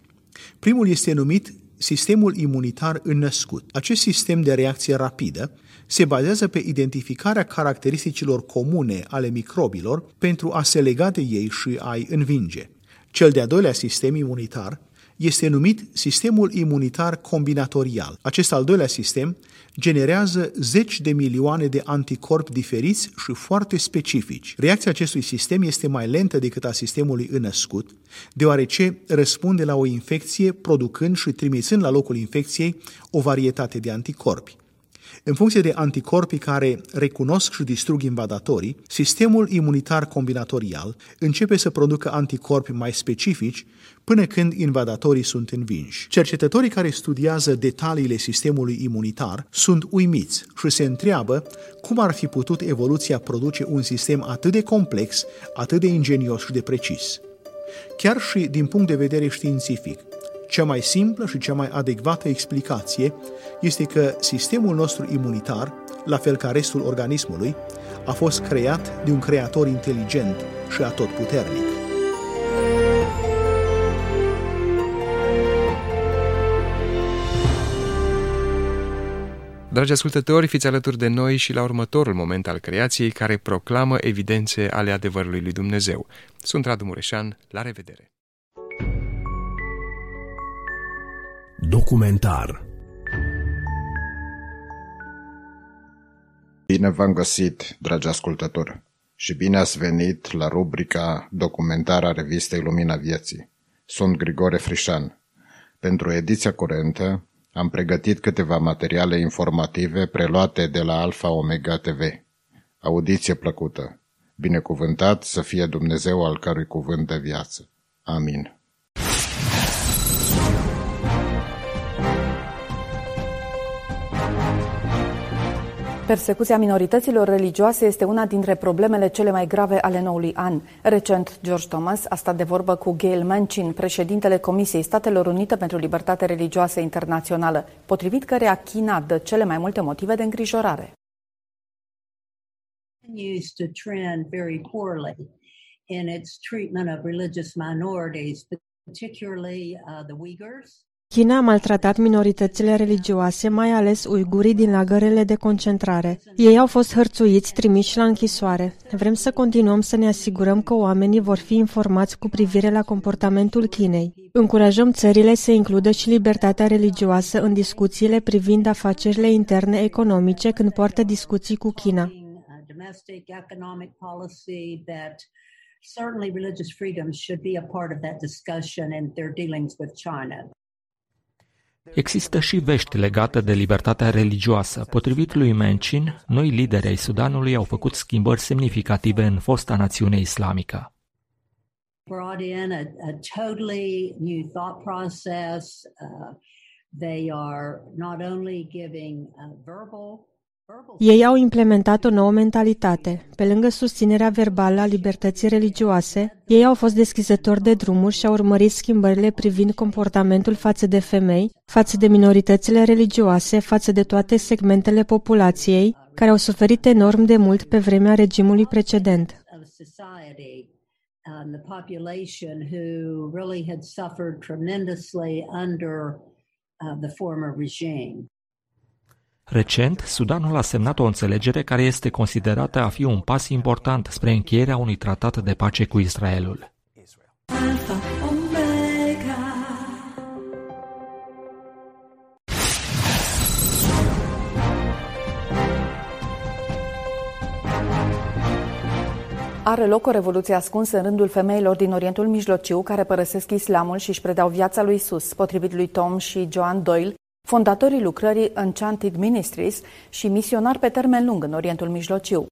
Primul este numit sistemul imunitar înnăscut. Acest sistem de reacție rapidă se bazează pe identificarea caracteristicilor comune ale microbilor pentru a se lega de ei și a-i învinge. Cel de-al doilea sistem imunitar este numit sistemul imunitar combinatorial. Acest al doilea sistem generează zeci de milioane de anticorpi diferiți și foarte specifici. Reacția acestui sistem este mai lentă decât a sistemului înăscut, deoarece răspunde la o infecție producând și trimițând la locul infecției o varietate de anticorpi. În funcție de anticorpii care recunosc și distrug invadatorii, sistemul imunitar combinatorial începe să producă anticorpi mai specifici până când invadatorii sunt învinși. Cercetătorii care studiază detaliile sistemului imunitar sunt uimiți și se întreabă cum ar fi putut evoluția produce un sistem atât de complex, atât de ingenios și de precis. Chiar și din punct de vedere științific, cea mai simplă și cea mai adecvată explicație este că sistemul nostru imunitar, la fel ca restul organismului, a fost creat de un creator inteligent și atotputernic. Dragi ascultători, fiți alături de noi și la următorul moment al creației care proclamă evidențe ale adevărului lui Dumnezeu. Sunt Radu Mureșan, la revedere! Documentar Bine v-am găsit, dragi ascultători, și bine ați venit la rubrica documentară a revistei Lumina Vieții. Sunt Grigore Frișan. Pentru ediția curentă am pregătit câteva materiale informative preluate de la Alfa Omega TV. Audiție plăcută! Binecuvântat să fie Dumnezeu al cărui cuvânt de viață. Amin. Persecuția minorităților religioase este una dintre problemele cele mai grave ale noului an. Recent, George Thomas a stat de vorbă cu Gail Manchin, președintele Comisiei Statelor Unite pentru Libertate Religioasă Internațională, potrivit căreia China dă cele mai multe motive de îngrijorare. to trend very poorly in its treatment of religious minorities, particularly uh, the Uyghurs. China a maltratat minoritățile religioase, mai ales uigurii din lagărele de concentrare. Ei au fost hărțuiți, trimiși la închisoare. Vrem să continuăm să ne asigurăm că oamenii vor fi informați cu privire la comportamentul Chinei. Încurajăm țările să includă și libertatea religioasă în discuțiile privind afacerile interne economice când poartă discuții cu China. certainly religious freedoms should be a part of that discussion in their dealings with China. Există și vești legate de libertatea religioasă. Potrivit lui Menchin, noi lideri ai Sudanului au făcut schimbări semnificative în fosta națiune islamică. Brought in a, a totally new thought process. Uh, they are not only giving uh, verbal ei au implementat o nouă mentalitate. Pe lângă susținerea verbală a libertății religioase, ei au fost deschizători de drumuri și au urmărit schimbările privind comportamentul față de femei, față de minoritățile religioase, față de toate segmentele populației, care au suferit enorm de mult pe vremea regimului precedent. Um, the population who really had suffered tremendously under uh, the former regime. Recent, Sudanul a semnat o înțelegere care este considerată a fi un pas important spre încheierea unui tratat de pace cu Israelul. Are loc o revoluție ascunsă în rândul femeilor din Orientul Mijlociu care părăsesc islamul și își predau viața lui Isus, potrivit lui Tom și Joan Doyle, fondatorii lucrării Enchanted Ministries și misionar pe termen lung în Orientul Mijlociu.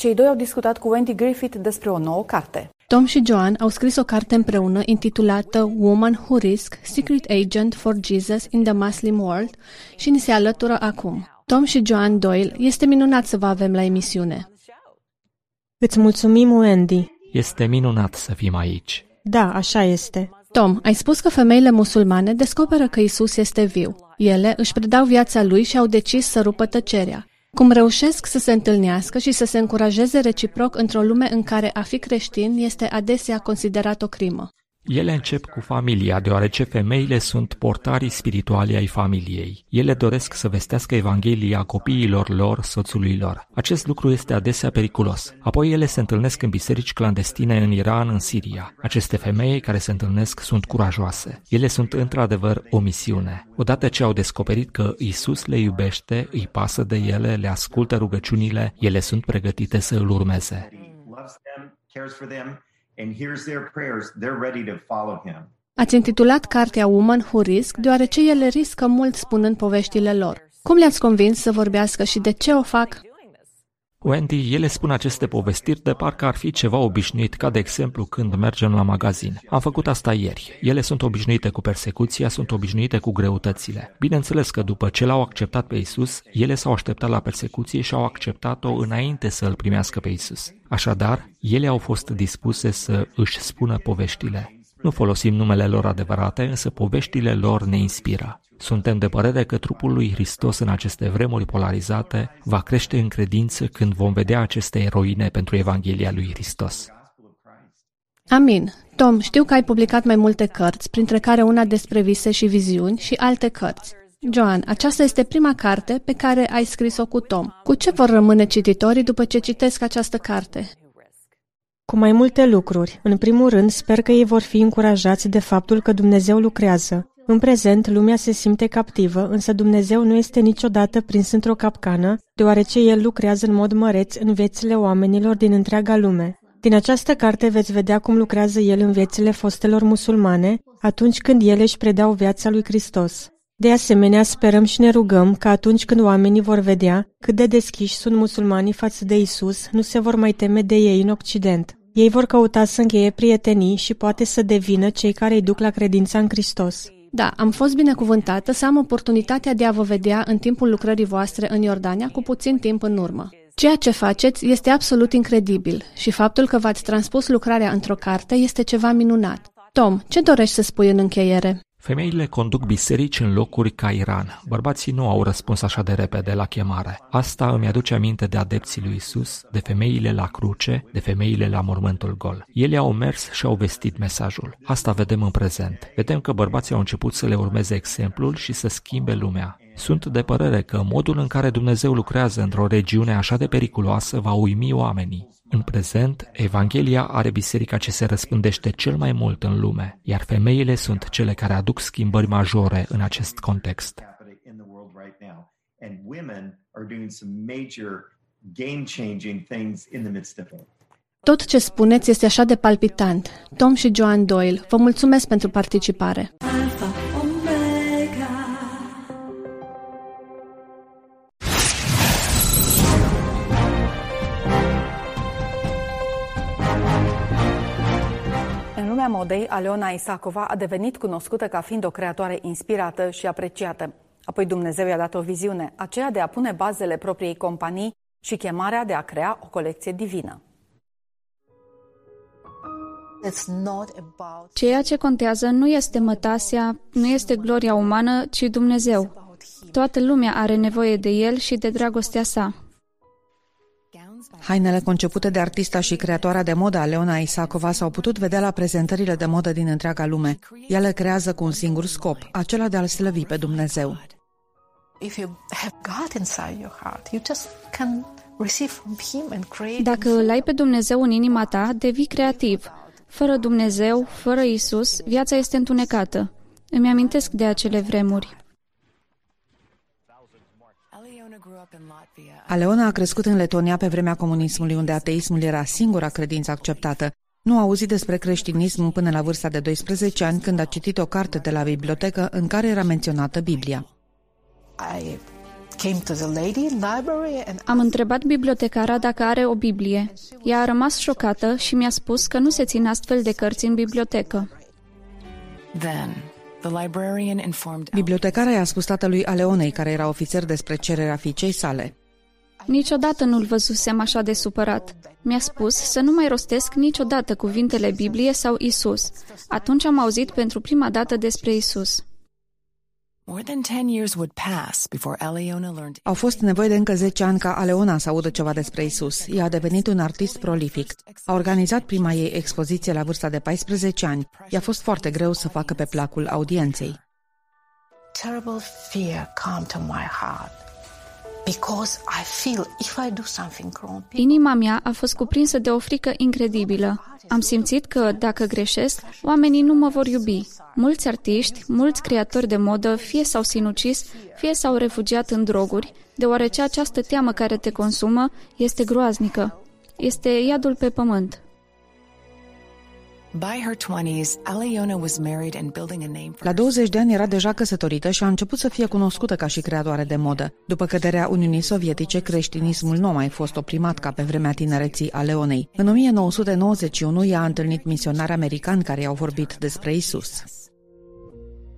Cei doi au discutat cu Wendy Griffith despre o nouă carte. Tom și Joan au scris o carte împreună intitulată Woman Who Risk, Secret Agent for Jesus in the Muslim World și ni se alătură acum. Tom și Joan Doyle, este minunat să vă avem la emisiune. Îți mulțumim, Wendy. Este minunat să fim aici. Da, așa este. Tom, ai spus că femeile musulmane descoperă că Isus este viu. Ele își predau viața lui și au decis să rupă tăcerea. Cum reușesc să se întâlnească și să se încurajeze reciproc într-o lume în care a fi creștin este adesea considerat o crimă. Ele încep cu familia, deoarece femeile sunt portarii spirituali ai familiei. Ele doresc să vestească Evanghelia copiilor lor, soțului lor. Acest lucru este adesea periculos. Apoi ele se întâlnesc în biserici clandestine în Iran, în Siria. Aceste femei care se întâlnesc sunt curajoase. Ele sunt într-adevăr o misiune. Odată ce au descoperit că Isus le iubește, îi pasă de ele, le ascultă rugăciunile, ele sunt pregătite să îl urmeze and hears their prayers, they're ready to follow him. Ați intitulat cartea Woman Who Risk deoarece ele riscă mult spunând poveștile lor. Cum le-ați convins să vorbească și de ce o fac? Wendy, ele spun aceste povestiri de parcă ar fi ceva obișnuit, ca de exemplu când mergem la magazin. Am făcut asta ieri. Ele sunt obișnuite cu persecuția, sunt obișnuite cu greutățile. Bineînțeles că după ce l-au acceptat pe Isus, ele s-au așteptat la persecuție și au acceptat-o înainte să îl primească pe Isus. Așadar, ele au fost dispuse să își spună poveștile. Nu folosim numele lor adevărate, însă poveștile lor ne inspiră. Suntem de părere că trupul lui Hristos în aceste vremuri polarizate va crește în credință când vom vedea aceste eroine pentru Evanghelia lui Hristos. Amin. Tom, știu că ai publicat mai multe cărți, printre care una despre vise și viziuni și alte cărți. Joan, aceasta este prima carte pe care ai scris-o cu Tom. Cu ce vor rămâne cititorii după ce citesc această carte? Cu mai multe lucruri. În primul rând, sper că ei vor fi încurajați de faptul că Dumnezeu lucrează. În prezent, lumea se simte captivă, însă Dumnezeu nu este niciodată prins într-o capcană, deoarece El lucrează în mod măreț în viețile oamenilor din întreaga lume. Din această carte veți vedea cum lucrează El în viețile fostelor musulmane, atunci când ele își predau viața lui Hristos. De asemenea, sperăm și ne rugăm că atunci când oamenii vor vedea cât de deschiși sunt musulmanii față de Isus, nu se vor mai teme de ei în Occident. Ei vor căuta să încheie prietenii și poate să devină cei care îi duc la credința în Hristos. Da, am fost binecuvântată să am oportunitatea de a vă vedea în timpul lucrării voastre în Iordania cu puțin timp în urmă. Ceea ce faceți este absolut incredibil și faptul că v-ați transpus lucrarea într-o carte este ceva minunat. Tom, ce dorești să spui în încheiere? Femeile conduc biserici în locuri ca Iran. Bărbații nu au răspuns așa de repede la chemare. Asta îmi aduce aminte de adepții lui Isus, de femeile la cruce, de femeile la mormântul gol. Ele au mers și au vestit mesajul. Asta vedem în prezent. Vedem că bărbații au început să le urmeze exemplul și să schimbe lumea. Sunt de părere că modul în care Dumnezeu lucrează într-o regiune așa de periculoasă va uimi oamenii. În prezent, Evanghelia are biserica ce se răspândește cel mai mult în lume, iar femeile sunt cele care aduc schimbări majore în acest context. Tot ce spuneți este așa de palpitant. Tom și Joan Doyle, vă mulțumesc pentru participare. Modei, Aleona Isakova a devenit cunoscută ca fiind o creatoare inspirată și apreciată. Apoi Dumnezeu i-a dat o viziune, aceea de a pune bazele propriei companii și chemarea de a crea o colecție divină. Ceea ce contează nu este mătasia, nu este gloria umană, ci Dumnezeu. Toată lumea are nevoie de El și de dragostea sa. Hainele concepute de artista și creatoarea de modă Leona Isakova s-au putut vedea la prezentările de modă din întreaga lume. Ea le creează cu un singur scop, acela de a-L slăvi pe Dumnezeu. Dacă îl ai pe Dumnezeu în inima ta, devii creativ. Fără Dumnezeu, fără Isus, viața este întunecată. Îmi amintesc de acele vremuri. Aleona a crescut în Letonia pe vremea comunismului, unde ateismul era singura credință acceptată. Nu a auzit despre creștinism până la vârsta de 12 ani, când a citit o carte de la bibliotecă în care era menționată Biblia. Am întrebat bibliotecara dacă are o Biblie. Ea a rămas șocată și mi-a spus că nu se țin astfel de cărți în bibliotecă. Then, Bibliotecara i-a spus tatălui Aleonei, care era ofițer despre cererea fiicei sale. Niciodată nu-l văzusem așa de supărat. Mi-a spus să nu mai rostesc niciodată cuvintele Biblie sau Isus. Atunci am auzit pentru prima dată despre Isus. Au fost nevoie de încă 10 ani ca Aleona să audă ceva despre Isus. Ea a devenit un artist prolific. A organizat prima ei expoziție la vârsta de 14 ani. I-a fost foarte greu să facă pe placul audienței. Terrible fear come to my heart. Inima mea a fost cuprinsă de o frică incredibilă. Am simțit că, dacă greșesc, oamenii nu mă vor iubi. Mulți artiști, mulți creatori de modă, fie s-au sinucis, fie s-au refugiat în droguri, deoarece această teamă care te consumă este groaznică. Este iadul pe pământ. La 20 de ani era deja căsătorită și a început să fie cunoscută ca și creatoare de modă. După căderea Uniunii Sovietice, creștinismul nu a mai fost oprimat ca pe vremea tinereții a Leonei. În 1991 ea a întâlnit misionari americani care i-au vorbit despre Isus.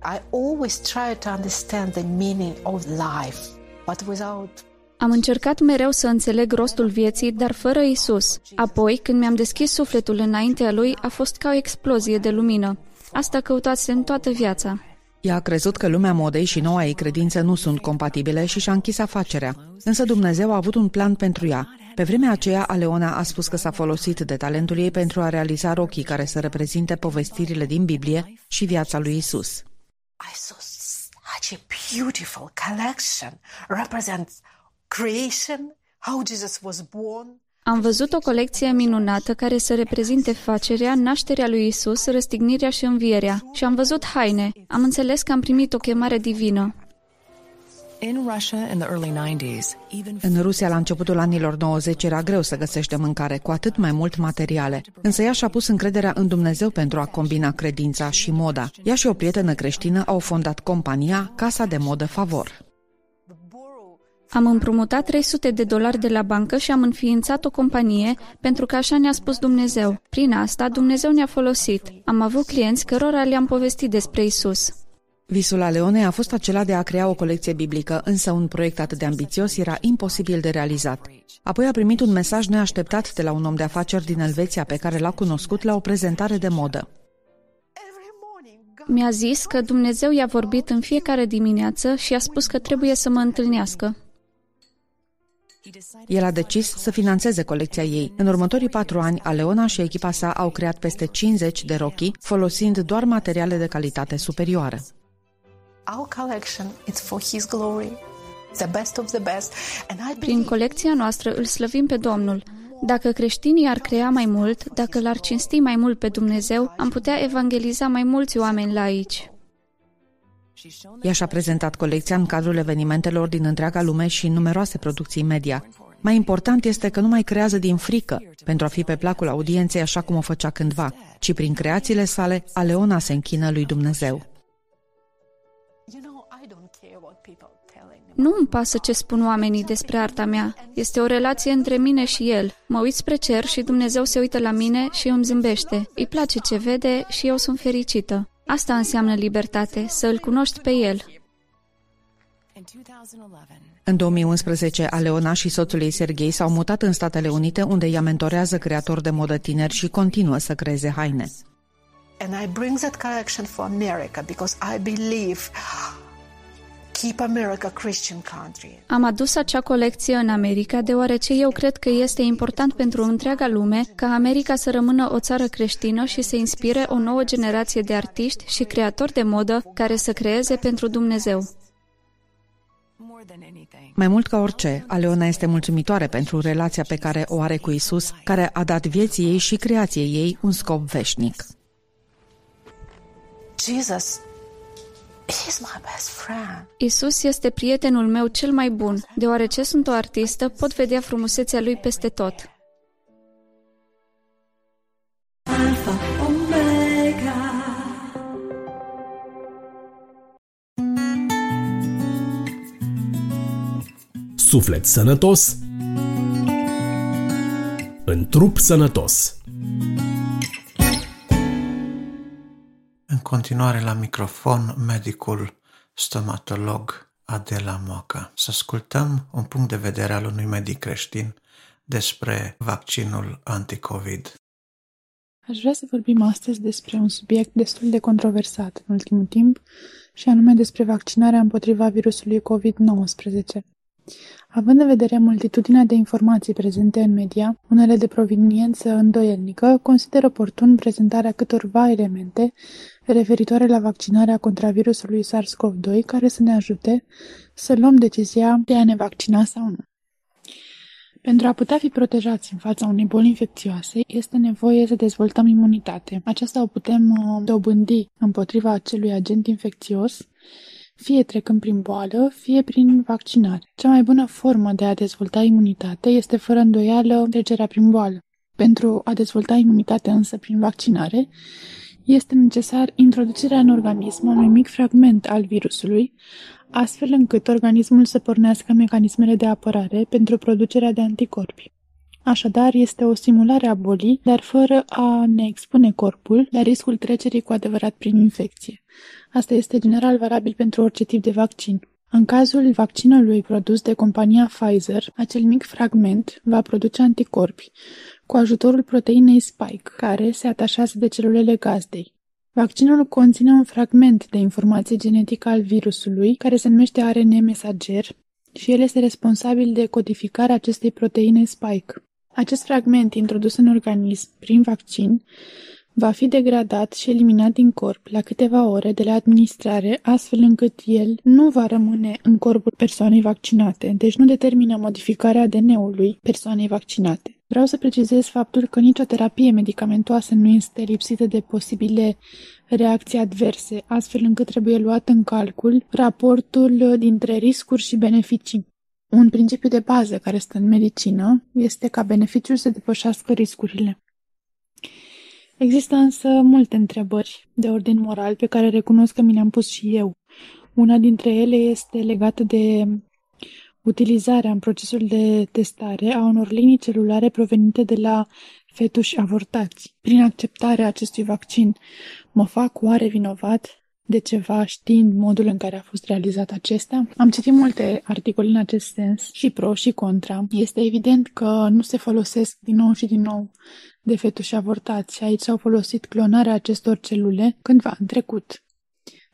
I always try to understand the meaning of life, but without am încercat mereu să înțeleg rostul vieții, dar fără Isus. Apoi, când mi-am deschis sufletul înaintea lui, a fost ca o explozie de lumină. Asta căutasem toată viața. Ea a crezut că lumea modei și noua ei credință nu sunt compatibile și și-a închis afacerea. Însă Dumnezeu a avut un plan pentru ea. Pe vremea aceea, Aleona a spus că s-a folosit de talentul ei pentru a realiza rochii care să reprezinte povestirile din Biblie și viața lui Isus. I saw such a beautiful collection represents creation, how Jesus was born. Am văzut o colecție minunată care să reprezinte facerea, nașterea lui Isus, răstignirea și învierea. Și am văzut haine. Am înțeles că am primit o chemare divină. În Rusia, la începutul anilor 90, era greu să găsești de mâncare, cu atât mai mult materiale. Însă ea și-a pus încrederea în Dumnezeu pentru a combina credința și moda. Ea și o prietenă creștină au fondat compania Casa de Modă Favor. Am împrumutat 300 de dolari de la bancă și am înființat o companie pentru că așa ne-a spus Dumnezeu. Prin asta, Dumnezeu ne-a folosit. Am avut clienți cărora le-am povestit despre Isus. Visul Aleonei a fost acela de a crea o colecție biblică, însă un proiect atât de ambițios era imposibil de realizat. Apoi a primit un mesaj neașteptat de la un om de afaceri din Elveția pe care l-a cunoscut la o prezentare de modă. Mi-a zis că Dumnezeu i-a vorbit în fiecare dimineață și a spus că trebuie să mă întâlnească. El a decis să financeze colecția ei. În următorii patru ani, Aleona și echipa sa au creat peste 50 de rochii, folosind doar materiale de calitate superioară. Our collection is for his glory, the best of the best. And I Prin colecția noastră îl slăvim pe Domnul. Dacă creștinii ar crea mai mult, dacă l-ar cinsti mai mult pe Dumnezeu, am putea evangeliza mai mulți oameni la aici. Ea și-a prezentat colecția în cadrul evenimentelor din întreaga lume și în numeroase producții media. Mai important este că nu mai creează din frică, pentru a fi pe placul audienței așa cum o făcea cândva, ci prin creațiile sale, Aleona se închină lui Dumnezeu. Nu îmi pasă ce spun oamenii despre arta mea. Este o relație între mine și el. Mă uit spre cer și Dumnezeu se uită la mine și îmi zâmbește. Îi place ce vede și eu sunt fericită. Asta înseamnă libertate, să îl cunoști pe el. În 2011, Aleona și soțul ei Serghei s-au mutat în Statele Unite, unde ea mentorează creatori de modă tineri și continuă să creeze haine. And I bring that collection for America because I believe Keep America Christian country. Am adus acea colecție în America deoarece eu cred că este important pentru întreaga lume ca America să rămână o țară creștină și să inspire o nouă generație de artiști și creatori de modă care să creeze pentru Dumnezeu. Mai mult ca orice, Aleona este mulțumitoare pentru relația pe care o are cu Isus, care a dat vieții ei și creației ei un scop veșnic. Jesus Isus este prietenul meu cel mai bun. Deoarece sunt o artistă, pot vedea frumusețea lui peste tot. Alpha, Omega. Suflet sănătos în trup sănătos. În continuare la microfon, medicul stomatolog Adela Moca. Să ascultăm un punct de vedere al unui medic creștin despre vaccinul anticovid. Aș vrea să vorbim astăzi despre un subiect destul de controversat în ultimul timp, și anume despre vaccinarea împotriva virusului COVID-19. Având în vedere multitudinea de informații prezente în media, unele de proveniență îndoielnică, consider oportun prezentarea câtorva elemente referitoare la vaccinarea contra virusului SARS-CoV-2 care să ne ajute să luăm decizia de a ne vaccina sau nu. Pentru a putea fi protejați în fața unei boli infecțioase, este nevoie să dezvoltăm imunitate. Aceasta o putem uh, dobândi împotriva acelui agent infecțios fie trecând prin boală, fie prin vaccinare. Cea mai bună formă de a dezvolta imunitate este fără îndoială trecerea prin boală. Pentru a dezvolta imunitatea însă prin vaccinare, este necesar introducerea în organism unui mic fragment al virusului, astfel încât organismul să pornească mecanismele de apărare pentru producerea de anticorpi. Așadar, este o simulare a bolii, dar fără a ne expune corpul la riscul trecerii cu adevărat prin infecție. Asta este general valabil pentru orice tip de vaccin. În cazul vaccinului produs de compania Pfizer, acel mic fragment va produce anticorpi cu ajutorul proteinei spike, care se atașează de celulele gazdei. Vaccinul conține un fragment de informație genetică al virusului, care se numește ARN mesager, și el este responsabil de codificarea acestei proteine spike. Acest fragment introdus în organism prin vaccin va fi degradat și eliminat din corp la câteva ore de la administrare, astfel încât el nu va rămâne în corpul persoanei vaccinate, deci nu determină modificarea ADN-ului persoanei vaccinate. Vreau să precizez faptul că nicio terapie medicamentoasă nu este lipsită de posibile reacții adverse, astfel încât trebuie luat în calcul raportul dintre riscuri și beneficii. Un principiu de bază care stă în medicină este ca beneficiul să depășească riscurile. Există însă multe întrebări de ordin moral pe care recunosc că mi le-am pus și eu. Una dintre ele este legată de utilizarea în procesul de testare a unor linii celulare provenite de la fetuși avortați. Prin acceptarea acestui vaccin, mă fac oare vinovat de ceva știind modul în care a fost realizat acesta? Am citit multe articole în acest sens, și pro și contra. Este evident că nu se folosesc din nou și din nou de fetuși avortați și aici s-au folosit clonarea acestor celule cândva în trecut.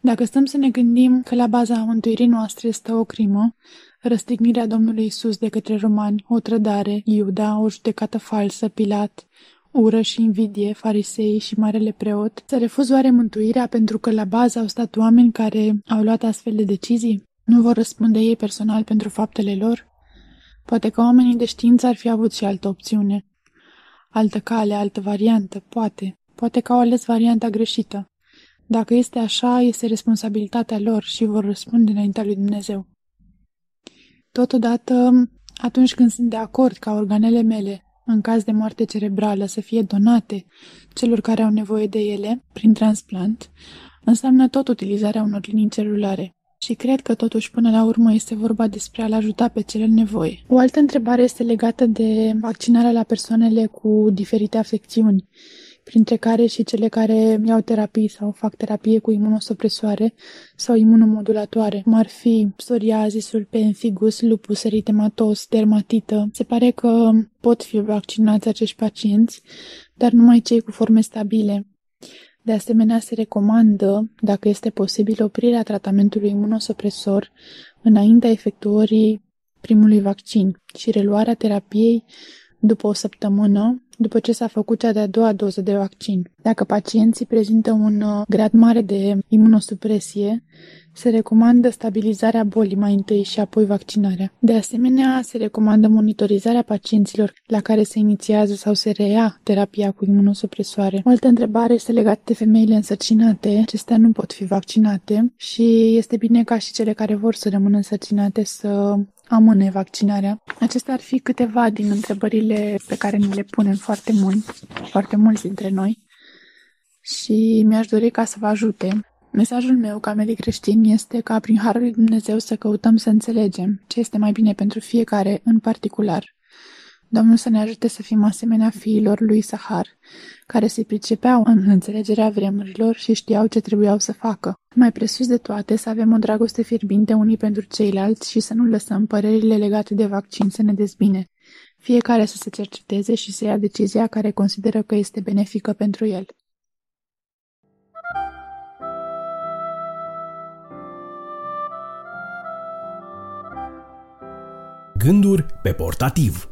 Dacă stăm să ne gândim că la baza mântuirii noastre stă o crimă, răstignirea Domnului Isus de către romani, o trădare, Iuda, o judecată falsă, Pilat, ură și invidie, farisei și marele preot, să refuz oare mântuirea pentru că la bază au stat oameni care au luat astfel de decizii? Nu vor răspunde ei personal pentru faptele lor? Poate că oamenii de știință ar fi avut și altă opțiune. Altă cale, altă variantă, poate. Poate că au ales varianta greșită. Dacă este așa, este responsabilitatea lor și vor răspunde înaintea lui Dumnezeu. Totodată, atunci când sunt de acord ca organele mele, în caz de moarte cerebrală, să fie donate celor care au nevoie de ele, prin transplant, înseamnă tot utilizarea unor linii celulare. Și cred că totuși până la urmă este vorba despre a-l ajuta pe cel în nevoie. O altă întrebare este legată de vaccinarea la persoanele cu diferite afecțiuni printre care și cele care iau terapii sau fac terapie cu imunosupresoare sau imunomodulatoare, cum ar fi psoriazisul, pemphigus, lupus eritematos, dermatită. Se pare că pot fi vaccinați acești pacienți, dar numai cei cu forme stabile. De asemenea, se recomandă, dacă este posibil, oprirea tratamentului imunosupresor înaintea efectuării primului vaccin și reluarea terapiei după o săptămână după ce s-a făcut cea de-a doua doză de vaccin. Dacă pacienții prezintă un uh, grad mare de imunosupresie, se recomandă stabilizarea bolii mai întâi și apoi vaccinarea. De asemenea, se recomandă monitorizarea pacienților la care se inițiază sau se reia terapia cu imunosupresoare. O altă întrebare este legată de femeile însărcinate. Acestea nu pot fi vaccinate și este bine ca și cele care vor să rămână însărcinate să amâne vaccinarea. Acestea ar fi câteva din întrebările pe care ni le punem foarte mult, foarte mulți dintre noi și mi-aș dori ca să vă ajute. Mesajul meu ca medic creștin este ca prin Harul lui Dumnezeu să căutăm să înțelegem ce este mai bine pentru fiecare în particular Domnul să ne ajute să fim asemenea fiilor lui Sahar, care se pricepeau în înțelegerea vremurilor și știau ce trebuiau să facă. Mai presus de toate, să avem o dragoste fierbinte unii pentru ceilalți și să nu lăsăm părerile legate de vaccin să ne dezbine. Fiecare să se cerceteze și să ia decizia care consideră că este benefică pentru el. Gânduri pe portativ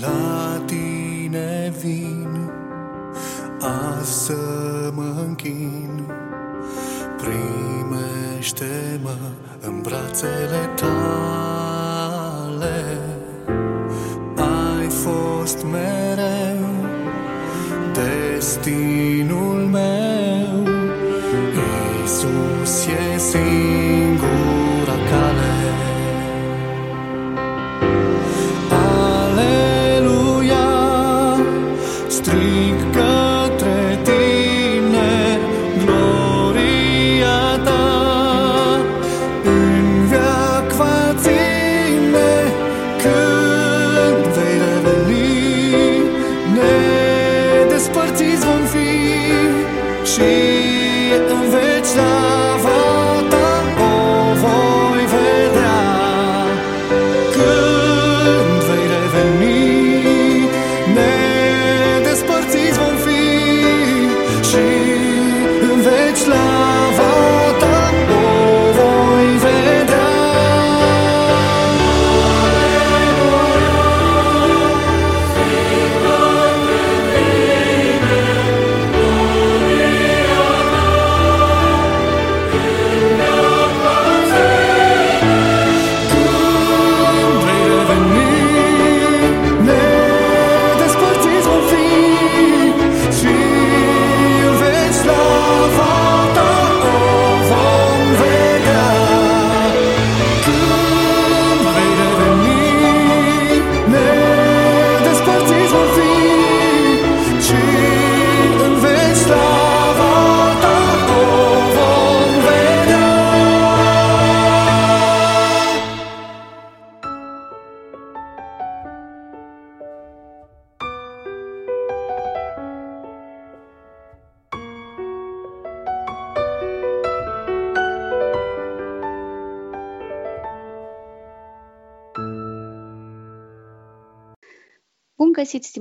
La tine vin azi să mă închin. Primește-mă în brațele tale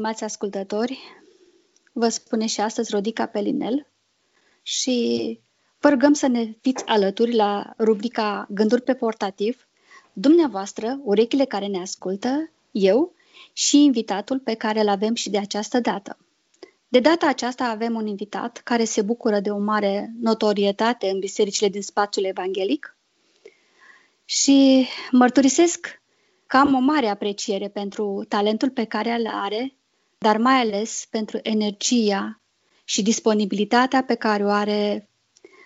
stimați ascultători! Vă spune și astăzi Rodica Pelinel și vă rugăm să ne fiți alături la rubrica Gânduri pe portativ, dumneavoastră, urechile care ne ascultă, eu și invitatul pe care îl avem și de această dată. De data aceasta avem un invitat care se bucură de o mare notorietate în bisericile din spațiul evanghelic și mărturisesc că am o mare apreciere pentru talentul pe care îl are, dar mai ales pentru energia și disponibilitatea pe care o are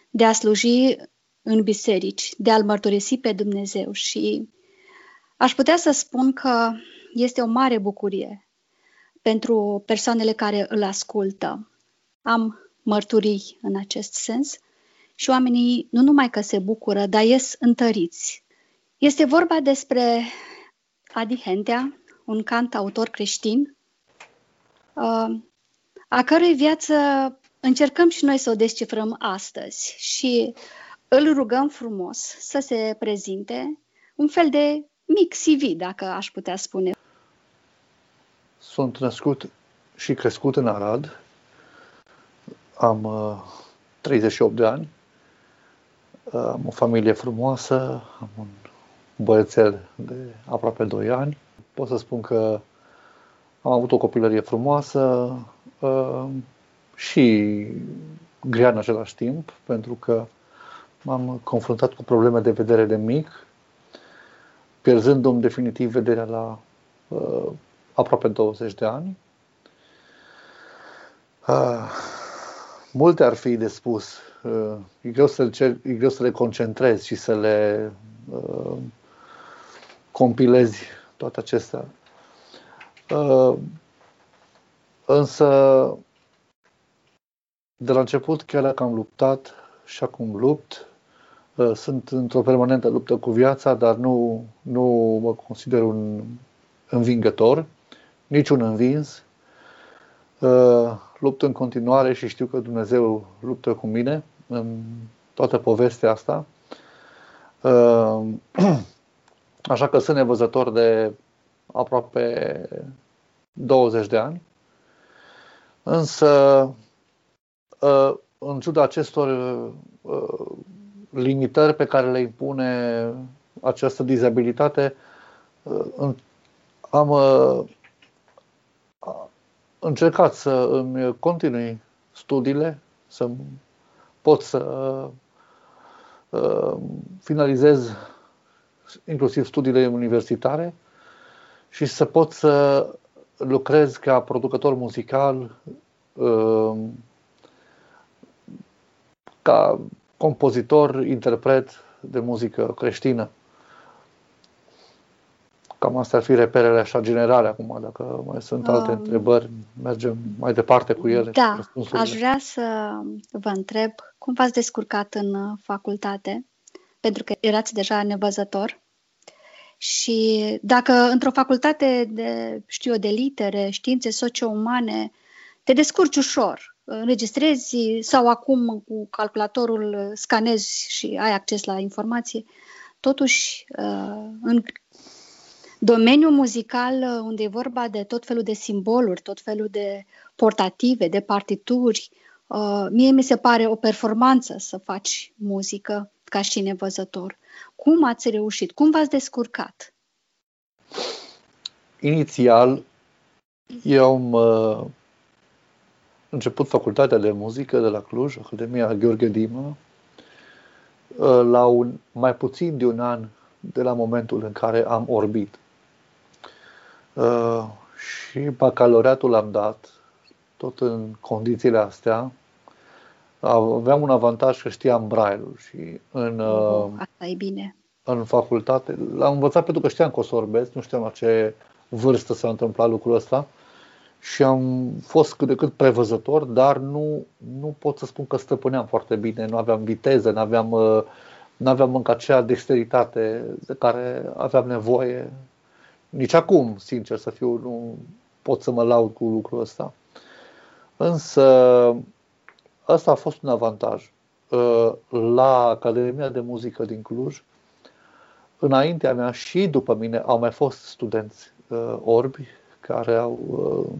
de a sluji în biserici, de a-L mărturisi pe Dumnezeu și aș putea să spun că este o mare bucurie pentru persoanele care îl ascultă. Am mărturii în acest sens și oamenii nu numai că se bucură, dar ies întăriți. Este vorba despre Adi Hentea, un cantautor creștin, uh, a cărui viață încercăm și noi să o descifrăm astăzi și îl rugăm frumos să se prezinte un fel de mic CV, dacă aș putea spune. Sunt născut și crescut în Arad. Am uh, 38 de ani. Uh, am o familie frumoasă, am un băiețel de aproape 2 ani. Pot să spun că am avut o copilărie frumoasă uh, și grea în același timp, pentru că m-am confruntat cu probleme de vedere de mic, pierzându-mi definitiv vederea la uh, aproape 20 de ani. Uh, multe ar fi de spus. Uh, e, greu să cer, e greu să le concentrezi și să le uh, compilezi toate acestea. Uh, însă, de la început, chiar dacă am luptat și acum lupt, uh, sunt într-o permanentă luptă cu viața, dar nu, nu mă consider un învingător, nici un învins. Uh, lupt în continuare și știu că Dumnezeu luptă cu mine în toată povestea asta. Așa că sunt nevăzător de aproape 20 de ani. Însă, ă, în ciuda acestor ă, limitări pe care le impune această dizabilitate, ă, am încercat să îmi continui studiile, să pot să finalizez inclusiv studiile universitare și să pot să lucrez ca producător muzical, um, ca compozitor, interpret de muzică creștină. Cam astea ar fi reperele așa generale acum, dacă mai sunt alte um, întrebări, mergem mai departe cu ele. Da, aș vrea să vă întreb cum v-ați descurcat în facultate, pentru că erați deja nevăzător. Și dacă într-o facultate de, știu eu, de litere, științe socio-umane, te descurci ușor, înregistrezi sau acum cu calculatorul scanezi și ai acces la informație, totuși uh, în domeniul muzical, unde e vorba de tot felul de simboluri, tot felul de portative, de partituri, uh, mie mi se pare o performanță să faci muzică ca și nevăzător. Cum ați reușit? Cum v-ați descurcat? Inițial, eu am uh, început facultatea de muzică de la Cluj, Academia Gheorghe Dimă, uh, la un, mai puțin de un an de la momentul în care am orbit. Uh, și bacalaureatul l-am dat, tot în condițiile astea, aveam un avantaj că știam braille și în, oh, asta e bine. în facultate l-am învățat pentru că știam că o să orbesc, nu știam la ce vârstă s-a întâmplat lucrul ăsta și am fost cât de cât prevăzător, dar nu, nu pot să spun că stăpâneam foarte bine, nu aveam viteză, nu aveam, uh, nu aveam încă acea dexteritate de care aveam nevoie. Nici acum, sincer să fiu, nu pot să mă laud cu lucrul ăsta. Însă Asta a fost un avantaj. Uh, la Academia de Muzică din Cluj, înaintea mea și după mine au mai fost studenți uh, orbi care au uh,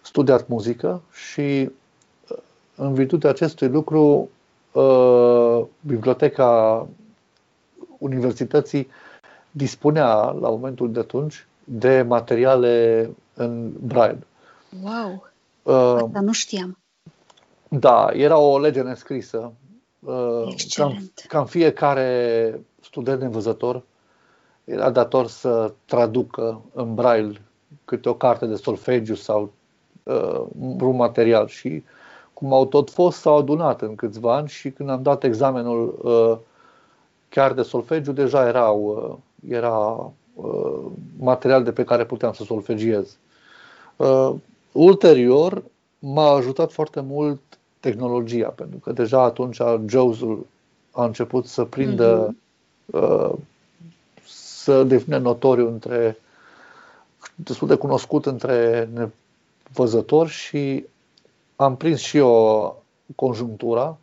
studiat muzică și în virtutea acestui lucru biblioteca universității dispunea la momentul de atunci de materiale în braille. Wow! Asta nu știam. Da, era o lege nescrisă. Uh, cam, cam fiecare student nevăzător era dator să traducă în braille câte o carte de solfegiu sau uh, un material și cum au tot fost, s-au adunat în câțiva ani și când am dat examenul uh, chiar de solfegiu, deja erau, uh, era uh, material de pe care puteam să solfegiez. Uh, ulterior, m-a ajutat foarte mult tehnologia, pentru că deja atunci Jaws-ul a început să prindă, mm-hmm. uh, să devină notoriu între, destul de cunoscut între nevăzători și am prins și eu conjunctura.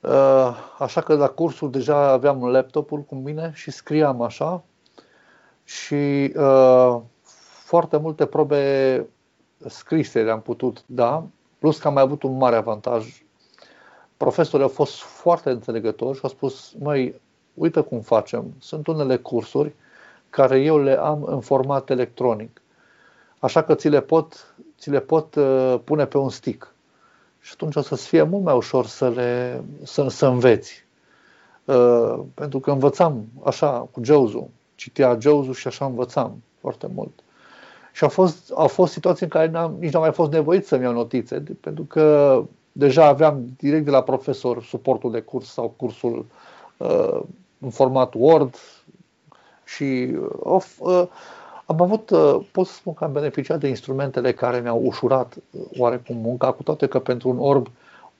Uh, așa că la cursul deja aveam un laptopul cu mine și scriam așa și uh, foarte multe probe scrise le-am putut da Plus că am mai avut un mare avantaj. Profesorii au fost foarte înțelegători și au spus, măi, uite cum facem. Sunt unele cursuri care eu le am în format electronic. Așa că ți le pot, ți le pot uh, pune pe un stick. și atunci o să-ți fie mult mai ușor să, le, să, să înveți. Uh, pentru că învățam așa cu Jeuzu, citea Jeuzu și așa învățam foarte mult. Și au fost, au fost situații în care n-am, nici n-am mai fost nevoit să-mi iau notițe, de, pentru că deja aveam direct de la profesor suportul de curs sau cursul uh, în format Word și uh, uh, am avut, uh, pot să spun că am beneficiat de instrumentele care mi-au ușurat uh, oarecum munca, cu toate că pentru un orb,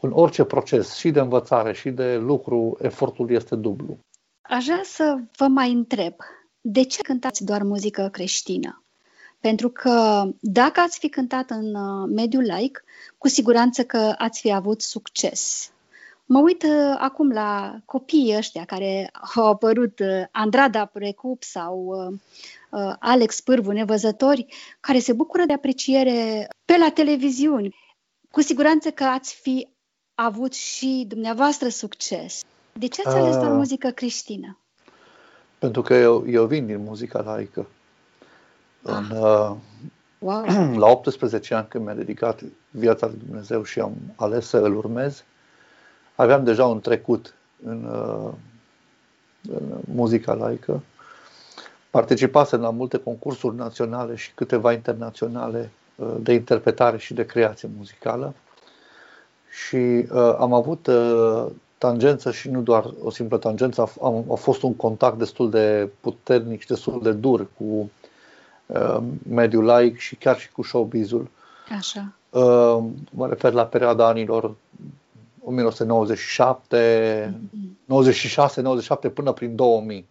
în orice proces, și de învățare, și de lucru, efortul este dublu. Aș vrea să vă mai întreb, de ce cântați doar muzică creștină? Pentru că dacă ați fi cântat în uh, mediul laic, cu siguranță că ați fi avut succes. Mă uit uh, acum la copiii ăștia care au apărut, uh, Andrada Precup sau uh, Alex Pârvu, nevăzători, care se bucură de apreciere pe la televiziuni. Cu siguranță că ați fi avut și dumneavoastră succes. De ce ați ales doar muzică creștină? Pentru că eu, eu vin din muzica laică. În, uh, wow. La 18 ani, când mi-a dedicat viața lui Dumnezeu și am ales să îl urmez, aveam deja un trecut în, uh, în muzica laică. Participasem la multe concursuri naționale și câteva internaționale uh, de interpretare și de creație muzicală. Și uh, am avut uh, tangență și nu doar o simplă tangență, a, a fost un contact destul de puternic și destul de dur cu uh, mediul laic și chiar și cu showbizul. Așa. Uh, mă refer la perioada anilor 1997, 96, 97 până prin 2000.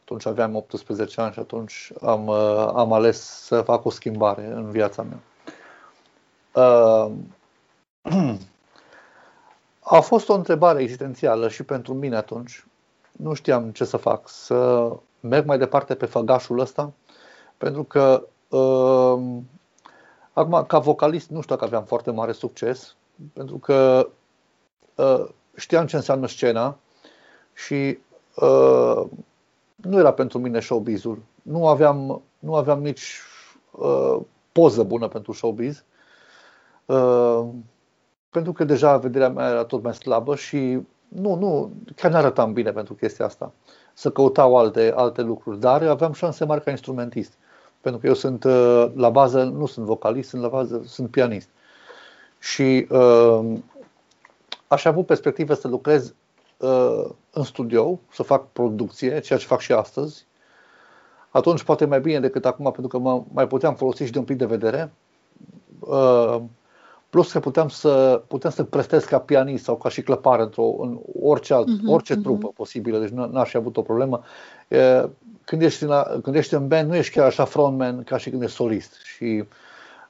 Atunci aveam 18 ani și atunci am, uh, am ales să fac o schimbare în viața mea. Uh, a fost o întrebare existențială și pentru mine atunci. Nu știam ce să fac, să merg mai departe pe făgașul ăsta, pentru că uh, acum, ca vocalist, nu știu dacă aveam foarte mare succes, pentru că uh, știam ce înseamnă scena și uh, nu era pentru mine showbiz-ul. Nu aveam, nu aveam nici uh, poză bună pentru showbiz. Uh, pentru că deja vederea mea era tot mai slabă și nu, nu, chiar nu arătam bine pentru chestia asta. Să căutau alte, alte lucruri, dar aveam șanse mari ca instrumentist. Pentru că eu sunt, uh, la bază, nu sunt vocalist, sunt la bază, sunt pianist. Și uh, aș avut perspective să lucrez uh, în studio, să fac producție, ceea ce fac și astăzi. Atunci poate mai bine decât acum, pentru că mă mai puteam folosi și de un pic de vedere. Uh, plus că puteam să, puteam să prestez ca pianist sau ca și clăpar într-o, în orice, alt, uh-huh, orice uh-huh. trupă posibilă, deci n-aș fi avut o problemă. Uh, când ești, în, când ești în band, nu ești chiar așa frontman ca și când ești solist. Și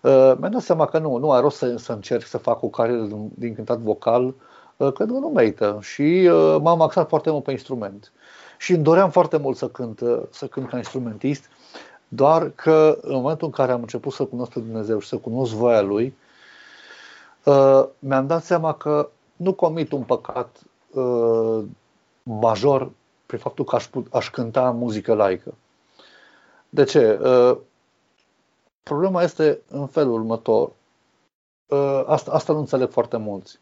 uh, mi-am dat seama că nu, nu are rost să, să încerc să fac o carieră din, din cântat vocal, uh, că nu, nu merită. Și uh, m-am axat foarte mult pe instrument. Și îmi doream foarte mult să cânt, uh, să cânt ca instrumentist, doar că în momentul în care am început să cunosc pe Dumnezeu și să cunosc voia Lui, uh, mi-am dat seama că nu comit un păcat uh, major prin faptul că aș, put, aș cânta muzică laică. De ce? Uh, problema este în felul următor. Uh, asta, asta nu înțeleg foarte mulți.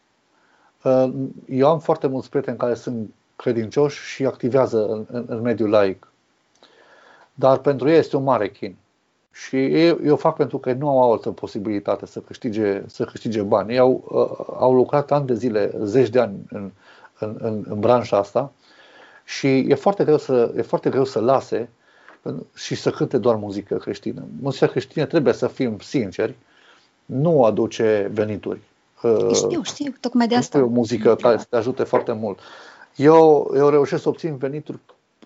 Uh, eu am foarte mulți prieteni care sunt credincioși și activează în, în, în mediul laic. Dar pentru ei este un mare chin. Și ei, eu fac pentru că nu au altă posibilitate să câștige, să câștige bani. Ei au, uh, au lucrat ani de zile, zeci de ani în, în, în, în branșa asta și e foarte greu să, e foarte greu să lase și să cânte doar muzică creștină. Muzica creștină trebuie să fim sinceri, nu aduce venituri. Știu, știu, tocmai de asta. Nu e o muzică care să te ajute foarte mult. Eu, eu reușesc să obțin venituri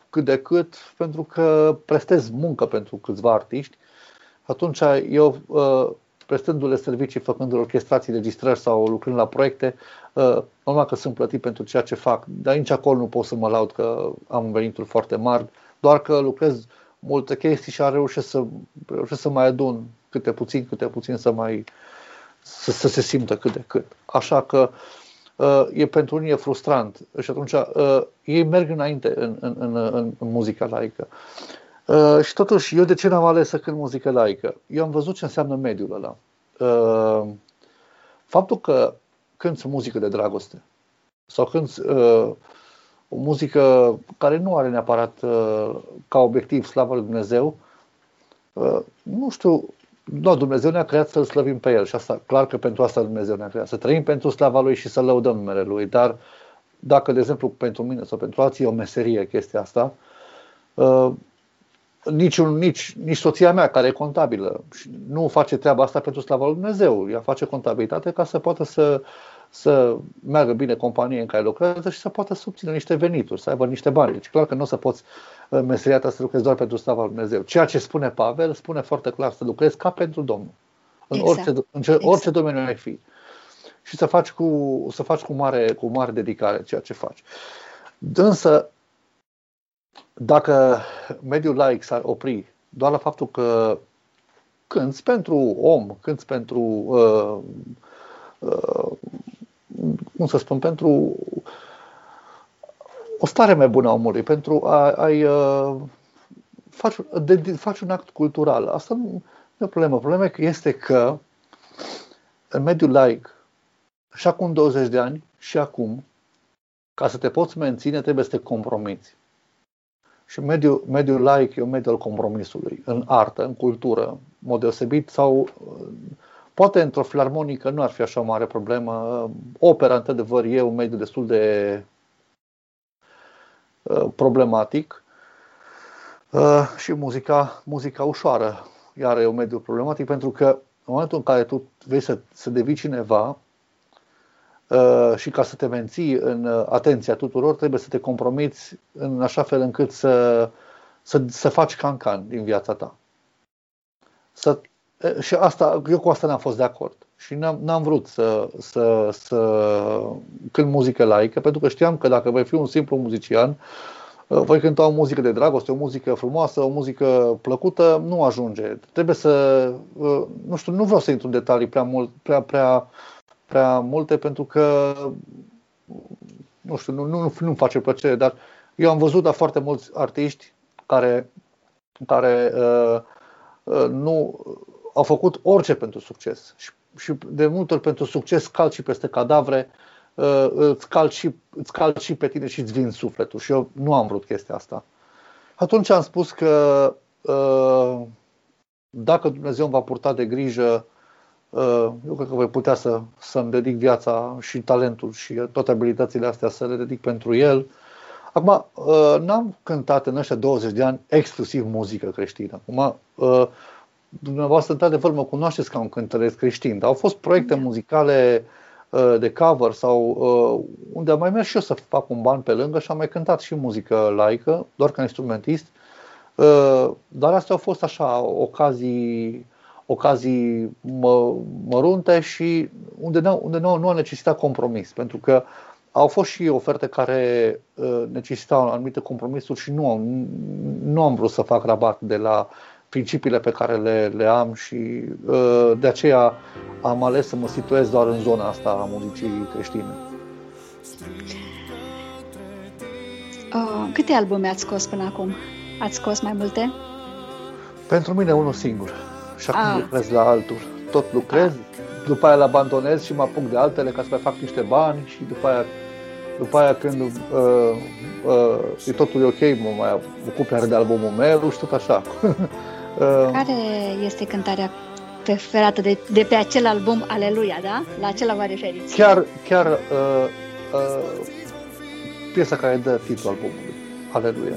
cât de cât pentru că prestez muncă pentru câțiva artiști. Atunci eu uh, prestându-le servicii, făcând orchestrații, registrări sau lucrând la proiecte, uh, normal că sunt plătit pentru ceea ce fac. Dar nici acolo nu pot să mă laud că am venituri foarte mari, doar că lucrez multe chestii și am reușit să, reușit să mai adun câte puțin, câte puțin să mai să, să se simtă cât de cât. Așa că uh, e pentru unii e frustrant și atunci uh, ei merg înainte în, în, în, în, în muzica laică. Uh, și totuși, eu de ce n-am ales să cânt muzică laică? Eu am văzut ce înseamnă mediul ăla. Uh, faptul că cânti muzică de dragoste sau cânti uh, o muzică care nu are neapărat uh, ca obiectiv slavă lui Dumnezeu, uh, nu știu, nu, Dumnezeu ne-a creat să-L slăvim pe El și asta, clar că pentru asta Dumnezeu ne-a creat, să trăim pentru slava Lui și să lăudăm numele Lui, dar dacă, de exemplu, pentru mine sau pentru alții e o meserie chestia asta, uh, nici, un, nici, nici soția mea, care e contabilă, nu face treaba asta pentru slava lui Dumnezeu. Ea face contabilitate ca să poată să, să meargă bine compania în care lucrează și să poată să obțină niște venituri, să aibă niște bani. Deci clar că nu o să poți uh, meseria ta să lucrezi doar pentru slava lui Dumnezeu. Ceea ce spune Pavel, spune foarte clar să lucrezi ca pentru Domnul. În exact. orice, în ce, exact. orice domeniu ai fi. Și să faci cu, să faci cu, mare, cu mare dedicare ceea ce faci. Însă, dacă mediul laic s-ar opri doar la faptul că cânți pentru om, cânți pentru, uh, uh, cum să spun, pentru o stare mai bună a omului, pentru a, a-i uh, faci, de, faci un act cultural. Asta nu, nu e o problemă. Problema este că în mediul laic, și acum 20 de ani, și acum, ca să te poți menține, trebuie să te compromiți. Și mediul, mediul laic e un mediu al compromisului, în artă, în cultură, mod deosebit, sau poate într-o filarmonică nu ar fi așa o mare problemă. Opera, într-adevăr, e un mediu destul de uh, problematic uh, și muzica, muzica ușoară, iar e un mediu problematic pentru că în momentul în care tu vrei să, să devii cineva, Uh, și ca să te menții în uh, atenția tuturor, trebuie să te compromiți în așa fel încât să, să, să faci cancan din viața ta. Să, și asta, eu cu asta n-am fost de acord. Și n-am, n-am vrut să, să, să cânt muzică laică, pentru că știam că dacă voi fi un simplu muzician, uh, voi cânta o muzică de dragoste, o muzică frumoasă, o muzică plăcută, nu ajunge. Trebuie să, nu știu, nu vreau să intru în detalii prea mult, prea, prea prea multe pentru că, nu știu, nu, nu, nu-mi face plăcere, dar eu am văzut la foarte mulți artiști care, care uh, uh, nu au făcut orice pentru succes și, și de multe ori pentru succes calci și peste cadavre, uh, îți, calci și, îți calci și pe tine și îți vin sufletul și eu nu am vrut chestia asta. Atunci am spus că uh, dacă Dumnezeu îmi va purta de grijă Uh, eu cred că voi putea să, să-mi dedic viața și talentul și toate abilitățile astea să le dedic pentru el. Acum, uh, n-am cântat în ăștia 20 de ani exclusiv muzică creștină. Acum, uh, dumneavoastră, într-adevăr, mă cunoașteți ca un cântăresc creștin, dar au fost proiecte da. muzicale de cover sau unde am mai mers și eu să fac un ban pe lângă și am mai cântat și muzică laică, doar ca instrumentist. Dar astea au fost așa ocazii ocazii mă, mărunte și unde, nu, unde nu, nu a necesitat compromis, pentru că au fost și oferte care uh, necesitau anumite compromisuri și nu am, nu am vrut să fac rabat de la principiile pe care le, le am și uh, de aceea am ales să mă situez doar în zona asta a muzicii creștine. Uh, câte albume ați scos până acum? Ați scos mai multe? Pentru mine unul singur și acum ah. lucrez la altul. Tot lucrez, după aia le abandonez și mă apuc de altele ca să mai fac niște bani și după aia, după aia când uh, uh, e totul e ok, mă mai ocup iar de albumul meu și tot așa. uh, Care este cântarea preferată de, de pe acel album Aleluia, da? La acela vă referiți? Chiar, chiar uh, uh, piesa care dă titlul albumului, Aleluia.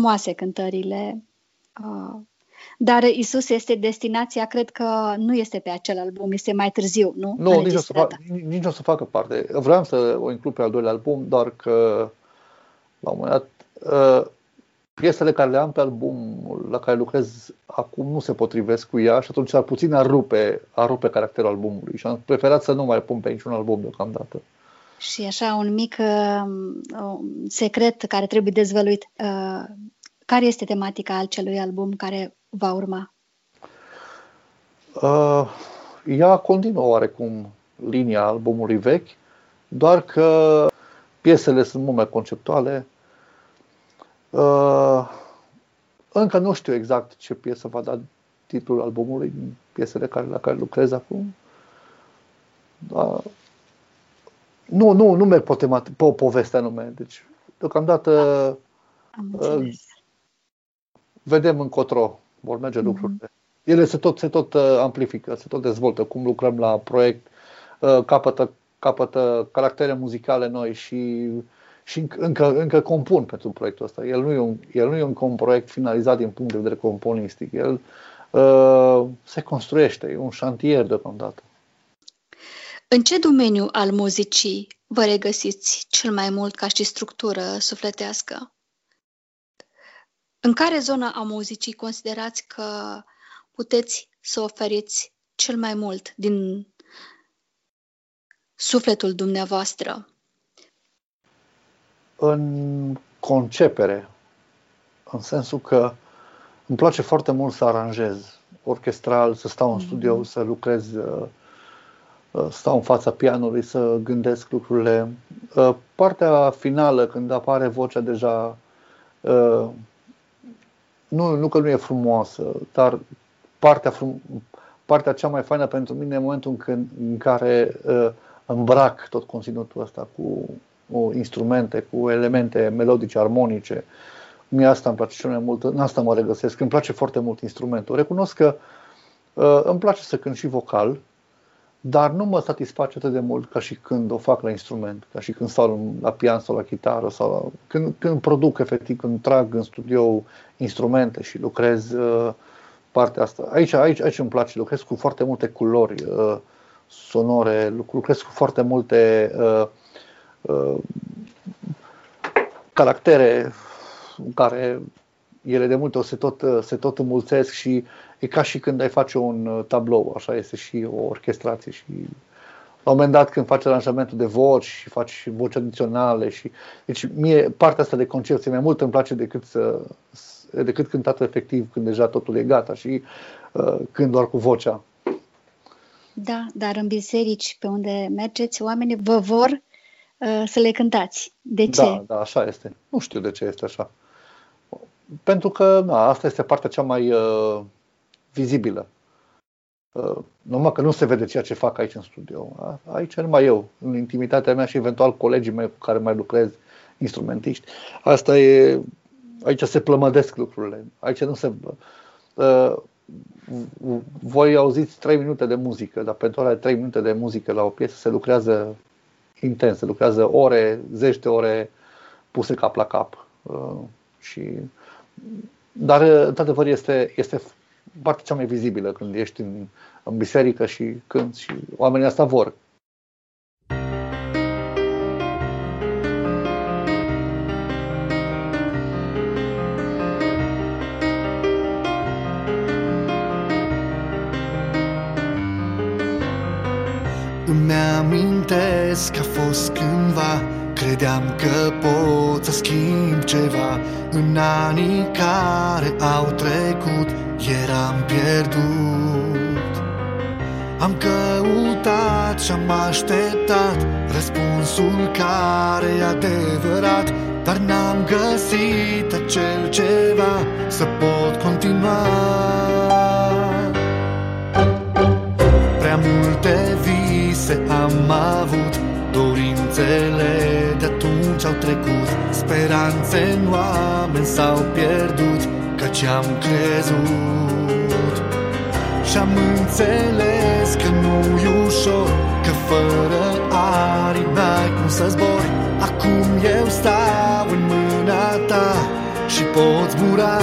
Frumoase cântările, uh, dar Isus este destinația, cred că nu este pe acel album, este mai târziu, nu? Nu, nici o, să fac, nici o să facă parte. Vreau să o includ pe al doilea album, doar că la un moment dat uh, piesele care le am pe albumul la care lucrez acum nu se potrivesc cu ea și atunci ar puțin ar rupe, ar rupe caracterul albumului și am preferat să nu mai pun pe niciun album deocamdată. Și așa un mic uh, secret care trebuie dezvăluit. Uh, care este tematica acelui album care va urma? Uh, ea continuă oarecum linia albumului vechi, doar că piesele sunt mult mai conceptuale, Uh, încă nu știu exact ce piesă va da titlul albumului din piesele care, la care lucrez acum. Da. Nu, nu, nu merg pe, temat, pe o poveste anume. Deci, deocamdată uh, vedem încotro vor merge mm-hmm. lucrurile. Ele se tot, se tot uh, amplifică, se tot dezvoltă. Cum lucrăm la proiect, uh, capătă, capătă caractere muzicale noi și uh, și încă, încă compun pentru proiectul ăsta. El nu e un, el nu e un proiect finalizat din punct de vedere componistic. El uh, se construiește, e un șantier deocamdată. În ce domeniu al muzicii vă regăsiți cel mai mult ca și structură sufletească? În care zonă a muzicii considerați că puteți să oferiți cel mai mult din sufletul dumneavoastră? în concepere, în sensul că îmi place foarte mult să aranjez orchestral, să stau în studio, mm-hmm. să lucrez, uh, uh, stau în fața pianului, să gândesc lucrurile. Uh, partea finală, când apare vocea deja, nu, nu că nu e frumoasă, dar partea, frum, partea cea mai faină pentru mine e momentul în, când, în care îmbrac tot conținutul ăsta cu cu instrumente, cu elemente melodice, armonice. Mie asta îmi place cel mai mult, în asta mă regăsesc. Îmi place foarte mult instrumentul. Recunosc că uh, îmi place să cânt și vocal, dar nu mă satisface atât de mult ca și când o fac la instrument, ca și când stau la pian sau la chitară sau la, când, când produc efectiv, când trag în studio instrumente și lucrez uh, partea asta. Aici, aici, aici îmi place, lucrez cu foarte multe culori uh, sonore, lucrez cu foarte multe uh, Uh, caractere care ele de multe ori se tot, se tot înmulțesc și e ca și când ai face un uh, tablou, așa este și o orchestrație și la un moment dat când faci aranjamentul de voci și faci voci adiționale și deci mie partea asta de concepție mai mult îmi place decât să decât cântatul efectiv când deja totul e gata și uh, când doar cu vocea. Da, dar în biserici pe unde mergeți, oamenii vă vor Uh, să le cântați. De ce? Da, da, așa este. Nu știu de ce este așa. Pentru că na, asta este partea cea mai uh, vizibilă. Uh, numai că nu se vede ceea ce fac aici în studio. Aici numai eu, în intimitatea mea și eventual colegii mei cu care mai lucrez, instrumentiști. Asta e, aici se plămădesc lucrurile. Aici nu se... Uh, voi auziți 3 minute de muzică, dar pentru alea 3 minute de muzică la o piesă se lucrează intens, lucrează ore, zeci de ore puse cap la cap. Uh, și, dar, într-adevăr, este, este partea cea mai vizibilă când ești în, în biserică și când și oamenii asta vor. Îmi amintesc că a fost cândva Credeam că pot să schimb ceva În anii care au trecut Eram pierdut. Am căutat și am așteptat Răspunsul care e adevărat Dar n-am găsit acel ceva Să pot continua. Prea multe vise am avut Dorințele de atunci au trecut Speranțe în oameni s-au pierdut Căci am crezut. Și-am înțeles că nu-i ușor Că fără aripi n-ai cum să zbori. Acum eu stau în mână lumea și poți zbura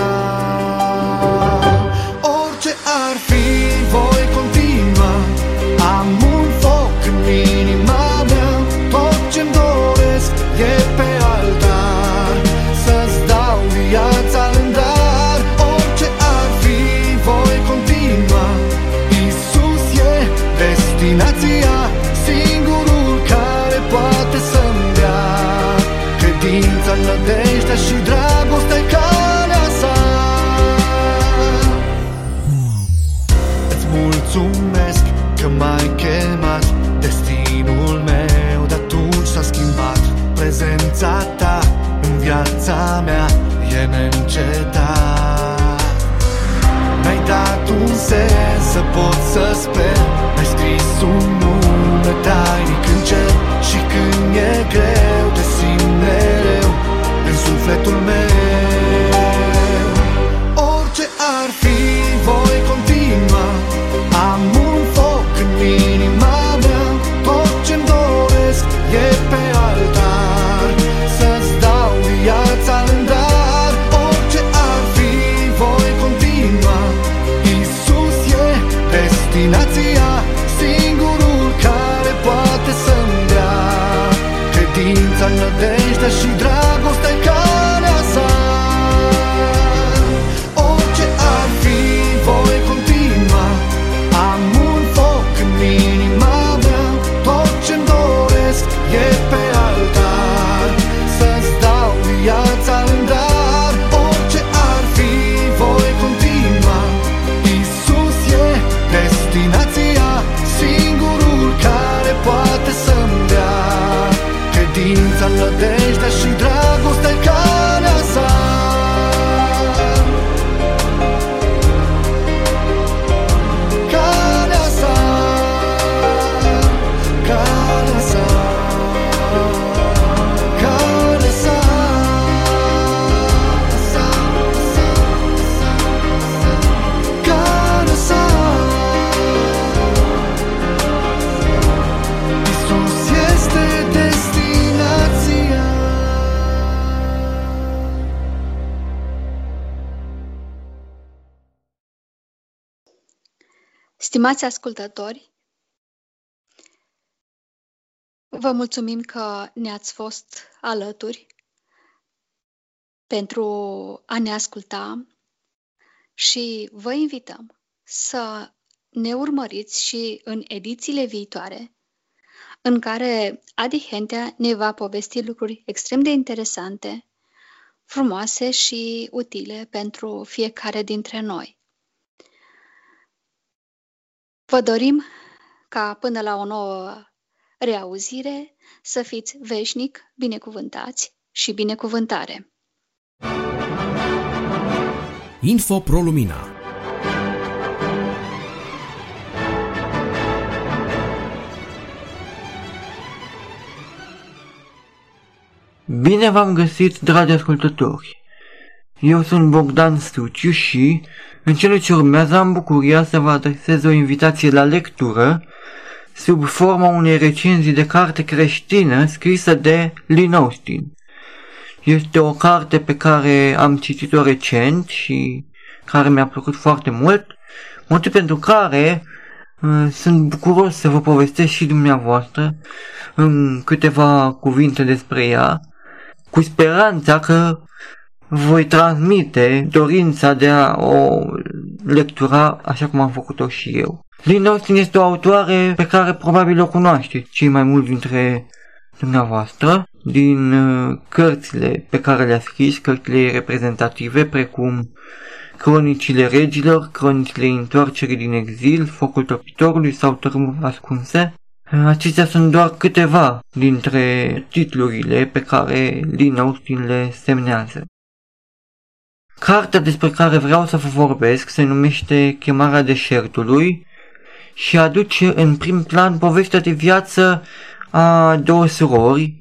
viața mea e neîncetat. Mi-ai dat un sens să pot să sper. Mi-ai scris un nume tainic în cer Și când e greu te simt mereu în sufletul meu Stimați ascultători, vă mulțumim că ne-ați fost alături pentru a ne asculta și vă invităm să ne urmăriți și în edițiile viitoare în care Adi Hentea ne va povesti lucruri extrem de interesante, frumoase și utile pentru fiecare dintre noi. Vă dorim ca până la o nouă reauzire să fiți veșnic binecuvântați și binecuvântare. Info Pro Lumina Bine v-am găsit, dragi ascultători! Eu sunt Bogdan Stuciu și, în cele ce urmează, am bucuria să vă adresez o invitație la lectură sub forma unei recenzii de carte creștină scrisă de Lynn Austin. Este o carte pe care am citit-o recent și care mi-a plăcut foarte mult, motiv pentru care uh, sunt bucuros să vă povestesc și dumneavoastră în câteva cuvinte despre ea, cu speranța că voi transmite dorința de a o lectura așa cum am făcut-o și eu. Lynn Austin este o autoare pe care probabil o cunoașteți cei mai mulți dintre dumneavoastră din uh, cărțile pe care le-a scris, cărțile reprezentative precum Cronicile regilor, Cronicile întoarcerii din exil, Focul topitorului sau Tărâmuri ascunse. Acestea sunt doar câteva dintre titlurile pe care Lynn Austin le semnează. Cartea despre care vreau să vă vorbesc se numește Chemarea deșertului și aduce în prim plan povestea de viață a două surori,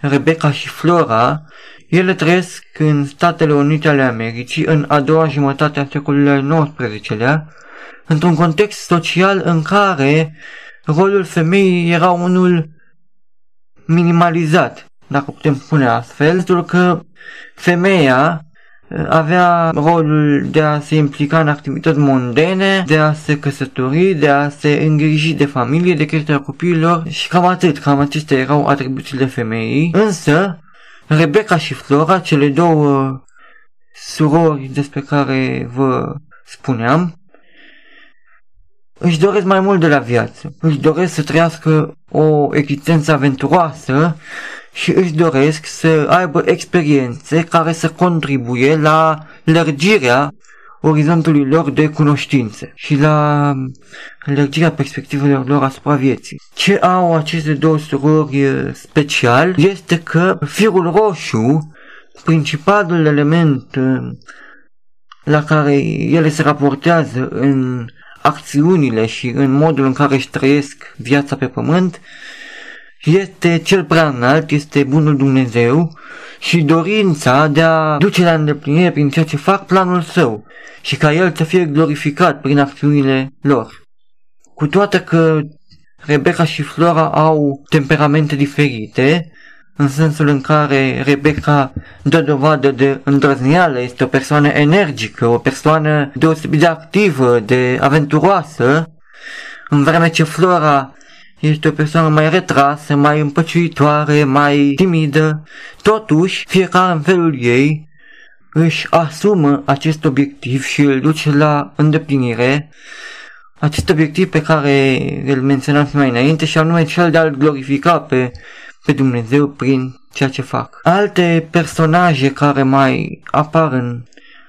Rebecca și Flora. Ele trăiesc în Statele Unite ale Americii în a doua jumătate a secolului al XIX-lea, într-un context social în care rolul femeii era unul minimalizat dacă putem spune astfel, pentru că femeia uh, avea rolul de a se implica în activități mondene, de a se căsători, de a se îngriji de familie, de creșterea copiilor și cam atât, cam acestea erau atribuțiile femeii. Însă, Rebecca și Flora, cele două surori despre care vă spuneam, își doresc mai mult de la viață. Își doresc să trăiască o existență aventuroasă și își doresc să aibă experiențe care să contribuie la lărgirea orizontului lor de cunoștințe și la lărgirea perspectivelor lor asupra vieții. Ce au aceste două surori special este că firul roșu, principalul element la care ele se raportează în acțiunile și în modul în care își trăiesc viața pe pământ, este cel prea înalt, este bunul Dumnezeu și dorința de a duce la îndeplinire prin ceea ce fac planul său și ca el să fie glorificat prin acțiunile lor. Cu toate că Rebecca și Flora au temperamente diferite, în sensul în care Rebecca dă dovadă de îndrăzneală, este o persoană energică, o persoană deosebit de activă, de aventuroasă, în vreme ce Flora este o persoană mai retrasă, mai împăciuitoare, mai timidă. Totuși, fiecare în felul ei își asumă acest obiectiv și îl duce la îndeplinire. Acest obiectiv pe care îl menționam mai înainte și anume cel de a-L glorifica pe, pe Dumnezeu prin ceea ce fac. Alte personaje care mai apar în,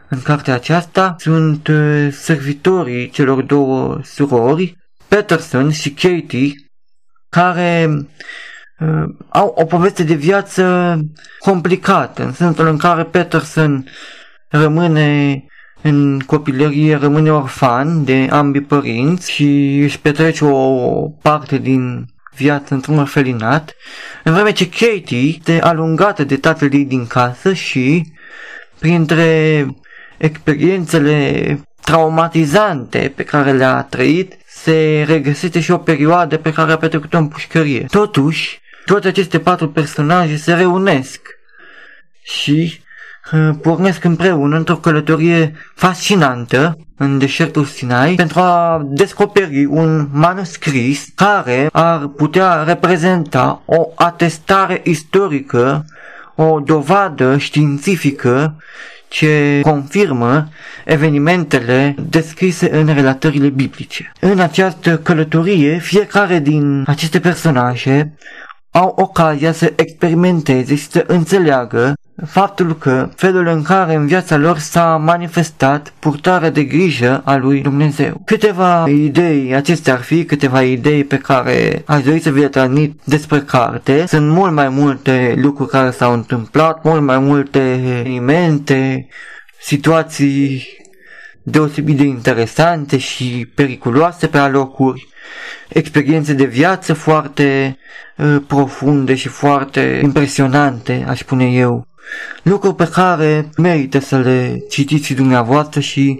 în cartea aceasta sunt uh, servitorii celor două surori, Peterson și Katie, care uh, au o poveste de viață complicată, în sensul în care Peterson rămâne în copilărie, rămâne orfan de ambii părinți și își petrece o parte din viață într-un orfelinat, în vreme ce Katie este alungată de tatăl ei din casă și, printre experiențele traumatizante pe care le-a trăit, se regăsește și o perioadă pe care a petrecut-o în pușcărie. Totuși, toate aceste patru personaje se reunesc și uh, pornesc împreună într-o călătorie fascinantă în deșertul Sinai pentru a descoperi un manuscris care ar putea reprezenta o atestare istorică, o dovadă științifică ce confirmă evenimentele descrise în relatările biblice. În această călătorie, fiecare din aceste personaje au ocazia să experimenteze și să înțeleagă faptul că felul în care în viața lor s-a manifestat purtarea de grijă a lui Dumnezeu. Câteva idei, acestea ar fi câteva idei pe care aș dori să vi le transmit despre carte. Sunt mult mai multe lucruri care s-au întâmplat, mult mai multe evenimente, situații deosebit de interesante și periculoase pe alocuri, experiențe de viață foarte uh, profunde și foarte impresionante, aș spune eu lucruri pe care merită să le citiți și dumneavoastră și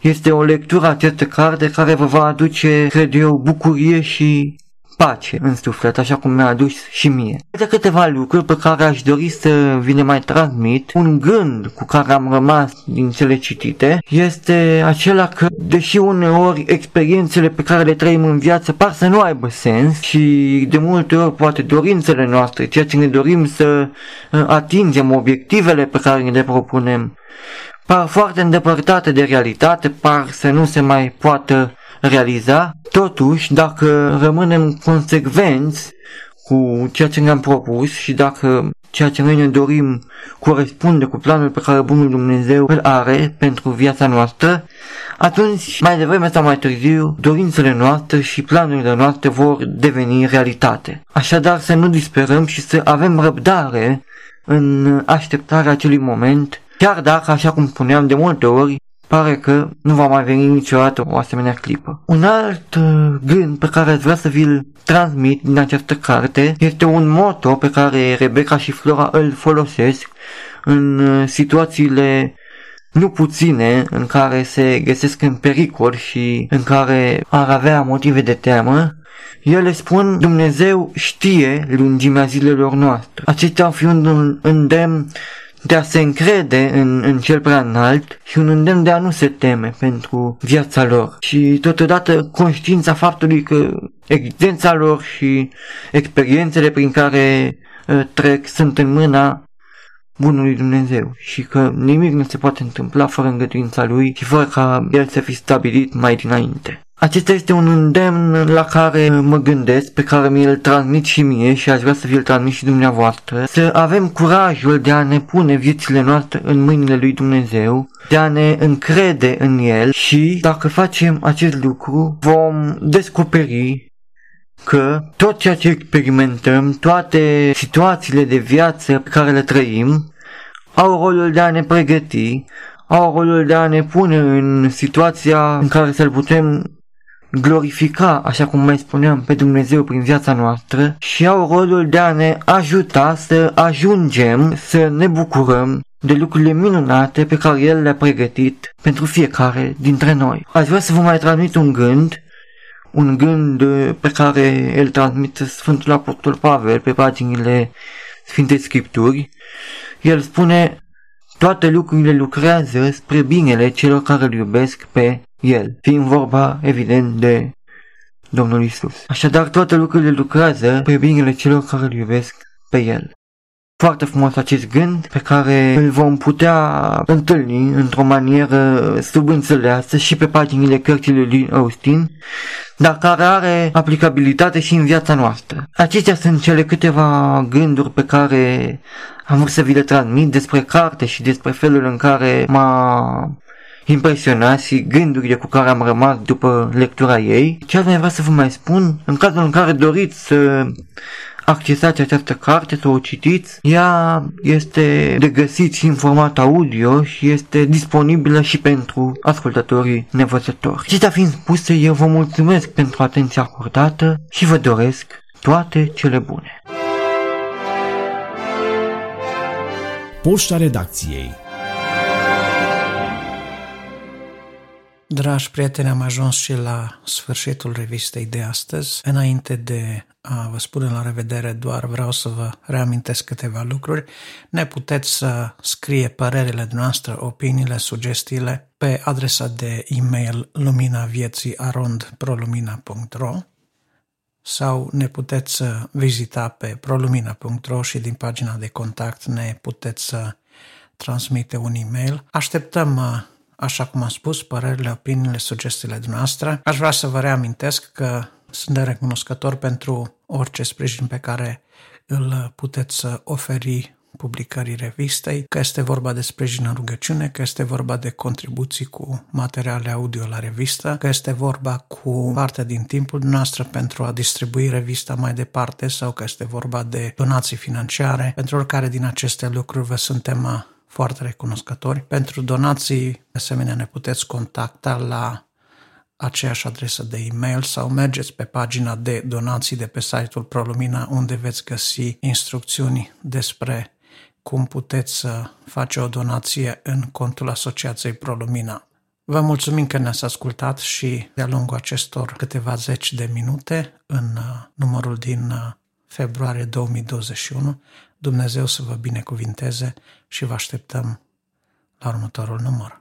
este o lectură această carte care vă va aduce, cred eu, bucurie și pace în suflet, așa cum mi-a adus și mie. De câteva lucruri pe care aș dori să vi le mai transmit, un gând cu care am rămas din cele citite, este acela că, deși uneori experiențele pe care le trăim în viață par să nu aibă sens și de multe ori poate dorințele noastre, ceea ce ne dorim să uh, atingem, obiectivele pe care ne le propunem, par foarte îndepărtate de realitate, par să nu se mai poată realiza. Totuși, dacă rămânem consecvenți cu ceea ce ne-am propus și dacă ceea ce noi ne dorim corespunde cu planul pe care Bunul Dumnezeu îl are pentru viața noastră, atunci, mai devreme sau mai târziu, dorințele noastre și planurile noastre vor deveni realitate. Așadar, să nu disperăm și să avem răbdare în așteptarea acelui moment, chiar dacă, așa cum spuneam de multe ori, pare că nu va mai veni niciodată o asemenea clipă. Un alt uh, gând pe care aș vrea să vi-l transmit din această carte este un moto pe care Rebecca și Flora îl folosesc în uh, situațiile nu puține în care se găsesc în pericol și în care ar avea motive de teamă Ele spun, Dumnezeu știe lungimea zilelor noastre. Acestea au fi un îndemn de a se încrede în, în cel prea înalt și un îndemn de a nu se teme pentru viața lor. Și totodată conștiința faptului că existența lor și experiențele prin care uh, trec sunt în mâna bunului Dumnezeu și că nimic nu se poate întâmpla fără îngăduința lui și fără ca el să fi stabilit mai dinainte. Acesta este un îndemn la care mă gândesc, pe care mi-l transmit și mie și aș vrea să vi-l transmit și dumneavoastră, să avem curajul de a ne pune viețile noastre în mâinile lui Dumnezeu, de a ne încrede în El și dacă facem acest lucru vom descoperi că tot ceea ce experimentăm, toate situațiile de viață pe care le trăim, au rolul de a ne pregăti, au rolul de a ne pune în situația în care să-L putem glorifica, așa cum mai spuneam, pe Dumnezeu prin viața noastră și au rolul de a ne ajuta să ajungem să ne bucurăm de lucrurile minunate pe care El le-a pregătit pentru fiecare dintre noi. Aș vrea să vă mai transmit un gând, un gând pe care îl transmite Sfântul Apostol Pavel pe paginile Sfintei Scripturi. El spune, toate lucrurile lucrează spre binele celor care îl iubesc pe el, fiind vorba, evident, de Domnul Isus. Așadar, toate lucrurile lucrează pe binele celor care îl iubesc pe El. Foarte frumos acest gând pe care îl vom putea întâlni într-o manieră subînțeleasă și pe paginile cărții lui Austin, dar care are aplicabilitate și în viața noastră. Acestea sunt cele câteva gânduri pe care am vrut să vi le transmit despre carte și despre felul în care m-a impresionați și gândurile cu care am rămas după lectura ei. Ce aș mai vrea să vă mai spun, în cazul în care doriți să accesați această carte, să o citiți, ea este de găsit și în format audio și este disponibilă și pentru ascultătorii nevăzători. Acestea fiind spuse, eu vă mulțumesc pentru atenția acordată și vă doresc toate cele bune. Poșta redacției Dragi prieteni, am ajuns și la sfârșitul revistei de astăzi. Înainte de a vă spune la revedere, doar vreau să vă reamintesc câteva lucruri. Ne puteți să scrie părerile noastre, opiniile, sugestiile pe adresa de e-mail luminavieții.arondprolumina.ro sau ne puteți vizita pe prolumina.ro și din pagina de contact ne puteți transmite un e-mail. Așteptăm așa cum am spus, părerile, opiniile, sugestiile dumneavoastră. Aș vrea să vă reamintesc că sunt de recunoscător pentru orice sprijin pe care îl puteți oferi publicării revistei, că este vorba de sprijin în rugăciune, că este vorba de contribuții cu materiale audio la revistă, că este vorba cu parte din timpul noastră pentru a distribui revista mai departe sau că este vorba de donații financiare. Pentru oricare din aceste lucruri vă suntem foarte recunoscători. Pentru donații, de asemenea, ne puteți contacta la aceeași adresă de e-mail sau mergeți pe pagina de donații de pe site-ul ProLumina unde veți găsi instrucțiuni despre cum puteți să face o donație în contul Asociației ProLumina. Vă mulțumim că ne-ați ascultat și de-a lungul acestor câteva zeci de minute în uh, numărul din uh, februarie 2021. Dumnezeu să vă binecuvinteze și vă așteptăm la următorul număr.